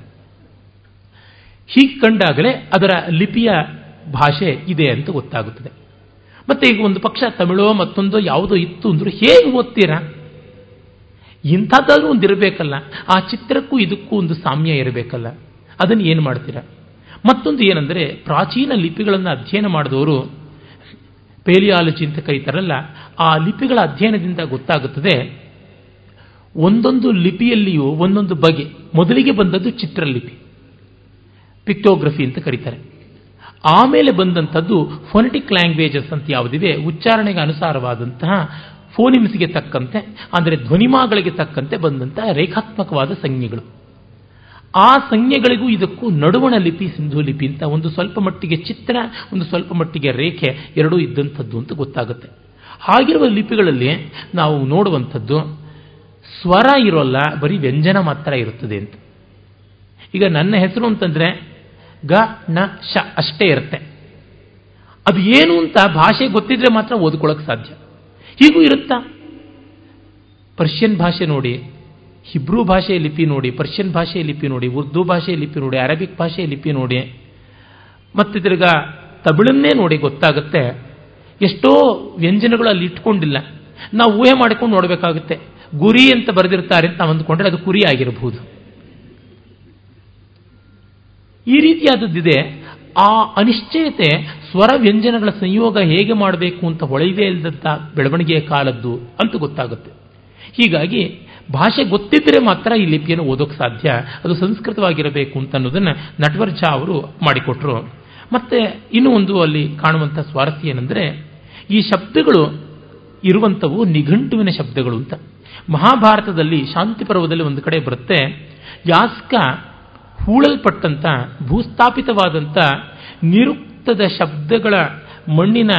ಹೀಗೆ ಕಂಡಾಗಲೇ ಅದರ ಲಿಪಿಯ ಭಾಷೆ ಇದೆ ಅಂತ ಗೊತ್ತಾಗುತ್ತದೆ. ಮತ್ತೆ ಈಗ ಒಂದು ಪಕ್ಷ ತಮಿಳೋ ಮತ್ತೊಂದು ಯಾವುದೋ ಇತ್ತು ಅಂದ್ರೂ ಹೇಗೆ ಓದ್ತೀರಾ? ಇಂಥದ್ದಾದ್ರೂ ಒಂದು ಇರಬೇಕಲ್ಲ. ಆ ಚಿತ್ರಕ್ಕೂ ಇದಕ್ಕೂ ಒಂದು ಸಾಮ್ಯ ಇರಬೇಕಲ್ಲ. ಅದನ್ನು ಏನು ಮಾಡ್ತೀರಾ? ಮತ್ತೊಂದು ಏನಂದರೆ ಪ್ರಾಚೀನ ಲಿಪಿಗಳನ್ನು ಅಧ್ಯಯನ ಮಾಡಿದವರು ಪೇಲಿಯಾಲಜಿ ಅಂತ ಕರೀತಾರಲ್ಲ, ಆ ಲಿಪಿಗಳ ಅಧ್ಯಯನದಿಂದ ಗೊತ್ತಾಗುತ್ತದೆ, ಒಂದೊಂದು ಲಿಪಿಯಲ್ಲಿಯೂ ಒಂದೊಂದು ಬಗೆ, ಮೊದಲಿಗೆ ಬಂದದ್ದು ಚಿತ್ರಲಿಪಿ, ಪಿಕ್ಟೋಗ್ರಫಿ ಅಂತ ಕರೀತಾರೆ. ಆಮೇಲೆ ಬಂದಂಥದ್ದು ಫೋನೆಟಿಕ್ ಲ್ಯಾಂಗ್ವೇಜಸ್ ಅಂತ ಯಾವುದಿದೆ, ಉಚ್ಚಾರಣೆಗೆ ಅನುಸಾರವಾದಂತಹ ಫೋನಿಮ್ಸ್ಗೆ ತಕ್ಕಂತೆ, ಅಂದರೆ ಧ್ವನಿಮಾಗಳಿಗೆ ತಕ್ಕಂತೆ ಬಂದಂತಹ ರೇಖಾತ್ಮಕವಾದ ಸಂಜ್ಞೆಗಳು. ಆ ಸಂಜ್ಞೆಗಳಿಗೂ ಇದಕ್ಕೂ ನಡುವಣ ಲಿಪಿ, ಸಿಂಧು ಲಿಪಿ ಅಂತ ಒಂದು ಸ್ವಲ್ಪ ಮಟ್ಟಿಗೆ ಚಿತ್ರ, ಒಂದು ಸ್ವಲ್ಪ ಮಟ್ಟಿಗೆ ರೇಖೆ ಎರಡೂ ಇದ್ದಂಥದ್ದು ಅಂತ ಗೊತ್ತಾಗುತ್ತೆ. ಹಾಗಿರುವ ಲಿಪಿಗಳಲ್ಲಿ ನಾವು ನೋಡುವಂಥದ್ದು, ಸ್ವರ ಇರೋಲ್ಲ, ಬರೀ ವ್ಯಂಜನ ಮಾತ್ರ ಇರುತ್ತದೆ ಅಂತ. ಈಗ ನನ್ನ ಹೆಸರು ಅಂತಂದ್ರೆ ಗ, ನ, ಶ ಅಷ್ಟೇ ಇರುತ್ತೆ. ಅದು ಏನು ಅಂತ ಭಾಷೆ ಗೊತ್ತಿದ್ರೆ ಮಾತ್ರ ಓದ್ಕೊಳ್ಳೋಕೆ ಸಾಧ್ಯ. ಹೀಗೂ ಇರುತ್ತಾ? ಪರ್ಷಿಯನ್ ಭಾಷೆ ನೋಡಿ, ಹಿಬ್ರೂ ಭಾಷೆ ಲಿಪಿ ನೋಡಿ, ಪರ್ಷಿಯನ್ ಭಾಷೆ ಲಿಪಿ ನೋಡಿ, ಉರ್ದು ಭಾಷೆ ಲಿಪಿ ನೋಡಿ, ಅರಬಿಕ್ ಭಾಷೆ ಲಿಪಿ ನೋಡಿ, ಮತ್ತೆ ತಿರ್ಗಾ ತಮಿಳನ್ನೇ ನೋಡಿ ಗೊತ್ತಾಗುತ್ತೆ. ಎಷ್ಟೋ ವ್ಯಂಜನಗಳು ಅಲ್ಲಿ ಇಟ್ಕೊಂಡಿಲ್ಲ. ನಾವು ಊಹೆ ಮಾಡಿಕೊಂಡು ನೋಡಬೇಕಾಗುತ್ತೆ. ಗುರಿ ಅಂತ ಬರೆದಿರ್ತಾರೆ ಅಂತ ನಾವು ಅಂದ್ಕೊಂಡ್ರೆ ಅದು ಕುರಿ ಆಗಿರಬಹುದು. ಈ ರೀತಿಯಾದದ್ದಿದೆ, ಆ ಅನಿಶ್ಚಯತೆ ಸ್ವರ ವ್ಯಂಜನಗಳ ಸಂಯೋಗ ಹೇಗೆ ಮಾಡಬೇಕು ಅಂತ ಹೊಳೆಯದೇ ಇಲ್ಲದಂಥ ಬೆಳವಣಿಗೆಯ ಕಾಲದ್ದು ಅಂತ ಗೊತ್ತಾಗುತ್ತೆ. ಹೀಗಾಗಿ ಭಾಷೆ ಗೊತ್ತಿದ್ದರೆ ಮಾತ್ರ ಈ ಲಿಪಿಯನ್ನು ಓದೋಕೆ ಸಾಧ್ಯ, ಅದು ಸಂಸ್ಕೃತವಾಗಿರಬೇಕು ಅಂತ ಅನ್ನೋದನ್ನು ನಟವರ್ಜ ಅವರು ಮಾಡಿಕೊಟ್ರು. ಮತ್ತೆ ಇನ್ನೂ ಒಂದು ಅಲ್ಲಿ ಕಾಣುವಂಥ ಸ್ವಾರಸ್ಯ ಏನಂದರೆ, ಈ ಶಬ್ದಗಳು ಇರುವಂಥವು ನಿಘಂಟುವಿನ ಶಬ್ದಗಳು ಅಂತ. ಮಹಾಭಾರತದಲ್ಲಿ ಶಾಂತಿ ಪರ್ವದಲ್ಲಿ ಒಂದು ಕಡೆ ಬರುತ್ತೆ, ಯಾಸ್ಕ ಹೂಳಲ್ಪಟ್ಟಂತ ಭೂಸ್ಥಾಪಿತವಾದಂಥ ನಿರುಕ್ತದ ಶಬ್ದಗಳ ಮಣ್ಣಿನ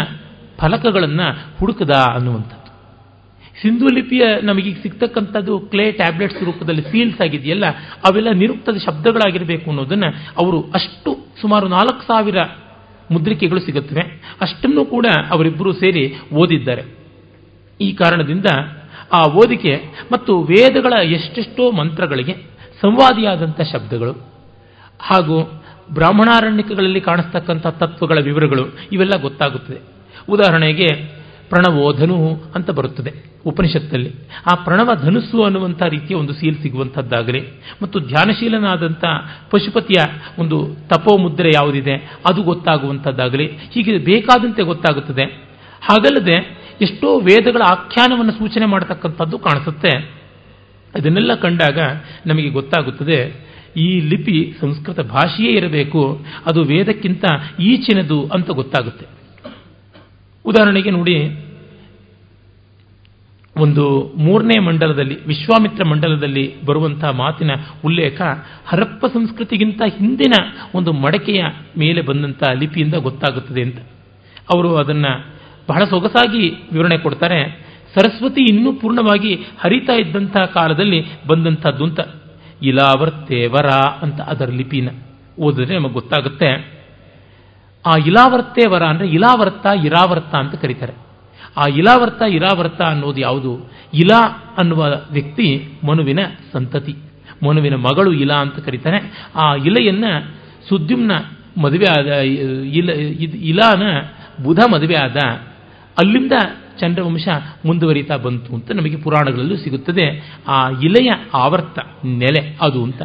ಫಲಕಗಳನ್ನು ಹುಡುಕದ ಅನ್ನುವಂಥದ್ದು. ಸಿಂಧು ಲಿಪಿಯ ನಮಗೀಗ ಸಿಗ್ತಕ್ಕಂಥದ್ದು ಕ್ಲೇ ಟ್ಯಾಬ್ಲೆಟ್ಸ್ ರೂಪದಲ್ಲಿ ಸೀಲ್ಸ್ ಆಗಿದೆಯಲ್ಲ, ಅವೆಲ್ಲ ನಿರುಕ್ತದ ಶಬ್ದಗಳಾಗಿರಬೇಕು ಅನ್ನೋದನ್ನು ಅವರು ಅಷ್ಟು ಸುಮಾರು ನಾಲ್ಕು ಸಾವಿರ ಮುದ್ರಿಕೆಗಳು ಸಿಗುತ್ತವೆ. ಅಷ್ಟನ್ನು ಕೂಡ ಅವರಿಬ್ಬರು ಸೇರಿ ಓದಿದ್ದಾರೆ. ಈ ಕಾರಣದಿಂದ ಆ ಓದಿಕೆ ಮತ್ತು ವೇದಗಳ ಎಷ್ಟೆಷ್ಟೋ ಮಂತ್ರಗಳಿಗೆ ಸಂವಾದಿಯಾದಂಥ ಶಬ್ದಗಳು ಹಾಗೂ ಬ್ರಾಹ್ಮಣಾರಣ್ಯಕಗಳಲ್ಲಿ ಕಾಣಿಸ್ತಕ್ಕಂಥ ತತ್ವಗಳ ವಿವರಗಳು ಇವೆಲ್ಲ ಗೊತ್ತಾಗುತ್ತದೆ. ಉದಾಹರಣೆಗೆ ಪ್ರಣವೋ ಧನು ಅಂತ ಬರುತ್ತದೆ ಉಪನಿಷತ್ತಲ್ಲಿ. ಆ ಪ್ರಣವ ಧನುಸ್ಸು ಅನ್ನುವಂಥ ರೀತಿಯ ಒಂದು ಸೀಲ್ ಸಿಗುವಂಥದ್ದಾಗಲಿ ಮತ್ತು ಧ್ಯಾನಶೀಲನಾದಂಥ ಪಶುಪತಿಯ ಒಂದು ತಪೋ ಮುದ್ರೆ ಯಾವುದಿದೆ ಅದು ಗೊತ್ತಾಗುವಂಥದ್ದಾಗಲಿ ಹೀಗೆ ಬೇಕಾದಂತೆ ಗೊತ್ತಾಗುತ್ತದೆ. ಹಾಗಲ್ಲದೆ ಎಷ್ಟೋ ವೇದಗಳ ಆಖ್ಯಾನವನ್ನು ಸೂಚನೆ ಮಾಡತಕ್ಕಂಥದ್ದು ಕಾಣಿಸುತ್ತೆ. ಅದನ್ನೆಲ್ಲ ಕಂಡಾಗ ನಮಗೆ ಗೊತ್ತಾಗುತ್ತದೆ ಈ ಲಿಪಿ ಸಂಸ್ಕೃತ ಭಾಷೆಯೇ ಇರಬೇಕು, ಅದು ವೇದಕ್ಕಿಂತ ಈಚಿನದು ಅಂತ ಗೊತ್ತಾಗುತ್ತೆ. ಉದಾಹರಣೆಗೆ ನೋಡಿ, ಒಂದು ಮೂರನೇ ಮಂಡಲದಲ್ಲಿ, ವಿಶ್ವಾಮಿತ್ರ ಮಂಡಲದಲ್ಲಿ ಬರುವಂತಹ ಮಾತಿನ ಉಲ್ಲೇಖ ಹರಪ್ಪ ಸಂಸ್ಕೃತಿಗಿಂತ ಹಿಂದಿನ ಒಂದು ಮಡಕೆಯ ಮೇಲೆ ಬಂದಂತಹ ಲಿಪಿಯಿಂದ ಗೊತ್ತಾಗುತ್ತದೆ ಅಂತ. ಅವರು ಅದನ್ನ ಬಹಳ ಸೊಗಸಾಗಿ ವಿವರಣೆ ಕೊಡ್ತಾರೆ. ಸರಸ್ವತಿ ಇನ್ನೂ ಪೂರ್ಣವಾಗಿ ಹರಿತಾ ಇದ್ದಂತಹ ಕಾಲದಲ್ಲಿ ಬಂದಂಥದ್ದು ಅಂತ. ಇಲಾವರ್ತೇವರ ಅಂತ ಅದರ ಲಿಪಿನ ಓದಿದ್ರೆ ನಮಗೆ ಗೊತ್ತಾಗುತ್ತೆ. ಆ ಇಲಾವರ್ತೇ ವರ ಅಂದರೆ ಇಲಾವರ್ತ, ಇರಾವರ್ತ ಅಂತ ಕರೀತಾರೆ. ಆ ಇಲಾವರ್ತ, ಇರಾವರ್ತ ಅನ್ನೋದು ಯಾವುದು? ಇಲಾ ಅನ್ನುವ ವ್ಯಕ್ತಿ ಮನುವಿನ ಸಂತತಿ. ಮನುವಿನ ಮಗಳು ಇಲಾ ಅಂತ ಕರೀತಾರೆ. ಆ ಇಲೆಯನ್ನ ಸುದ್ಯುಮ್ನ ಮದುವೆ ಆದ ಇಲ ಇಲಾನ ಬುಧ ಮದುವೆ ಆದ, ಅಲ್ಲಿಂದ ಚಂದ್ರವಂಶ ಮುಂದುವರಿತಾ ಬಂತು ಅಂತ ನಮಗೆ ಪುರಾಣಗಳಲ್ಲೂ ಸಿಗುತ್ತದೆ. ಆ ಇಲೆಯ ಆವರ್ತ ನೆಲೆ ಅದು ಅಂತ.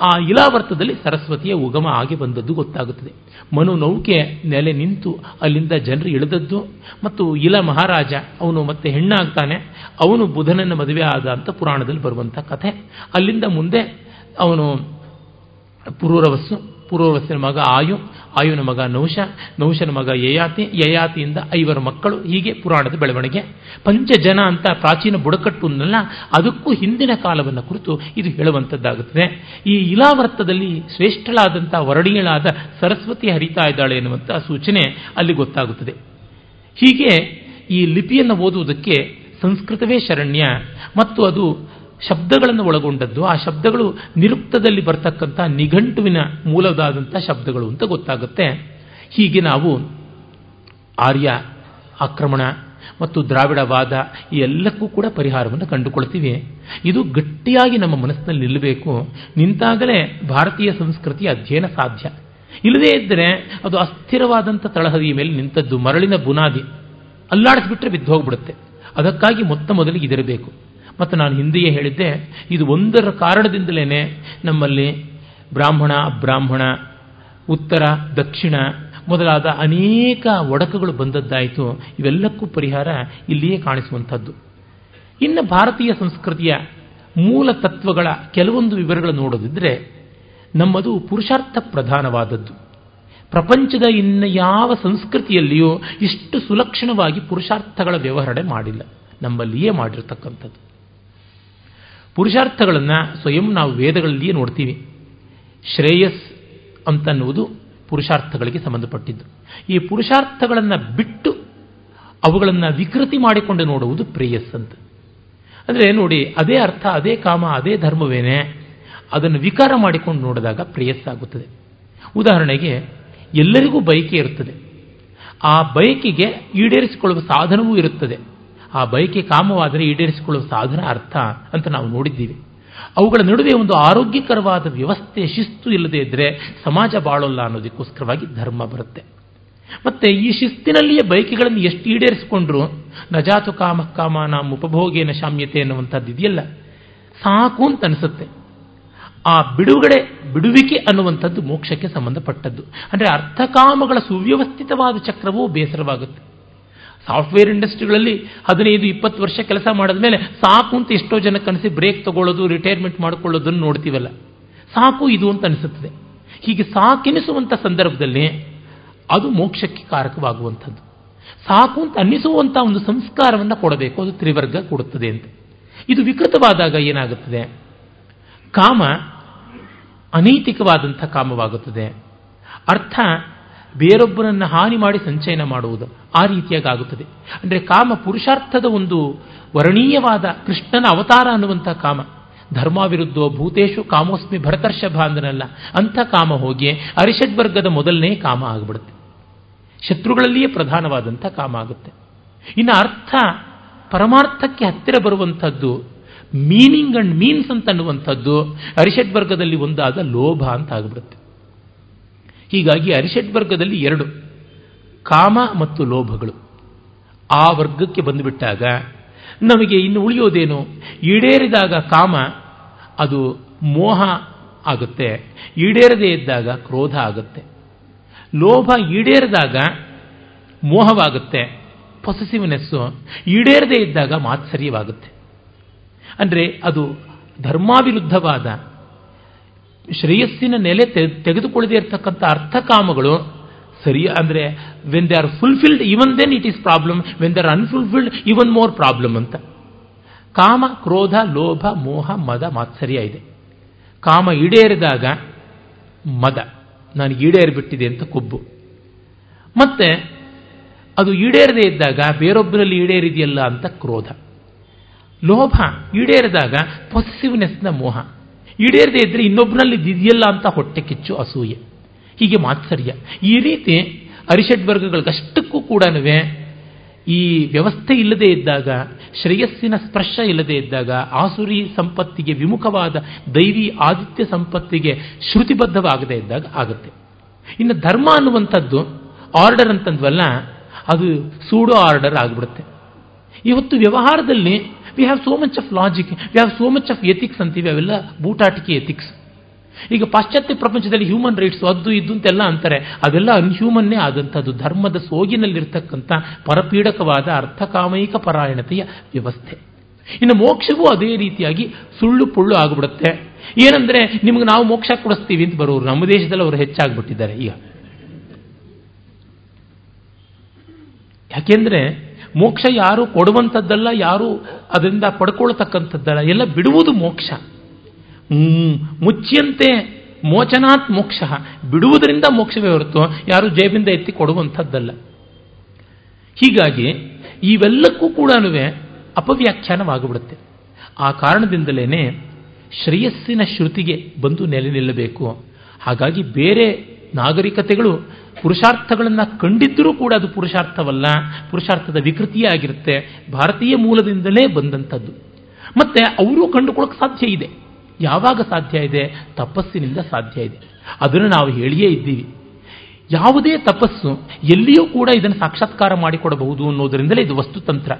ಆ ಇಲಾವರ್ತದಲ್ಲಿ ಸರಸ್ವತಿಯ ಉಗಮ ಆಗಿ ಬಂದದ್ದು ಗೊತ್ತಾಗುತ್ತದೆ. ಮನು ನೌಕೆ ನೆಲೆ ನಿಂತು ಅಲ್ಲಿಂದ ಜನರು ಇಳಿದದ್ದು ಮತ್ತು ಇಲ ಮಹಾರಾಜ ಅವನು ಮತ್ತೆ ಹೆಣ್ಣಾಗ್ತಾನೆ. ಅವನು ಬುಧನನ್ನು ಮದುವೆ ಆದ ಅಂತ ಪುರಾಣದಲ್ಲಿ ಬರುವಂಥ ಕಥೆ. ಅಲ್ಲಿಂದ ಮುಂದೆ ಅವನು ಪುರೂರವಸ್ಸು ಪುರೂರವಸ್ಸಿನ ಮಗ ಆಯು ಆಯುನ ಮಗ ನೌಶ ನೌಶನ ಮಗ ಯಯಾತಿ, ಯಯಾತಿಯಿಂದ ಐವರು ಮಕ್ಕಳು, ಹೀಗೆ ಪುರಾಣದ ಬೆಳವಣಿಗೆ. ಪಂಚಜನ ಅಂತ ಪ್ರಾಚೀನ ಬುಡಕಟ್ಟು ಅನ್ನಲ್ಲ, ಅದಕ್ಕೂ ಹಿಂದಿನ ಕಾಲವನ್ನು ಕುರಿತು ಇದು ಹೇಳುವಂಥದ್ದಾಗುತ್ತದೆ. ಈ ಇಲಾವೃತ್ತದಲ್ಲಿ ಶ್ರೇಷ್ಠಳಾದಂಥ ವರ್ಣೀಯಳಾದ ಸರಸ್ವತಿ ಹರಿತಾ ಇದ್ದಾಳೆ ಎನ್ನುವಂಥ ಸೂಚನೆ ಅಲ್ಲಿ ಗೊತ್ತಾಗುತ್ತದೆ. ಹೀಗೆ ಈ ಲಿಪಿಯನ್ನು ಓದುವುದಕ್ಕೆ ಸಂಸ್ಕೃತವೇ ಶರಣ್ಯ, ಮತ್ತು ಅದು ಶಬ್ದಗಳನ್ನು ಒಳಗೊಂಡದ್ದು, ಆ ಶಬ್ದಗಳು ನಿರುಕ್ತದಲ್ಲಿ ಬರ್ತಕ್ಕಂಥ ನಿಘಂಟುವಿನ ಮೂಲದಾದಂಥ ಶಬ್ದಗಳು ಅಂತ ಗೊತ್ತಾಗುತ್ತೆ. ಹೀಗೆ ನಾವು ಆರ್ಯ, ಆಕ್ರಮಣ ಮತ್ತು ದ್ರಾವಿಡವಾದ ಈ ಎಲ್ಲಕ್ಕೂ ಕೂಡ ಪರಿಹಾರವನ್ನು ಕಂಡುಕೊಳ್ತೀವಿ. ಇದು ಗಟ್ಟಿಯಾಗಿ ನಮ್ಮ ಮನಸ್ಸಿನಲ್ಲಿ ನಿಲ್ಲಬೇಕು. ನಿಂತಾಗಲೇ ಭಾರತೀಯ ಸಂಸ್ಕೃತಿಯ ಅಧ್ಯಯನ ಸಾಧ್ಯ. ಇಲ್ಲದೇ ಇದ್ದರೆ ಅದು ಅಸ್ಥಿರವಾದಂಥ ತಳಹದಿಯ ಮೇಲೆ ನಿಂತದ್ದು ಮರಳಿನ ಬುನಾದಿ. ಅಲ್ಲಾಡಿಸಿಬಿಟ್ರೆ ಬಿದ್ದು ಹೋಗ್ಬಿಡುತ್ತೆ ಅದಕ್ಕಾಗಿ ಮೊತ್ತ ಇದಿರಬೇಕು. ಮತ್ತು ನಾನು ಹಿಂದೆಯೇ ಹೇಳಿದ್ದೆ, ಇದು ಒಂದರ ಕಾರಣದಿಂದಲೇ ನಮ್ಮಲ್ಲಿ ಬ್ರಾಹ್ಮಣ ಬ್ರಾಹ್ಮಣ ಉತ್ತರ, ದಕ್ಷಿಣ ಮೊದಲಾದ ಅನೇಕ ಒಡಕುಗಳು ಬಂದದ್ದಾಯಿತು. ಇವೆಲ್ಲಕ್ಕೂ ಪರಿಹಾರ ಇಲ್ಲಿಯೇ ಕಾಣಿಸುವಂಥದ್ದು. ಇನ್ನು ಭಾರತೀಯ ಸಂಸ್ಕೃತಿಯ ಮೂಲ ತತ್ವಗಳ ಕೆಲವೊಂದು ವಿವರಗಳು ನೋಡೋದಿದ್ರೆ ನಮ್ಮದು ಪುರುಷಾರ್ಥ ಪ್ರಧಾನವಾದದ್ದು. ಪ್ರಪಂಚದ ಇನ್ನು ಯಾವ ಸಂಸ್ಕೃತಿಯಲ್ಲಿಯೂ ಇಷ್ಟು ಸುಲಕ್ಷಣವಾಗಿ ಪುರುಷಾರ್ಥಗಳ ವ್ಯವಹರಣೆ ಮಾಡಿಲ್ಲ. ನಮ್ಮಲ್ಲಿಯೇ ಮಾಡಿರ್ತಕ್ಕಂಥದ್ದು. ಪುರುಷಾರ್ಥಗಳನ್ನು ಸ್ವಯಂ ನಾವು ವೇದಗಳಲ್ಲಿಯೇ ನೋಡ್ತೀವಿ. ಶ್ರೇಯಸ್ ಅಂತನ್ನುವುದು ಪುರುಷಾರ್ಥಗಳಿಗೆ ಸಂಬಂಧಪಟ್ಟಿದ್ದು. ಈ ಪುರುಷಾರ್ಥಗಳನ್ನು ಬಿಟ್ಟು ಅವುಗಳನ್ನು ವಿಕೃತಿ ಮಾಡಿಕೊಂಡು ನೋಡುವುದು ಪ್ರೇಯಸ್ ಅಂತ. ಅಂದರೆ ನೋಡಿ, ಅದೇ ಅರ್ಥ, ಅದೇ ಕಾಮ, ಅದೇ ಧರ್ಮವೇನೆ, ಅದನ್ನು ವಿಕಾರ ಮಾಡಿಕೊಂಡು ನೋಡಿದಾಗ ಪ್ರೇಯಸ್ಸಾಗುತ್ತದೆ ಉದಾಹರಣೆಗೆ, ಎಲ್ಲರಿಗೂ ಬಯಕೆ ಇರುತ್ತದೆ. ಆ ಬಯಕೆಗೆ ಈಡೇರಿಸಿಕೊಳ್ಳುವ ಸಾಧನವೂ ಇರುತ್ತದೆ. ಆ ಬಯಕೆ ಕಾಮವಾದರೆ ಈಡೇರಿಸಿಕೊಳ್ಳುವ ಸಾಧನ ಅರ್ಥ ಅಂತ ನಾವು ನೋಡಿದ್ದೀವಿ. ಅವುಗಳ ನಡುವೆ ಒಂದು ಆರೋಗ್ಯಕರವಾದ ವ್ಯವಸ್ಥೆ, ಶಿಸ್ತು ಇಲ್ಲದೆ ಇದ್ದರೆ ಸಮಾಜ ಬಾಳೋಲ್ಲ ಅನ್ನೋದಕ್ಕೋಸ್ಕರವಾಗಿ ಧರ್ಮ ಬರುತ್ತೆ. ಮತ್ತೆ ಈ ಶಿಸ್ತಿನಲ್ಲಿಯೇ ಬಯಕೆಗಳನ್ನು ಎಷ್ಟು ಈಡೇರಿಸಿಕೊಂಡ್ರು? ನಜಾತು ಕಾಮ ಕಾಮ ನಾಮ ಉಪಭೋಗೇನ ಶಾಮ್ಯತೆ ಅನ್ನುವಂಥದ್ದು ಇದೆಯಲ್ಲ? ಸಾಕು ಅಂತ ಅನಿಸುತ್ತೆ. ಆ ಬಿಡುಗಡೆ, ಬಿಡುವಿಕೆ ಅನ್ನುವಂಥದ್ದು ಮೋಕ್ಷಕ್ಕೆ ಸಂಬಂಧಪಟ್ಟದ್ದು. ಅಂದರೆ ಅರ್ಥಕಾಮಗಳ ಸುವ್ಯವಸ್ಥಿತವಾದ ಚಕ್ರವೂ ಬೇಸರವಾಗುತ್ತೆ. ಸಾಫ್ಟ್ವೇರ್ ಇಂಡಸ್ಟ್ರಿಗಳಲ್ಲಿ ಹದಿನೈದು, ಇಪ್ಪತ್ತು ವರ್ಷ ಕೆಲಸ ಮಾಡಿದ ಮೇಲೆ ಸಾಕು ಅಂತ ಎಷ್ಟೋ ಜನ ಕನಸಿ ಬ್ರೇಕ್ ತಗೊಳ್ಳೋದು ರಿಟೈರ್ಮೆಂಟ್ ಮಾಡಿಕೊಳ್ಳೋದನ್ನು ನೋಡ್ತೀವಲ್ಲ. ಸಾಕು ಇದು ಅಂತ ಅನಿಸುತ್ತದೆ. ಹೀಗೆ ಸಾಕೆನಿಸುವಂಥ ಸಂದರ್ಭದಲ್ಲಿ ಅದು ಮೋಕ್ಷಕ್ಕೆ ಕಾರಕವಾಗುವಂಥದ್ದು. ಸಾಕು ಅಂತ ಅನ್ನಿಸುವಂಥ ಒಂದು ಸಂಸ್ಕಾರವನ್ನು ಕೊಡಬೇಕು, ಅದು ತ್ರಿವರ್ಗ ಕೊಡುತ್ತದೆ ಅಂತ. ಇದು ವಿಕೃತವಾದಾಗ ಏನಾಗುತ್ತದೆ? ಕಾಮ ಅನೈತಿಕವಾದಂಥ ಕಾಮವಾಗುತ್ತದೆ. ಅರ್ಥ ಬೇರೊಬ್ಬರನ್ನು ಹಾನಿ ಮಾಡಿ ಸಂಚಯನ ಮಾಡುವುದು ಆ ರೀತಿಯಾಗಿ ಆಗುತ್ತದೆ ಅಂದರೆ ಕಾಮ ಪುರುಷಾರ್ಥದ ಒಂದು ವರ್ಣೀಯವಾದ ಕೃಷ್ಣನ ಅವತಾರ ಅನ್ನುವಂಥ ಕಾಮ. ಧರ್ಮಾವಿರುದ್ಧೋ ಭೂತೇಶು ಕಾಮೋಸ್ಮಿ ಭರತರ್ಷಭ ಅಂದನಲ್ಲ ಅಂಥ ಕಾಮ ಹೋಗಿ ಅರಿಷಡ್ವರ್ಗದ ಮೊದಲನೇ ಕಾಮ ಆಗಿಬಿಡುತ್ತೆ. ಶತ್ರುಗಳಲ್ಲಿಯೇ ಪ್ರಧಾನವಾದಂಥ ಕಾಮ ಆಗುತ್ತೆ. ಇನ್ನು ಅರ್ಥ ಪರಮಾರ್ಥಕ್ಕೆ ಹತ್ತಿರ ಬರುವಂಥದ್ದು ಮೀನಿಂಗ್ ಅಂಡ್ ಮೀನ್ಸ್ ಅಂತ ಅನ್ನುವಂಥದ್ದು ಅರಿಷಡ್ವರ್ಗದಲ್ಲಿ ಒಂದಾದ ಲೋಭ ಅಂತ ಆಗಿಬಿಡುತ್ತೆ. ಹೀಗಾಗಿ ಅರಿಷಡ್ವರ್ಗದಲ್ಲಿ ಎರಡು, ಕಾಮ ಮತ್ತು ಲೋಭಗಳು. ಆ ವರ್ಗಕ್ಕೆ ಬಂದುಬಿಟ್ಟಾಗ ನಮಗೆ ಇನ್ನು ಉಳಿಯೋದೇನು? ಈಡೇರಿದಾಗ ಕಾಮ, ಅದು ಮೋಹ ಆಗುತ್ತೆ. ಈಡೇರದೇ ಇದ್ದಾಗ ಕ್ರೋಧ ಆಗುತ್ತೆ. ಲೋಭ ಈಡೇರಿದಾಗ ಮೋಹವಾಗುತ್ತೆ. ಪೊಸೆಸಿವ್ನೆಸ್ಸು ಈಡೇರದೇ ಇದ್ದಾಗ ಮಾತ್ಸರ್ಯವಾಗುತ್ತೆ. ಅಂದರೆ ಅದು ಧರ್ಮಾವಿರುದ್ಧವಾದ ಶ್ರೇಯಸ್ಸಿನ ನೆಲೆ ತೆಗೆದುಕೊಳ್ಳದೇ ಇರತಕ್ಕಂಥ ಅರ್ಥಕಾಮಗಳು ಸರಿ ಅಂದರೆ when they are fulfilled even then it is problem when they are unfulfilled even more problem ಅಂತ. ಕಾಮ, ಕ್ರೋಧ, ಲೋಭ, ಮೋಹ, ಮದ ಮಾತ್ಸರ್ಯ ಇದೆ ಕಾಮ ಈಡೇರಿದಾಗ ಮದ. ನಾನು ಈಡೇರಿಬಿಟ್ಟಿದೆ ಅಂತ ಕೊಬ್ಬು. ಮತ್ತೆ ಅದು ಈಡೇರದೇ ಇದ್ದಾಗ ಬೇರೊಬ್ಬರಲ್ಲಿ ಈಡೇರಿದೆಯಲ್ಲ ಅಂತ ಕ್ರೋಧ. ಲೋಭ ಈಡೇರಿದಾಗ ಪಾಸಿಟಿವ್ನೆಸ್ನ ಮೋಹ. ಈಡೇರದೇ ಇದ್ದರೆ ಇನ್ನೊಬ್ಬನಲ್ಲಿ ಇದೆಯಲ್ಲ ಅಂತ ಹೊಟ್ಟೆ ಕಿಚ್ಚು ಅಸೂಯೆ. ಹೀಗೆ ಮಾತ್ಸರ್ಯ. ಈ ರೀತಿ ಅರಿಷಡ್ ವರ್ಗಗಳಿಗಷ್ಟಕ್ಕೂ ಕೂಡ ಈ ವ್ಯವಸ್ಥೆ ಇಲ್ಲದೆ ಇದ್ದಾಗ, ಶ್ರೇಯಸ್ಸಿನ ಸ್ಪರ್ಶ ಇಲ್ಲದೆ ಇದ್ದಾಗ, ಆಸುರಿ ಸಂಪತ್ತಿಗೆ ವಿಮುಖವಾದ ದೈವಿ ಆದಿತ್ಯ ಸಂಪತ್ತಿಗೆ ಶ್ರುತಿಬದ್ಧವಾಗದೇ ಇದ್ದಾಗ ಆಗುತ್ತೆ. ಇನ್ನು ಧರ್ಮ ಅನ್ನುವಂಥದ್ದು ಆರ್ಡರ್ ಅಂತಂದ್ವಲ್ಲ, ಅದು ಸೂಡೋ ಆರ್ಡರ್ ಆಗಿಬಿಡುತ್ತೆ. ಇವತ್ತು ವ್ಯವಹಾರದಲ್ಲಿ we have so much of logic we have so much of ethics ಅಂತೀವಿ, ಅವೆಲ್ಲ ಬೂಟಾಟಿಕೆ ಎಥಿಕ್ಸ್ ಈಗ ಪಾಶ್ಚಾತ್ಯ ಪ್ರಪಂಚದಲ್ಲಿ ಹ್ಯೂಮನ್ ರೈಟ್ಸ್ ಅದು ಇದು ಅಂತೆಲ್ಲ ಅಂತಾರೆ. ಅದೆಲ್ಲ ಅನ್ಹ್ಯೂಮನ್ನೇ ಆದಂಥದ್ದು ಧರ್ಮದ ಸೋಗಿನಲ್ಲಿರ್ತಕ್ಕಂಥ ಪರಪೀಡಕವಾದ ಅರ್ಥಕಾಮಯಿಕ ಪರಾಯಣತೆಯ ವ್ಯವಸ್ಥೆ. ಇನ್ನು ಮೋಕ್ಷವೂ ಅದೇ ರೀತಿಯಾಗಿ ಸುಳ್ಳು ಪುಳ್ಳು ಆಗಿಬಿಡುತ್ತೆ. ಏನಂದ್ರೆ ನಿಮ್ಗೆ ನಾವು ಮೋಕ್ಷ ಕೊಡಿಸ್ತೀವಿ ಅಂತ ಬರೋರು. ನಮ್ಮ ದೇಶದಲ್ಲಿ ಅವರು ಹೆಚ್ಚಾಗ್ಬಿಟ್ಟಿದ್ದಾರೆ ಈಗ. ಯಾಕೆಂದ್ರೆ ಮೋಕ್ಷ ಯಾರು ಕೊಡುವಂಥದ್ದಲ್ಲ, ಯಾರು ಅದರಿಂದ ಪಡ್ಕೊಳ್ತಕ್ಕಂಥದ್ದಲ್ಲ, ಎಲ್ಲ ಬಿಡುವುದು ಮೋಕ್ಷ. ಮುಚ್ಚಿಯಂತೆ ಮೋಚನಾತ್ ಮೋಕ್ಷ. ಬಿಡುವುದರಿಂದ ಮೋಕ್ಷವೇ ಹೊರತು ಯಾರು ಜೇಬಿಂದ ಎತ್ತಿ ಕೊಡುವಂಥದ್ದಲ್ಲ. ಹೀಗಾಗಿ ಇವೆಲ್ಲಕ್ಕೂ ಕೂಡ ಅಪವ್ಯಾಖ್ಯಾನವಾಗಿಬಿಡುತ್ತೆ. ಆ ಕಾರಣದಿಂದಲೇ ಶ್ರೇಯಸ್ಸಿನ ಶ್ರುತಿಗೆ ಬಂದು ನೆಲೆ ನಿಲ್ಲಬೇಕು. ಹಾಗಾಗಿ ಬೇರೆ ನಾಗರಿಕತೆಗಳು ಪುರುಷಾರ್ಥಗಳನ್ನು ಕಂಡಿದ್ದರೂ ಕೂಡ ಅದು ಪುರುಷಾರ್ಥವಲ್ಲ, ಪುರುಷಾರ್ಥದ ವಿಕೃತಿಯೇ ಆಗಿರುತ್ತೆ ಭಾರತೀಯ ಮೂಲದಿಂದಲೇ ಬಂದಂಥದ್ದು. ಮತ್ತೆ ಅವರು ಕಂಡುಕೊಳ್ಳೋಕೆ ಸಾಧ್ಯ ಇದೆ. ಯಾವಾಗ ಸಾಧ್ಯ ಇದೆ? ತಪಸ್ಸಿನಿಂದ ಸಾಧ್ಯ ಇದೆ. ಅದನ್ನು ನಾವು ಹೇಳಿಯೇ ಇದ್ದೀವಿ. ಯಾವುದೇ ತಪಸ್ಸು ಎಲ್ಲಿಯೂ ಕೂಡ ಇದನ್ನು ಸಾಕ್ಷಾತ್ಕಾರ ಮಾಡಿಕೊಡಬಹುದು ಅನ್ನೋದರಿಂದಲೇ ಇದು ವಸ್ತುತಂತ್ರ.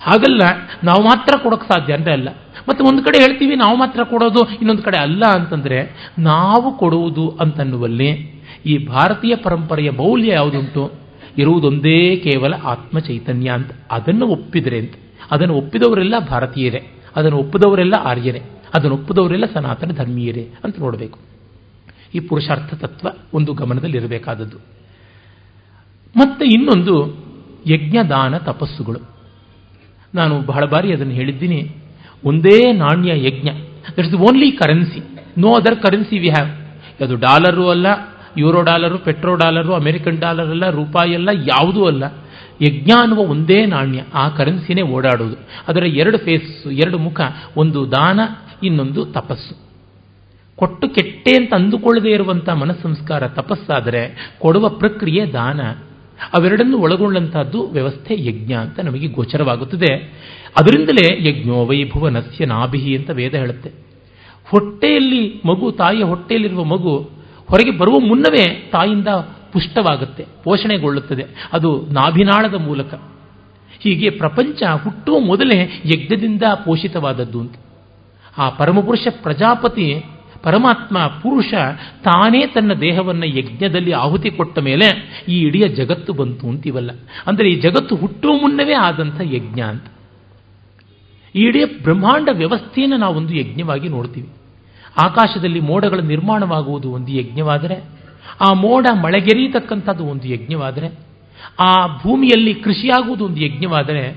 ಹಾಗಲ್ಲ, ನಾವು ಮಾತ್ರ ಕೊಡೋಕ್ಕೆ ಸಾಧ್ಯ ಅಂತ ಅಲ್ಲ. ಮತ್ತು ಒಂದು ಕಡೆ ಹೇಳ್ತೀವಿ, ನಾವು ಮಾತ್ರ ಕೊಡೋದು, ಇನ್ನೊಂದು ಕಡೆ ಅಲ್ಲ ಅಂತಂದರೆ, ನಾವು ಕೊಡುವುದು ಅಂತನ್ನುವಲ್ಲಿ ಈ ಭಾರತೀಯ ಪರಂಪರೆಯ ಮೌಲ್ಯ ಯಾವುದುಂಟು? ಇರುವುದೊಂದೇ ಕೇವಲ ಆತ್ಮ ಚೈತನ್ಯ ಅಂತ. ಅದನ್ನು ಒಪ್ಪಿದರೆ ಅಂತ. ಅದನ್ನು ಒಪ್ಪಿದವರೆಲ್ಲ ಭಾರತೀಯರೇ. ಅದನ್ನು ಒಪ್ಪಿದವರೆಲ್ಲ ಆರ್ಯರೇ. ಅದನ್ನು ಒಪ್ಪಿದವರೆಲ್ಲ ಸನಾತನ ಧರ್ಮೀಯರೇ ಅಂತ ನೋಡಬೇಕು. ಈ ಪುರುಷಾರ್ಥ ತತ್ವ ಒಂದು ಗಮನದಲ್ಲಿರಬೇಕಾದದ್ದು. ಮತ್ತೆ ಇನ್ನೊಂದು ಯಜ್ಞದಾನ ತಪಸ್ಸುಗಳು. ನಾನು ಬಹಳ ಬಾರಿ ಅದನ್ನು ಹೇಳಿದ್ದೀನಿ. ಒಂದೇ ನಾಣ್ಯ ಯಜ್ಞ. That is only currency no other currency we have ಅದು ಡಾಲರು ಅಲ್ಲ, euro dollar, petro dollar, American dollar ಅಲ್ಲ, ರೂಪಾಯಿ ಅಲ್ಲ, ಯಾವುದೂ ಅಲ್ಲ. ಯಜ್ಞ ಅನ್ನುವ ಒಂದೇ ನಾಣ್ಯ. ಆ ಕರೆನ್ಸಿನೇ ಓಡಾಡೋದು. ಅದರ ಎರಡು ಫೇಸ್ ಎರಡು ಮುಖ, ಒಂದು ದಾನ, ಇನ್ನೊಂದು ತಪಸ್ಸು. ಕೊಟ್ಟು ಕೆಟ್ಟೆ ಅಂತ ಅಂದುಕೊಳ್ಳದೇ ಇರುವಂತಹ ಮನಸ್ಸಂಸ್ಕಾರ ತಪಸ್ಸಾದರೆ ಕೊಡುವ ಪ್ರಕ್ರಿಯೆ ದಾನ. ಅವೆರಡನ್ನು ಒಳಗೊಂಡಂತಹದ್ದು ವ್ಯವಸ್ಥೆ ಯಜ್ಞ ಅಂತ ನಮಗೆ ಗೋಚರವಾಗುತ್ತದೆ. ಅದರಿಂದಲೇ ಯಜ್ಞೋ ವೈಭುವನಸ್ಯ ನಾಭಿಹಿ ಅಂತ ವೇದ ಹೇಳುತ್ತೆ. ಹೊಟ್ಟೆಯಲ್ಲಿ ಮಗು, ತಾಯಿಯ ಹೊಟ್ಟೆಯಲ್ಲಿರುವ ಮಗು ಹೊರಗೆ ಬರುವ ಮುನ್ನವೇ ತಾಯಿಯಿಂದ ಪುಷ್ಟವಾಗುತ್ತೆ, ಪೋಷಣೆಗೊಳ್ಳುತ್ತದೆ. ಅದು ನಾಭಿನಾಳದ ಮೂಲಕ. ಹೀಗೆ ಪ್ರಪಂಚ ಹುಟ್ಟುವ ಮೊದಲೇ ಯಜ್ಞದಿಂದ ಪೋಷಿತವಾದದ್ದು ಅಂತ. ಆ ಪರಮಪುರುಷ ಪ್ರಜಾಪತಿ ಪರಮಾತ್ಮ ಪುರುಷ ತಾನೇ ತನ್ನ ದೇಹವನ್ನು ಯಜ್ಞದಲ್ಲಿ ಆಹುತಿ ಕೊಟ್ಟ ಮೇಲೆ ಈ ಇಡೀ ಜಗತ್ತು ಬಂತು ಅಂತೀವಲ್ಲ. ಅಂದರೆ ಈ ಜಗತ್ತು ಹುಟ್ಟುವ ಮುನ್ನವೇ ಆದಂಥ ಯಜ್ಞ ಅಂತ. ಈ ಇಡೀ ಬ್ರಹ್ಮಾಂಡ ವ್ಯವಸ್ಥೆಯನ್ನು ನಾವೊಂದು ಯಜ್ಞವಾಗಿ ನೋಡ್ತೀವಿ. ಆಕಾಶದಲ್ಲಿ ಮೋಡಗಳ ನಿರ್ಮಾಣವಾಗುವುದು ಒಂದು ಯಜ್ಞವಾದರೆ, ಆ ಮೋಡ ಮಳೆಗೆರೀತಕ್ಕಂಥದ್ದು ಒಂದು ಯಜ್ಞವಾದರೆ, ಆ ಭೂಮಿಯಲ್ಲಿ ಕೃಷಿಯಾಗುವುದು ಒಂದು ಯಜ್ಞವಾದರೆ,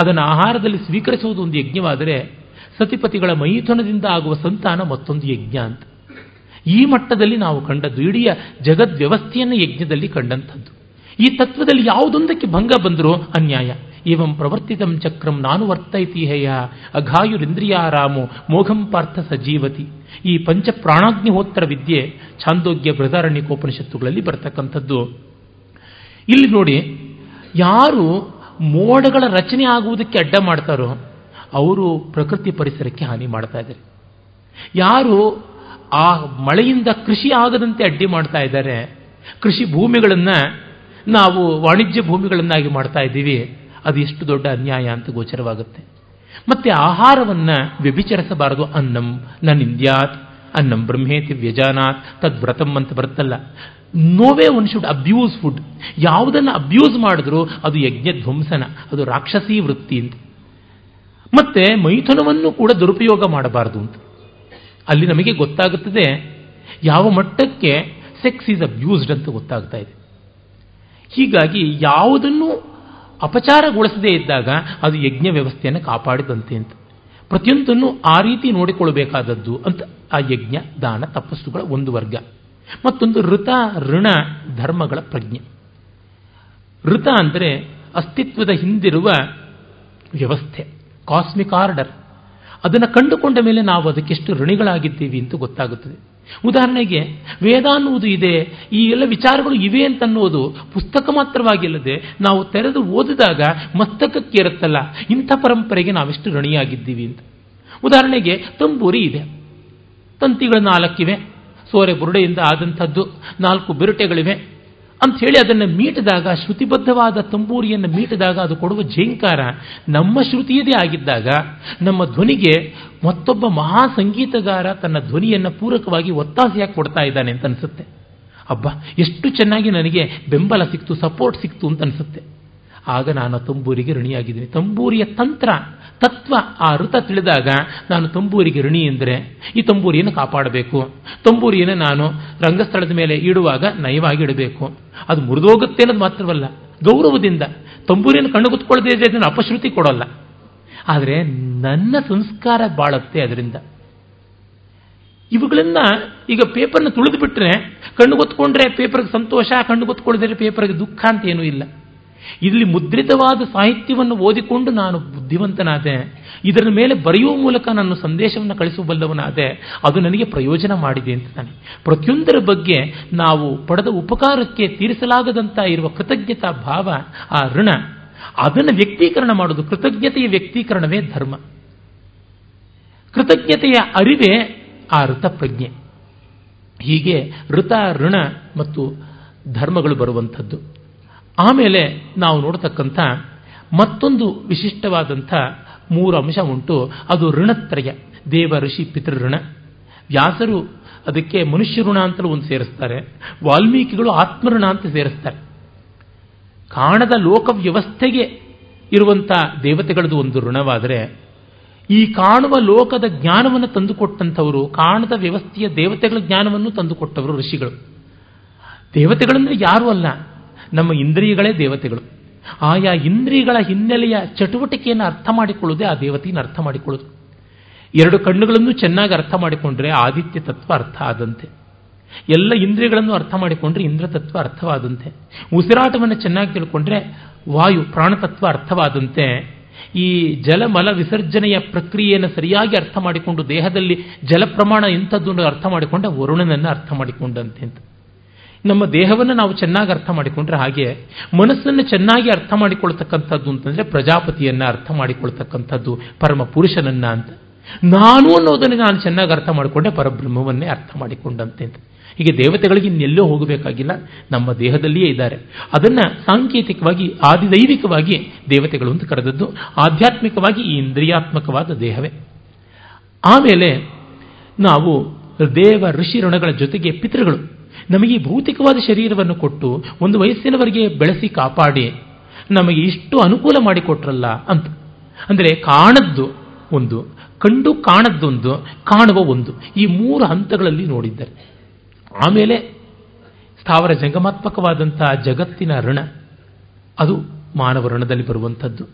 ಅದನ್ನು ಆಹಾರದಲ್ಲಿ ಸ್ವೀಕರಿಸುವುದು ಒಂದು ಯಜ್ಞವಾದರೆ ಸತಿಪತಿಗಳ ಮೈಥುನದಿಂದ ಆಗುವ ಸಂತಾನ ಮತ್ತೊಂದು ಯಜ್ಞ ಅಂತ. ಈ ಮಟ್ಟದಲ್ಲಿ ನಾವು ಕಂಡದ್ದು, ಇಡೀ ಜಗದ್ವ್ಯವಸ್ಥೆಯನ್ನು ಯಜ್ಞದಲ್ಲಿ ಕಂಡಂಥದ್ದು. ಈ ತತ್ವದಲ್ಲಿ ಯಾವುದೊಂದಕ್ಕೆ ಭಂಗ ಬಂದರೂ ಅನ್ಯಾಯ. ಏವಂ ಪ್ರವರ್ತಿತಂ ಚಕ್ರಂ ನಾನು ವರ್ತೈತಿ ಹೇಯ ಅಘಾಯುರಿಂದ್ರಿಯಾರಾಮು ಮೋಘಂ ಪಾರ್ಥ ಸಜೀವತಿ. ಈ ಪಂಚ ಪ್ರಾಣಾಗ್ನಿಹೋತ್ರ ವಿದ್ಯೆ ಛಾಂದೋಗ್ಯ ಬೃಹದಾರಣ್ಯಕೋಪನಿಷತ್ತುಗಳಲ್ಲಿ ಬರ್ತಕ್ಕಂಥದ್ದು. ಇಲ್ಲಿ ನೋಡಿ, ಯಾರು ಮೋಡಗಳ ರಚನೆ ಆಗುವುದಕ್ಕೆ ಅಡ್ಡ ಮಾಡ್ತಾರೋ ಅವರು ಪ್ರಕೃತಿ ಪರಿಸರಕ್ಕೆ ಹಾನಿ ಮಾಡ್ತಾ ಇದ್ದಾರೆ. ಯಾರು ಆ ಮಳೆಯಿಂದ ಕೃಷಿ ಆಗದಂತೆ ಅಡ್ಡಿ ಮಾಡ್ತಾ ಇದ್ದಾರೆ, ಕೃಷಿ ಭೂಮಿಗಳನ್ನು ನಾವು ವಾಣಿಜ್ಯ ಭೂಮಿಗಳನ್ನಾಗಿ ಮಾಡ್ತಾ ಇದ್ದೀವಿ, ಅದು ಎಷ್ಟು ದೊಡ್ಡ ಅನ್ಯಾಯ ಅಂತ ಗೋಚರವಾಗುತ್ತೆ. ಮತ್ತೆ ಆಹಾರವನ್ನು ವ್ಯಭಿಚರಿಸಬಾರದು. ಅನ್ನಂ ನನ್ನಿಂದ್ಯಾತ್ ಅನ್ನಂ ಬ್ರಹ್ಮೇತಿ ವ್ಯಜಾನಾತ್ ತದ್ವ್ರತಂ ಅಂತ ಬರುತ್ತಲ್ಲ. No way one should abuse food ಯಾವುದನ್ನು ಅಬ್ಯೂಸ್ ಮಾಡಿದ್ರು ಅದು ಯಜ್ಞ ಧ್ವಂಸನ ಅದು ರಾಕ್ಷಸೀ ವೃತ್ತಿ ಅಂತ. ಮತ್ತೆ ಮೈಥುನವನ್ನು ಕೂಡ ದುರುಪಯೋಗ ಮಾಡಬಾರದು ಅಂತ. ಅಲ್ಲಿ ನಮಗೆ ಗೊತ್ತಾಗುತ್ತದೆ ಯಾವ ಮಟ್ಟಕ್ಕೆ ಸೆಕ್ಸ್ ಈಸ್ ಅಬ್ಯೂಸ್ಡ್ ಅಂತ ಗೊತ್ತಾಗ್ತಾ ಇದೆ. ಹೀಗಾಗಿ ಯಾವುದನ್ನು ಅಪಚಾರಗೊಳಿಸದೇ ಇದ್ದಾಗ ಅದು ಯಜ್ಞ ವ್ಯವಸ್ಥೆಯನ್ನು ಕಾಪಾಡಿದಂತೆ ಅಂತ. ಪ್ರತಿಯೊಂದನ್ನು ಆ ರೀತಿ ನೋಡಿಕೊಳ್ಳಬೇಕಾದದ್ದು ಅಂತ ಆ ಯಜ್ಞ, ದಾನ, ತಪಸ್ಸುಗಳ ಒಂದು ವರ್ಗ. ಮತ್ತೊಂದು ಋತ, ಋಣ, ಧರ್ಮಗಳ ಪ್ರಜ್ಞೆ. ಋತ ಅಂದರೆ ಅಸ್ತಿತ್ವದ ಹಿಂದಿರುವ ವ್ಯವಸ್ಥೆ. ಕಾಸ್ಮಿಕ್ ಆರ್ಡರ್ ಅದನ್ನು ಕಂಡುಕೊಂಡ ಮೇಲೆ ನಾವು ಅದಕ್ಕೆಷ್ಟು ಋಣಿಗಳಾಗಿದ್ದೀವಿ ಅಂತ ಗೊತ್ತಾಗುತ್ತದೆ. ಉದಾಹರಣೆಗೆ, ವೇದ ಅನ್ನುವುದು ಇದೆ, ಈ ಎಲ್ಲ ವಿಚಾರಗಳು ಇವೆ ಅನ್ನುವುದು ಪುಸ್ತಕ ಮಾತ್ರವಾಗಿಲ್ಲದೆ ನಾವು ತೆರೆದು ಓದಿದಾಗ ಮಸ್ತಕಕ್ಕೆ ಇರುತ್ತಲ್ಲ, ಇಂಥ ಪರಂಪರೆಗೆ ನಾವೆಷ್ಟು ಋಣಿಯಾಗಿದ್ದೀವಿ ಅಂತ. ಉದಾಹರಣೆಗೆ, ತಂಬೂರಿ ಇದೆ. ತಂತಿಗಳು ನಾಲ್ಕಿವೆ, ಸೋರೆ ಬುರುಡೆಯಿಂದ ಆದಂಥದ್ದು ನಾಲ್ಕು ಬಿರುಟೆಗಳಿವೆ ಅಂತ ಹೇಳಿ ಅದನ್ನು ಮೀಟಿದಾಗ, ಶ್ರುತಿಬದ್ಧವಾದ ತಂಬೂರಿಯನ್ನು ಮೀಟಿದಾಗ ಅದು ಕೊಡುವ ಝೇಂಕಾರ ನಮ್ಮ ಶ್ರುತಿಯದೇ ಆಗಿದ್ದಾಗ, ನಮ್ಮ ಧ್ವನಿಗೆ ಮತ್ತೊಬ್ಬ ಮಹಾ ಸಂಗೀತಗಾರ ತನ್ನ ಧ್ವನಿಯನ್ನು ಪೂರಕವಾಗಿ ಒತ್ತಾಸೆಯಾಗಿ ಕೊಡ್ತಾ ಇದ್ದಾನೆ ಅಂತ ಅನಿಸುತ್ತೆ. ಅಬ್ಬಾ, ಎಷ್ಟು ಚೆನ್ನಾಗಿ ನನಗೆ ಬೆಂಬಲ ಸಿಕ್ತು, ಸಪೋರ್ಟ್ ಸಿಕ್ತು ಅಂತ ಅನಿಸುತ್ತೆ. ಆಗ ನಾನು ತಂಬೂರಿಗೆ ಋಣಿಯಾಗಿದ್ದೀನಿ. ತಂಬೂರಿಯ ತಂತ್ರ, ತತ್ವ ಆ ಋತ ತಿಳಿದಾಗ ನಾನು ತಂಬೂರಿಗೆ ಋಣಿ ಎಂದರೆ ಈ ತಂಬೂರಿಯನ್ನು ಕಾಪಾಡಬೇಕು. ತಂಬೂರಿಯನ್ನು ನಾನು ರಂಗಸ್ಥಳದ ಮೇಲೆ ಇಡುವಾಗ ನಯವಾಗಿ ಇಡಬೇಕು. ಅದು ಮುರಿದೋಗುತ್ತೆ ಅನ್ನೋದು ಮಾತ್ರವಲ್ಲ, ಗೌರವದಿಂದ ತಂಬೂರಿಯನ್ನು ಕಣ್ಣು ಇದ್ರೆ ಅದನ್ನು ಅಪಶ್ರುತಿ ಕೊಡೋಲ್ಲ. ಆದರೆ ನನ್ನ ಸಂಸ್ಕಾರ ಬಾಳುತ್ತೆ ಅದರಿಂದ. ಇವುಗಳನ್ನ ಈಗ ಪೇಪರ್ನ ತುಳಿದು ಬಿಟ್ಟರೆ ಕಣ್ಣು ಗೊತ್ಕೊಂಡ್ರೆ ಪೇಪರ್ಗೆ ಸಂತೋಷ ಕಣ್ಣು ಗೊತ್ಕೊಳ್ಳಿದ್ರೆ ಪೇಪರ್ಗೆ ದುಃಖ ಅಂತ ಏನೂ ಇಲ್ಲ. ಇಲ್ಲಿ ಮುದ್ರಿತವಾದ ಸಾಹಿತ್ಯವನ್ನು ಓದಿಕೊಂಡು ನಾನು ಬುದ್ಧಿವಂತನಾದೆ, ಇದರ ಮೇಲೆ ಬರೆಯುವ ಮೂಲಕ ನನ್ನ ಸಂದೇಶವನ್ನು ಕಳಿಸಬಲ್ಲವನಾದೆ, ಅದು ನನಗೆ ಪ್ರಯೋಜನ ಮಾಡಿದೆ ಅಂತ ತಾನೆ ಪ್ರತಿಯೊಂದರ ಬಗ್ಗೆ ನಾವು ಪಡೆದ ಉಪಕಾರಕ್ಕೆ ತೀರಿಸಲಾಗದಂತ ಇರುವ ಕೃತಜ್ಞತಾ ಭಾವ, ಆ ಋಣ. ಅದನ್ನು ವ್ಯಕ್ತೀಕರಣ ಮಾಡೋದು ಕೃತಜ್ಞತೆಯ ವ್ಯಕ್ತೀಕರಣವೇ ಧರ್ಮ. ಕೃತಜ್ಞತೆಯ ಅರಿವೇ ಆ ಋತಪ್ರಜ್ಞೆ ಹೀಗೆ ಋತ, ಋಣ ಮತ್ತು ಧರ್ಮಗಳು ಬರುವಂಥದ್ದು. ಆಮೇಲೆ ನಾವು ನೋಡತಕ್ಕಂಥ ಮತ್ತೊಂದು ವಿಶಿಷ್ಟವಾದಂಥ ಮೂರು ಅಂಶ ಉಂಟು. ಅದು ಋಣತ್ರಯ, ದೇವ ಋಷಿ ಪಿತೃಋಣ ವ್ಯಾಸರು ಅದಕ್ಕೆ ಮನುಷ್ಯ ಋಣ ಅಂತಲೂ ಒಂದು ಸೇರಿಸ್ತಾರೆ. ವಾಲ್ಮೀಕಿಗಳು ಆತ್ಮಋಣ ಅಂತ ಸೇರಿಸ್ತಾರೆ. ಕಾಣದ ಲೋಕ ವ್ಯವಸ್ಥೆಗೆ ಇರುವಂಥ ದೇವತೆಗಳದ್ದು ಒಂದು ಋಣವಾದರೆ, ಈ ಕಾಣುವ ಲೋಕದ ಜ್ಞಾನವನ್ನು ತಂದುಕೊಟ್ಟಂಥವರು, ಕಾಣದ ವ್ಯವಸ್ಥೆಯ ದೇವತೆಗಳ ಜ್ಞಾನವನ್ನು ತಂದುಕೊಟ್ಟವರು ಋಷಿಗಳು. ದೇವತೆಗಳಂದ್ರೆ ಯಾರು ಅಲ್ಲ. ನಮ್ಮ ಇಂದ್ರಿಯಗಳೇ ದೇವತೆಗಳು. ಆಯಾ ಇಂದ್ರಿಯಗಳ ಹಿನ್ನೆಲೆಯ ಚಟುವಟಿಕೆಯನ್ನು ಅರ್ಥ ಮಾಡಿಕೊಳ್ಳುವುದೇ ಆ ದೇವತೆಯನ್ನು ಅರ್ಥ ಮಾಡಿಕೊಳ್ಳೋದು ಎರಡು ಕಣ್ಣುಗಳನ್ನು ಚೆನ್ನಾಗಿ ಅರ್ಥ ಮಾಡಿಕೊಂಡ್ರೆ ಆದಿತ್ಯ ತತ್ವ ಅರ್ಥ ಆದಂತೆ. ಎಲ್ಲ ಇಂದ್ರಿಯಗಳನ್ನು ಅರ್ಥ ಮಾಡಿಕೊಂಡ್ರೆ ಇಂದ್ರ ತತ್ವ ಅರ್ಥವಾದಂತೆ. ಉಸಿರಾಟವನ್ನು ಚೆನ್ನಾಗಿ ತಿಳ್ಕೊಂಡ್ರೆ ವಾಯು ಪ್ರಾಣತತ್ವ ಅರ್ಥವಾದಂತೆ. ಈ ಜಲಮಲ ವಿಸರ್ಜನೆಯ ಪ್ರಕ್ರಿಯೆಯನ್ನು ಸರಿಯಾಗಿ ಅರ್ಥ ಮಾಡಿಕೊಂಡು ದೇಹದಲ್ಲಿ ಜಲ ಪ್ರಮಾಣ ಎಂಥದ್ದು ಅರ್ಥ ಮಾಡಿಕೊಂಡ ವರುಣನನ್ನು ಅರ್ಥ ಮಾಡಿಕೊಂಡಂತೆ ಅಂತ. ನಮ್ಮ ದೇಹವನ್ನು ನಾವು ಚೆನ್ನಾಗಿ ಅರ್ಥ ಮಾಡಿಕೊಂಡ್ರೆ ಹಾಗೆ ಮನಸ್ಸನ್ನು ಚೆನ್ನಾಗಿ ಅರ್ಥ ಮಾಡಿಕೊಳ್ತಕ್ಕಂಥದ್ದು ಅಂತಂದರೆ ಪ್ರಜಾಪತಿಯನ್ನು ಅರ್ಥ ಮಾಡಿಕೊಳ್ತಕ್ಕಂಥದ್ದು ಪರಮ ಪುರುಷನನ್ನ ಅಂತ. ನಾನು ಅನ್ನೋದನ್ನು ನಾನು ಚೆನ್ನಾಗಿ ಅರ್ಥ ಮಾಡಿಕೊಂಡೆ, ಪರಬ್ರಹ್ಮವನ್ನೇ ಅರ್ಥ ಮಾಡಿಕೊಂಡಂತೆ ಅಂತ. ಹೀಗೆ ದೇವತೆಗಳಿಗೆ ಇನ್ನೆಲ್ಲೋ ಹೋಗಬೇಕಾಗಿಲ್ಲ, ನಮ್ಮ ದೇಹದಲ್ಲಿಯೇ ಇದ್ದಾರೆ. ಅದನ್ನು ಸಾಂಕೇತಿಕವಾಗಿ, ಆದಿದೈವಿಕವಾಗಿ ದೇವತೆಗಳು ಅಂತ ಕರೆದದ್ದು, ಆಧ್ಯಾತ್ಮಿಕವಾಗಿ ಈ ಇಂದ್ರಿಯಾತ್ಮಕವಾದ ದೇಹವೇ. ಆಮೇಲೆ ನಾವು ದೇವ ಋಷಿ ಋಣಗಳ ಜೊತೆಗೆ ಪಿತೃಗಳು. ನಮಗೆ ಭೌತಿಕವಾದ ಶರೀರವನ್ನು ಕೊಟ್ಟು ಒಂದು ವಯಸ್ಸಿನವರೆಗೆ ಬೆಳೆಸಿ ಕಾಪಾಡಿ, ನಮಗೆ ಇಷ್ಟು ಅನುಕೂಲ ಮಾಡಿಕೊಟ್ರಲ್ಲ ಅಂತ. ಅಂದರೆ ಕಾಣದ್ದು ಒಂದು, ಕಂಡು ಕಾಣದ್ದೊಂದು, ಕಾಣುವ ಒಂದು, ಈ ಮೂರು ಹಂತಗಳಲ್ಲಿ ನೋಡಿದ್ದಾರೆ. ಆಮೇಲೆ ಸ್ಥಾವರ ಜಂಗಮಾತ್ಮಕವಾದಂತಹ ಜಗತ್ತಿನ ಋಣ, ಅದು ಮಾನವ ಋಣದಲ್ಲಿ ಬರುವಂಥದ್ದು.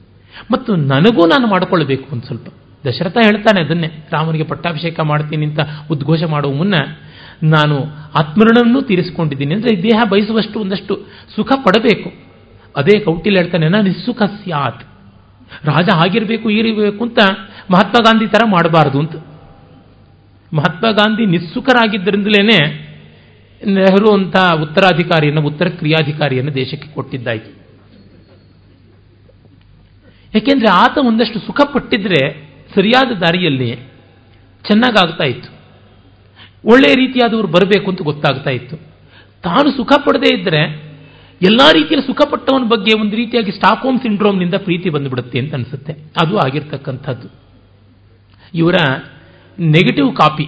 ಮತ್ತು ನನಗೂ ನಾನು ಮಾಡಿಕೊಳ್ಳಬೇಕು ಒಂದು ಸ್ವಲ್ಪ. ದಶರಥ ಹೇಳ್ತಾನೆ ಅದನ್ನೇ, ರಾಮನಿಗೆ ಪಟ್ಟಾಭಿಷೇಕ ಮಾಡ್ತೀನಿ ಅಂತ ಉದ್ಘೋಷ ಮಾಡುವ ಮುನ್ನ ನಾನು ಆತ್ಮರಣವನ್ನು ತೀರಿಸಿಕೊಂಡಿದ್ದೀನಿ ಅಂದರೆ ದೇಹ ಬಯಸುವಷ್ಟು ಒಂದಷ್ಟು ಸುಖ ಪಡಬೇಕು. ಅದೇ ಕೌಟಿಲ್ ಹೇಳ್ತಾನೆ ನಾನು ನಿಸ್ಸುಖ ಸ್ಯಾತ್. ರಾಜ ಆಗಿರಬೇಕು ಈರಿಬೇಕು ಅಂತ ಮಹಾತ್ಮ ಗಾಂಧಿ ಥರ ಮಾಡಬಾರ್ದು ಅಂತ. ಮಹಾತ್ಮ ಗಾಂಧಿ ನಿಸ್ಸುಖರಾಗಿದ್ದರಿಂದಲೇ ನೆಹರು ಅಂತ ಉತ್ತರಾಧಿಕಾರಿಯನ್ನು, ಉತ್ತರ ಕ್ರಿಯಾಧಿಕಾರಿಯನ್ನು ದೇಶಕ್ಕೆ ಕೊಟ್ಟಿದ್ದಾಯಿತು. ಏಕೆಂದರೆ ಆತ ಒಂದಷ್ಟು ಸುಖ ಪಟ್ಟಿದ್ರೆ ಸರಿಯಾದ ದಾರಿಯಲ್ಲಿ ಚೆನ್ನಾಗಾಗ್ತಾ ಇತ್ತು. ಒಳ್ಳೆಯ ರೀತಿಯಾದವರು ಬರಬೇಕು ಅಂತ ಗೊತ್ತಾಗ್ತಾ ಇತ್ತು. ತಾನು ಸುಖ ಪಡದೇ ಇದ್ದರೆ ಎಲ್ಲ ರೀತಿಯಲ್ಲಿ ಸುಖಪಟ್ಟವನ ಬಗ್ಗೆ ಒಂದು ರೀತಿಯಾಗಿ ಸ್ಟಾಕ್ಹೋಮ್ ಸಿಂಡ್ರೋಮ್ನಿಂದ ಪ್ರೀತಿ ಬಂದುಬಿಡುತ್ತೆ ಅಂತ ಅನಿಸುತ್ತೆ. ಅದು ಆಗಿರ್ತಕ್ಕಂಥದ್ದು. ಇವರ ನೆಗೆಟಿವ್ ಕಾಪಿ.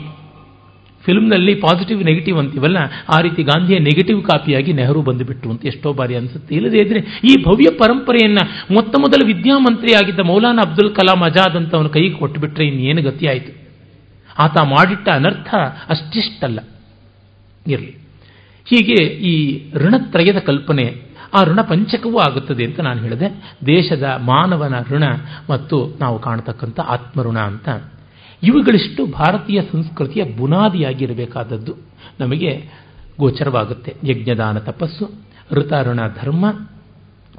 ಫಿಲ್ಮ್ನಲ್ಲಿ ಪಾಸಿಟಿವ್ ನೆಗೆಟಿವ್ ಅಂತೀವಲ್ಲ, ಆ ರೀತಿ ಗಾಂಧಿಯ ನೆಗೆಟಿವ್ ಕಾಪಿಯಾಗಿ ನೆಹರು ಬಂದುಬಿಟ್ರು ಅಂತ ಎಷ್ಟೋ ಬಾರಿ ಅನಿಸುತ್ತೆ. ಇಲ್ಲದೇ ಇದ್ರೆ ಈ ಭವ್ಯ ಪರಂಪರೆಯನ್ನು ಮೊತ್ತ ಮೊದಲ ವಿದ್ಯಾಮಂತ್ರಿಯಾಗಿದ್ದ ಮೌಲಾನಾ ಅಬ್ದುಲ್ ಕಲಾಂ ಅಜಾದ್ ಅಂತ ಅವನ ಕೈಗೆ ಕೊಟ್ಟುಬಿಟ್ರೆ ಇನ್ನೇನು ಗತಿಯಾಯಿತು ಆತ ಮಾಡಿಟ್ಟ ಅನರ್ಥ ಅಷ್ಟಿಷ್ಟಲ್ಲ. ಇರಲಿ. ಹೀಗೆ ಈ ಋಣತ್ರಯದ ಕಲ್ಪನೆ ಆ ಋಣ ಪಂಚಕವೂ ಆಗುತ್ತದೆ ಅಂತ ನಾನು ಹೇಳಿದೆ. ದೇಶದ ಮಾನವನ ಋಣ ಮತ್ತು ನಾವು ಕಾಣತಕ್ಕಂಥ ಆತ್ಮಋಣ ಅಂತ. ಇವುಗಳಿಷ್ಟು ಭಾರತೀಯ ಸಂಸ್ಕೃತಿಯ ಬುನಾದಿಯಾಗಿರಬೇಕಾದದ್ದು. ನಮಗೆ ಗೋಚರವಾಗುತ್ತೆ. ಯಜ್ಞದಾನ ತಪಸ್ಸು, ಋತಾಋಣ ಧರ್ಮ,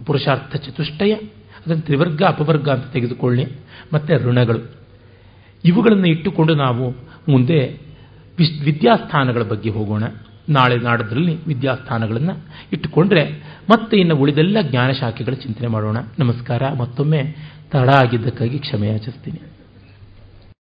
ಪುರುಷಾರ್ಥ ಚತುಷ್ಟಯ, ಅದನ್ನು ತ್ರಿವರ್ಗ, ಅಪವರ್ಗ ಅಂತ ತೆಗೆದುಕೊಳ್ಳಿ. ಮತ್ತೆ ಋಣಗಳು. ಇವುಗಳನ್ನು ಇಟ್ಟುಕೊಂಡು ನಾವು ಮುಂದೆ ವಿಶ್ ವಿದ್ಯಾಸ್ಥಾನಗಳ ಬಗ್ಗೆ ಹೋಗೋಣ. ನಾಳೆ ನಾಡದ್ರಲ್ಲಿ ವಿದ್ಯಾಸ್ಥಾನಗಳನ್ನು ಇಟ್ಟುಕೊಂಡ್ರೆ ಮತ್ತೆ ಇನ್ನು ಉಳಿದೆಲ್ಲ ಜ್ಞಾನ ಶಾಖೆಗಳ ಚಿಂತನೆ ಮಾಡೋಣ. ನಮಸ್ಕಾರ, ಮತ್ತೊಮ್ಮೆ ತಡ ಆಗಿದ್ದಕ್ಕಾಗಿ ಕ್ಷಮೆ ಯಾಚಿಸ್ತೀನಿ